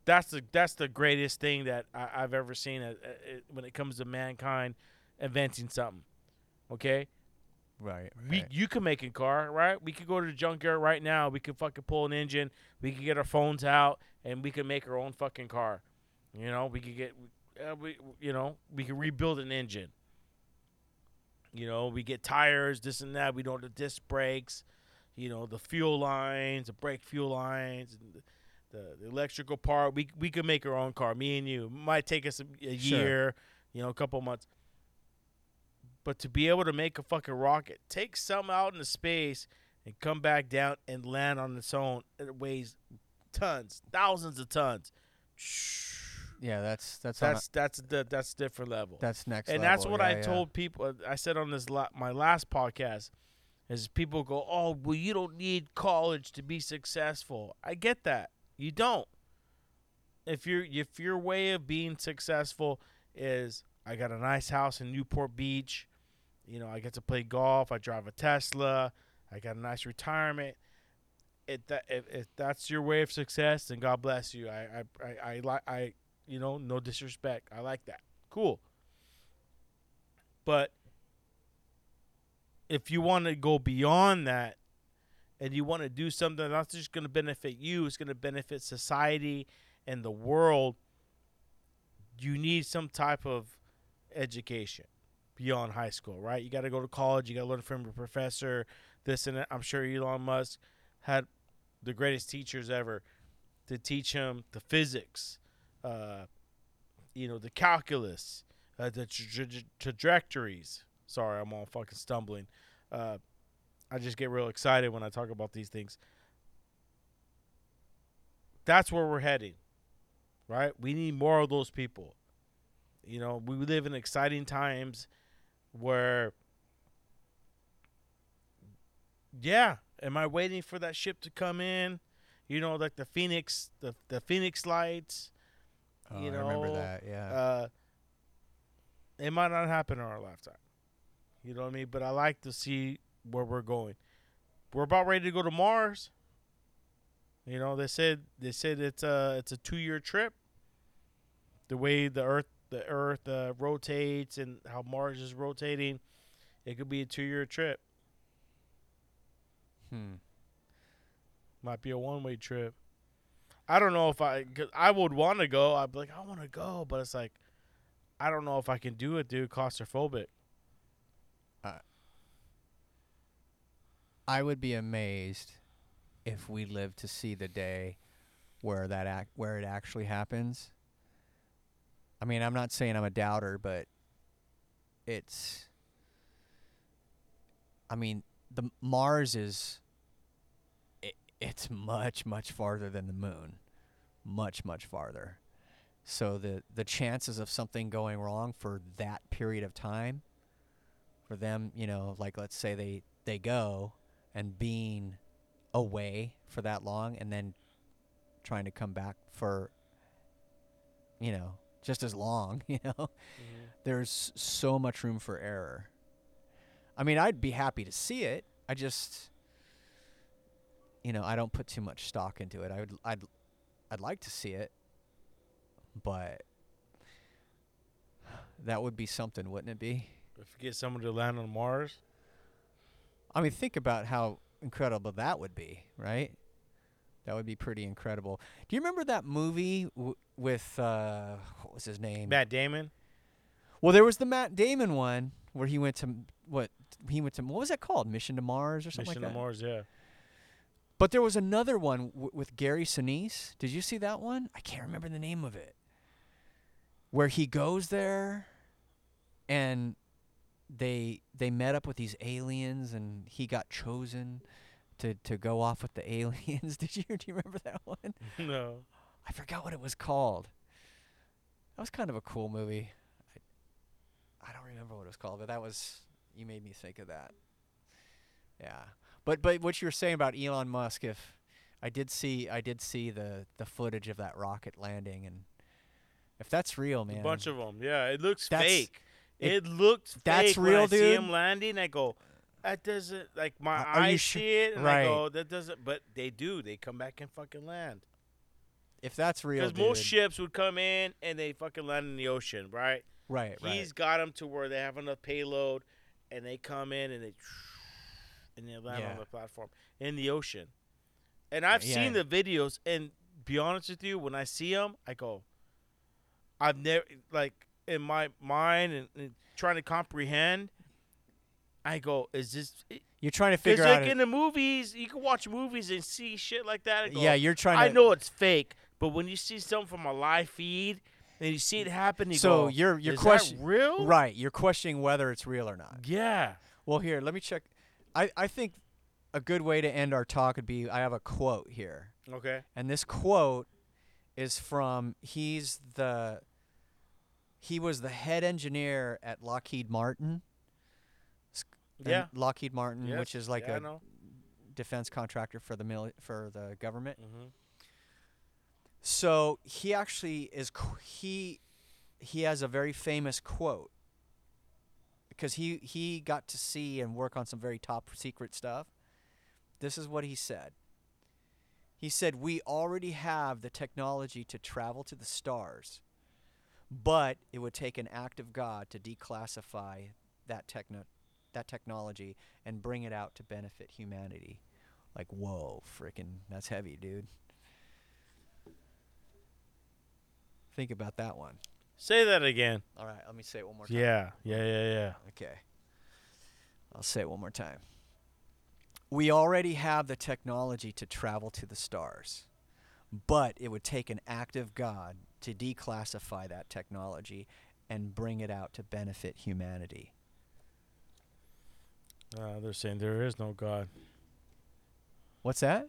That's the that's the greatest thing that I, I've ever seen uh, uh, when it comes to mankind inventing something. Okay, Right. we you can make a car, right? We could go to the junkyard right now. We could fucking pull an engine. We could get our phones out, and we could make our own fucking car. You know, we could get, uh, we you know, we could rebuild an engine. You know, we get tires, this and that. We don't the disc brakes. You know, the fuel lines, the brake fuel lines, and the, the, the electrical part. We we could make our own car. Me and you might take us a, a Sure. year, you know, a couple months. But to be able to make a fucking rocket, take some out into space and come back down and land on its own, it weighs tons, thousands of tons. [SIGHS] Yeah, that's that's on a- That's that's the that's different level. that's next. and that's what yeah, I yeah. told people. I said on this la- my last podcast is people go, "Oh, well, you don't need college to be successful." I get that. You don't. If your if your way of being successful is I got a nice house in Newport Beach, you know, I get to play golf, I drive a Tesla, I got a nice retirement. It that if, if that's your way of success, then God bless you. I I I, I like I you know, no disrespect. I like that. Cool. But if you want to go beyond that and you want to do something that's just going to benefit you, it's going to benefit society and the world, you need some type of education beyond high school, right? You got to go to college, you got to learn from your professor, this and that. I'm sure Elon Musk had the greatest teachers ever to teach him the physics, uh, you know, the calculus, uh, the tra- tra- trajectories. Sorry, I'm all fucking stumbling. Uh, I just get real excited when I talk about these things. That's where we're heading, right? We need more of those people. You know, we live in exciting times where, yeah, am I waiting for that ship to come in? You know, like the Phoenix, the the Phoenix lights. Oh, you I remember that. Yeah. Uh, it might not happen in our lifetime. You know what I mean? But I like to see where we're going. We're about ready to go to Mars. You know, they said they said it's a it's a two year trip. The way the Earth the Earth uh, rotates and how Mars is rotating, it could be a two year trip. hmm. Might be a one way trip. I don't know if I cause I would want to go. I'd be like, I want to go, but it's like, I don't know if I can do it, dude. Claustrophobic. I would be amazed if we live to see the day where that act where it actually happens. I mean, I'm not saying I'm a doubter, but it's I mean, the Mars is it, it's much much farther than the moon. Much much farther. So the the chances of something going wrong for that period of time for them, you know, like let's say they they go and being away for that long and then trying to come back for you know just as long [LAUGHS] you know? Mm-hmm. There's so much room for error. I mean i'd be happy to see it. I just you know i don't put too much stock into it. I would i'd i'd like to see it but that would be something wouldn't it be? If you get someone to land on Mars, I mean, think about how incredible that would be, right? That would be pretty incredible. Do you remember that movie w- with uh, what was his name? Matt Damon. Well, there was the Matt Damon one where he went to what he went to. What was that called? Mission to Mars or something Mission like that. Mission to. Mars, yeah. But there was another one w- with Gary Sinise. Did you see that one? I can't remember the name of it. Where he goes there, and they they met up with these aliens, and he got chosen to to go off with the aliens. [LAUGHS] Did you do you remember that one? no. I forgot what it was called. That was kind of a cool movie. I, I don't remember what it was called, but that was you made me think of that. Yeah. But but what you were saying about Elon Musk if I did see I did see the the footage of that rocket landing and if that's real, man. A bunch of them. Yeah, it looks fake. it- It, looks that's fake when real, I see him landing. I go, that doesn't like my Are- eyes su- see it, and right. I go, that doesn't. But they do. They come back and fucking land. if that's real, Because most ships would come in and they fucking land in the ocean, right? right, right. He's got them to where they have enough payload, and they come in and they and they land Yeah. on the platform in the ocean. And I've Yeah. seen the videos, and be honest with you, when I see them, I go, I've never like in my mind and, and trying to comprehend. I go, is this? you're trying to figure out like it- in the movies, you can watch movies and see shit like that. Go, Yeah, you're trying I to know it's fake, but when you see something from a live feed and you see it happen, you So go, you're- you're is question- real? Right, you're questioning whether it's real or not. Yeah. Well, here, let me check. I, I think a good way to end our talk would be I have a quote here. Okay. And this quote is from he's the he was the head engineer at Lockheed Martin. Yeah. Lockheed Martin, Yes. which is like yeah, a defense contractor for the mili- for the government. Mm-hmm. So he actually is qu- he he has a very famous quote because he he got to see and work on some very top secret stuff. This is what he said. He said, "We already have the technology to travel to the stars, but it would take an act of God to declassify that techno that technology and bring it out to benefit humanity." Like, whoa, freaking, that's heavy, dude. Think about that one. Say that again. All right, let me say it one more time. Yeah. Yeah. Yeah. Yeah. Okay. I'll say it one more time. We already have the technology to travel to the stars, but it would take an act of God to declassify that technology and bring it out to benefit humanity. Uh, they're saying there is no God. What's that?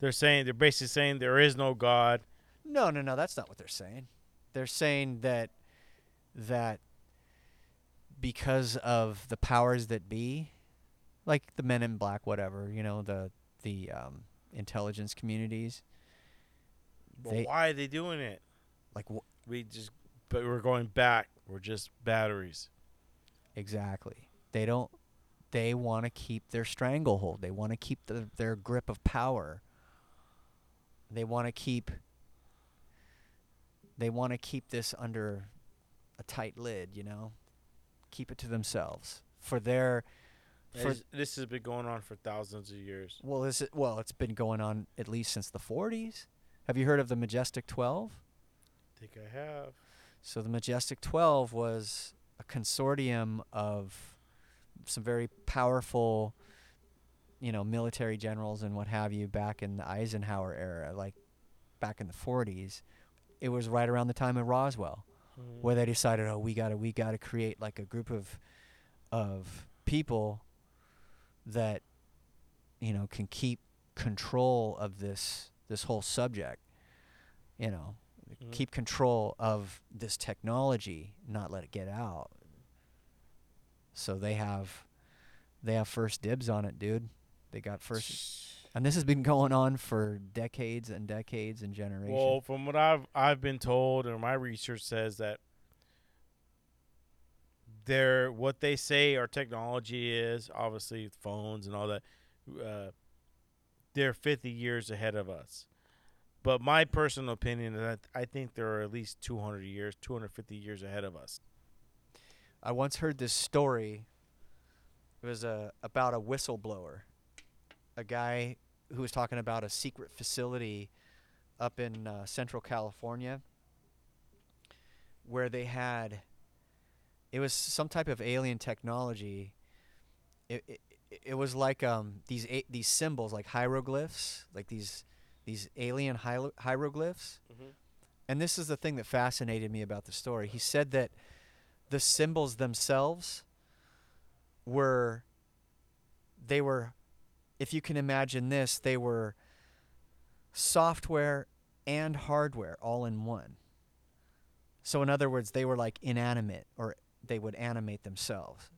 They're saying they're basically saying there is no God. No, no, no, that's not what they're saying. They're saying that that because of the powers that be, like the men in black whatever, you know, the the um, intelligence communities, But they why are they doing it? like wh- We just, but we're going back. We're just batteries. exactly. They don't they want to keep their stranglehold. They want to keep the, their grip of power. They want to keep they want to keep this under a tight lid, you know? Keep it to themselves. For their for This- this has been going on for thousands of years. well, is it well, it's been going on at least since the 40s. Have you heard of the Majestic 12? I think I have. So the Majestic 12 was a consortium of some very powerful, you know, military generals and what have you back in the Eisenhower era, like back in the 40s. It was right around the time of Roswell Mhm. where they decided, "Oh, we got to we got to create like a group of of people that you know can keep control of this this whole subject." You know, Mhm. keep control of this technology, not let it get out. So they have they have first dibs on it, dude. They got first and this has been going on for decades and decades and generations. Well, from what I've I've been told, and my research says that they're what they say our technology is, obviously phones and all that. Uh, they're 50 years ahead of us. But my personal opinion is that I think they're at least 200 years, 250 years ahead of us. I once heard this story. It was a about a whistleblower, a guy who was talking about a secret facility up in uh, Central California, where they had. It was some type of alien technology. It it, it was like um these a- these symbols like hieroglyphs, like these these alien hiero- hieroglyphs. And this is the thing that fascinated me about the story. He said that the symbols themselves were they were if you can imagine this they were software and hardware all in one. So in other words they were like inanimate or they would animate themselves.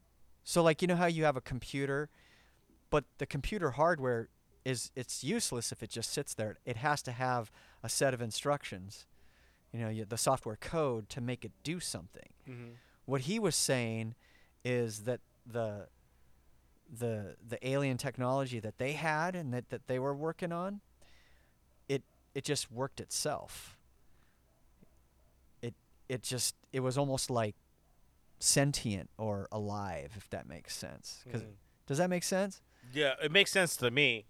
So like you know how you have a computer but the computer hardware is it's useless if it just sits there. It has to have a set of instructions you know the software code to make it do something. Mm-hmm. What he was saying is that the the the alien technology that they had and that, that they were working on it it just worked itself it it just it was almost like sentient or alive if that makes sense 'Cause- hmm. does that make sense Yeah, it makes sense to me.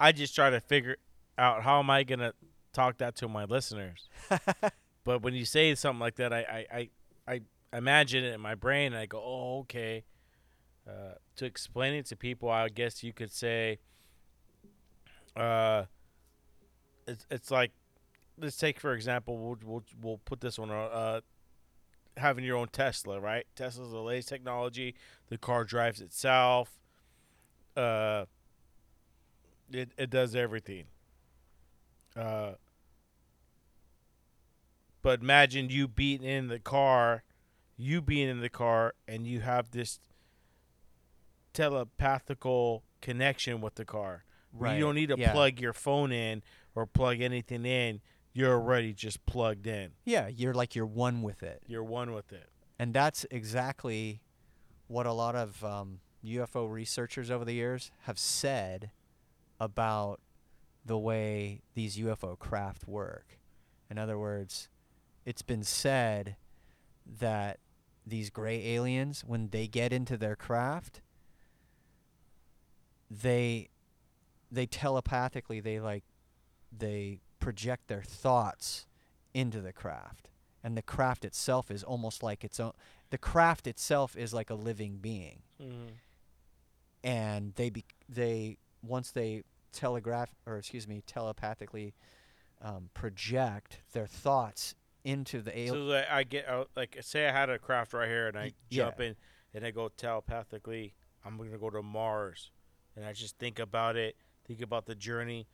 I just try to figure out how am I gonna talk that to my listeners. [LAUGHS] but when you say something like that, I I, I, I imagine it in my brain, and I go, oh, okay. Uh, to explain it to people, I guess you could say, uh, it's it's like, let's take for example, we'll we'll, we'll put this one, uh, having your own Tesla, right? Tesla's the latest technology. The car drives itself uh it, it does everything Uh, but imagine you being in the car, you being in the car, and you have this telepathical connection with the car. Where You don't need to yeah. plug your phone in or plug anything in. You're already just plugged in. Yeah, you're like you're one with it. You're one with it. And that's exactly what a lot of um, UFO researchers over the years have said about the way these UFO craft work. In other words, it's been said that these gray aliens, when they get into their craft, they they telepathically they like they project their thoughts into the craft and the craft itself is almost like its own the craft itself is like a living being Mm-hmm. and they be, they once they telegraph or excuse me telepathically um, project their thoughts into the So alien like I get uh, like say I had a craft right here and I Y- jump in and I go telepathically I'm gonna go to Mars. And I just think about it, think about the journey,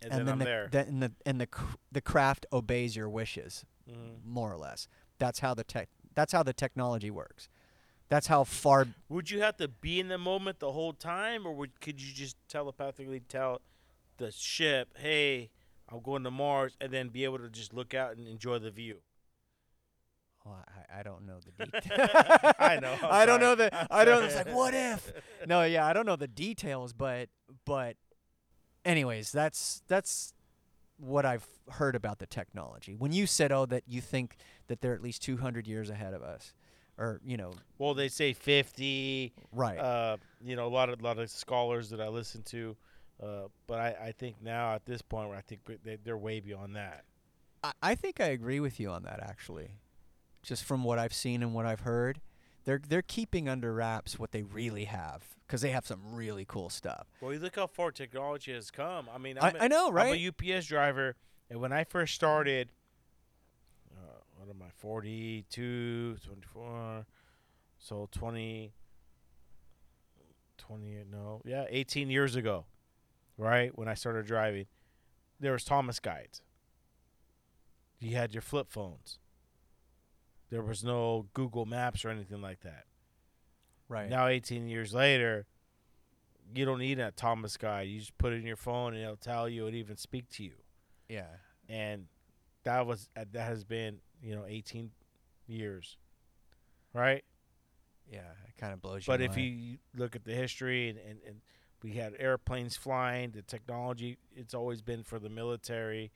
and, then, I'm the, there. the- and the and the cr- the craft obeys your wishes Mhm. more or less. That's how the tech that's how the technology works. That's how far Would you have to be in the moment the whole time, or would could you just telepathically tell the ship, "Hey, I'm going to Mars," and then be able to just look out and enjoy the view? Well, I, I don't know the [LAUGHS] details. I know, I'm I don't know the. I'm I don't. It's like what if? [LAUGHS] No, yeah, I don't know the details, but but, anyways, that's that's what I've heard about the technology. When you said, oh, that you think that they're at least 200 years ahead of us, or you know, Well, they say 50. right? Uh, you know, a lot of a lot of scholars that I listen to, uh, but I, I think now at this point, I think they, they're way beyond that. I, I think I agree with you on that actually. Just from what I've seen and what I've heard, they're they're keeping under wraps what they really have because they have some really cool stuff. Well, you look how far technology has come. I mean, I, I'm a- I know, right? I'm a UPS driver, and when I first started, uh, what am I, 42, 24, so 20, 20, no, yeah, 18 years ago, right, when I started driving, there was Thomas Guides. You had your flip phones. There was no Google Maps or anything like that. right. Now, 18 years later, you don't need a Thomas guide. You just put it in your phone and it'll tell you and even speak to you. yeah. And that was uh, that has been you know 18 years, right? Yeah, it kind of blows you. But if mind. you look at the history and, and, and we had airplanes flying, the technology it's always been for the military,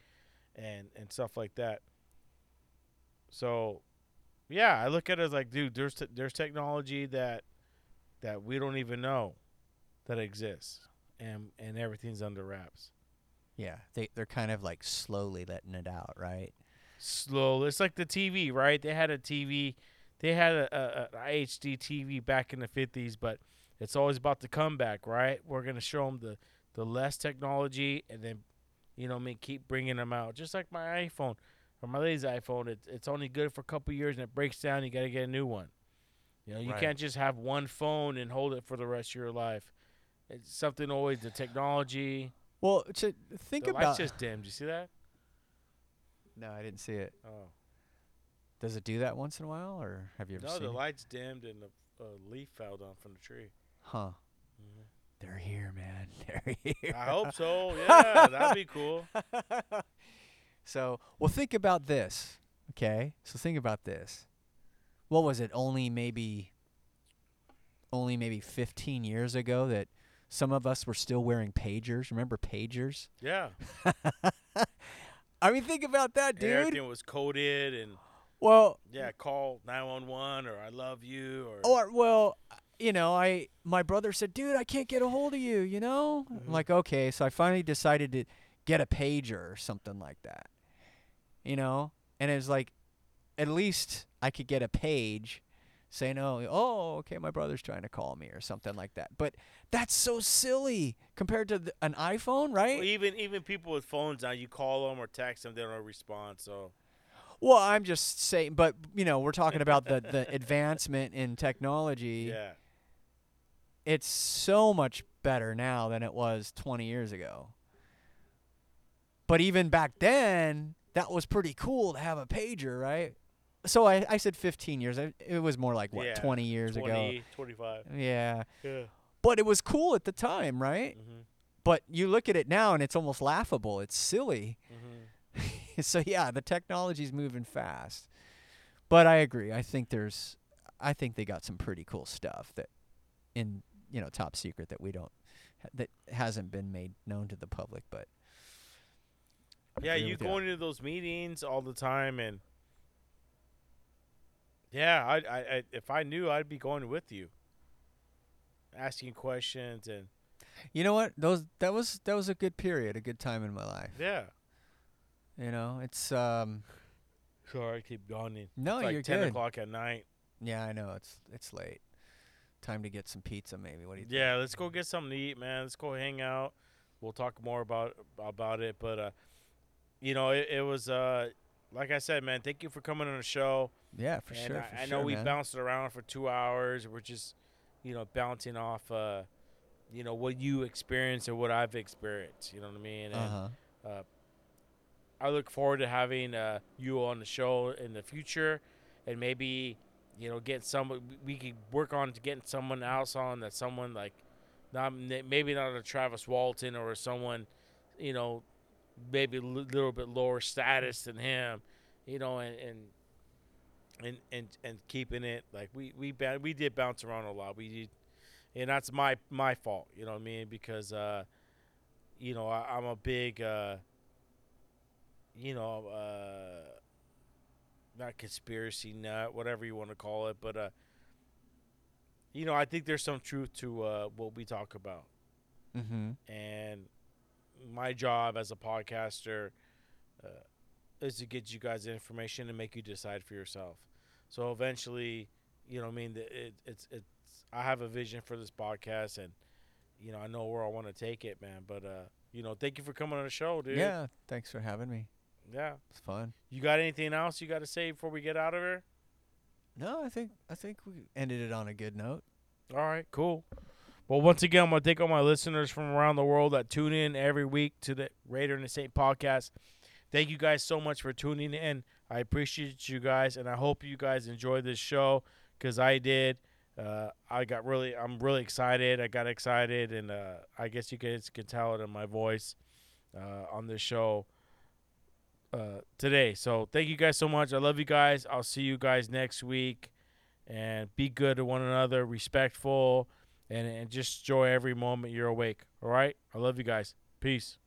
and and stuff like that. So, yeah, I look at it as like, dude, there's te- there's technology that that we don't even know that exists, and and everything's under wraps. yeah, they they're kind of like slowly letting it out, right? Slow. It's like the TV, right? They had a TV, they had a, a, a HD TV back in the fifties, but it's always about the comeback, right? We're gonna show them the the less technology, and then, you know, I mean, keep bringing them out. Just like my iPhone or my lady's iPhone, it's it's only good for a couple years, and it breaks down. You gotta get a new one. You know, you Right. can't just have one phone and hold it for the rest of your life. It's something always the technology. Well, to think the about. lights just dimmed. You see that? no, I didn't see it. Oh. Does it do that once in a while, or have you ever No, seen No, the it? lights dimmed and a, a uh, leaf fell down from the tree. Huh? Mm-hmm. They're here, man. [LAUGHS] They're here. I hope so. [LAUGHS] Yeah, that'd be cool. [LAUGHS] So, well, think about this. Okay, so think about this. What was it? Only maybe, only maybe 15 years ago that some of us were still wearing pagers. Remember pagers? Yeah, I mean, think about that, and dude. everything was coded and Well, yeah, call nine one one or I love you or or well, you know, I my brother said, "Dude, I can't get a hold of you." You know, Mhm. I'm like, okay, so I finally decided to get a pager or something like that. You know, and it was like, at least I could get a page saying, "Oh, oh, okay, my brother's trying to call me" or something like that. But that's so silly compared to the, an iPhone, right? Well, even even people with phones now, you call them or text them, they don't respond. So Well, I'm just saying, but you know, we're talking about the the [LAUGHS] advancement in technology. yeah, it's so much better now than it was 20 years ago. But even back then, that was pretty cool to have a pager, right? So I, I said 15 years. It was more like what Yeah, 20 years 20, ago. 25. Yeah. Yeah. But it was cool at the time, right? hmm But you look at it now and it's almost laughable. It's silly. hmm [LAUGHS] so yeah, the technology's moving fast. But I agree. I think there's I think they got some pretty cool stuff that in, you know, top secret that we don't that hasn't been made known to the public, but Yeah, you going to those meetings all the time, and yeah, I, I, I, if I knew, I'd be going with you, asking questions, and you know what? Those that was that was a good period, a good time in my life. yeah. You know, it's um Sorry, I keep yawning. no, it's like you're ten good. o'clock at night. Yeah, I know it's it's late. Time to get some pizza, maybe. What do you think? Yeah, let's go get something to eat, man. Let's go hang out. We'll talk more about about it, but uh, you know, it, it was uh, like I said, man. Thank you for coming on the show. Yeah, for and sure. I, for I sure, know we man. bounced around for two hours. We're just, you know, bouncing off, uh, you know, what you experienced or what I've experienced. You know what I mean? And Uh-huh. I look forward to having uh, you on the show in the future, and maybe, you know, getting some. We could work on getting someone else on that someone like, not maybe not a Travis Walton or someone, you know, maybe a little bit lower status than him, you know, and and and and, and keeping it like we we we did bounce around a lot. We did, and that's my my fault. You know what I mean? Because uh, you know I, I'm a big uh, you know uh, not conspiracy nut, whatever you want to call it, but uh, you know I think there's some truth to uh, what we talk about Mhm. and my job as a podcaster uh, is to get you guys the information and make you decide for yourself. So eventually, you know, I mean, it, it's it's. I have a vision for this podcast, and you know, I know where I want to take it, man. But uh, you know, thank you for coming on the show, dude. Yeah, thanks for having me. Yeah. It's fun. You got anything else you got to say before we get out of here? No, I think I think we ended it on a good note. All right, cool. Well, once again, I'm gonna thank all my listeners from around the world that tune in every week to the Raider and the Saint podcast. Thank you guys so much for tuning in. I appreciate you guys, and I hope you guys enjoyed this show because I did. Uh, I got really, I'm really excited. I got excited, and uh, I guess you guys can tell it in my voice uh, on this show uh, today. So thank you guys so much. I love you guys. I'll see you guys next week, and be good to one another, respectful, and and just enjoy every moment you're awake. All right. I love you guys. Peace.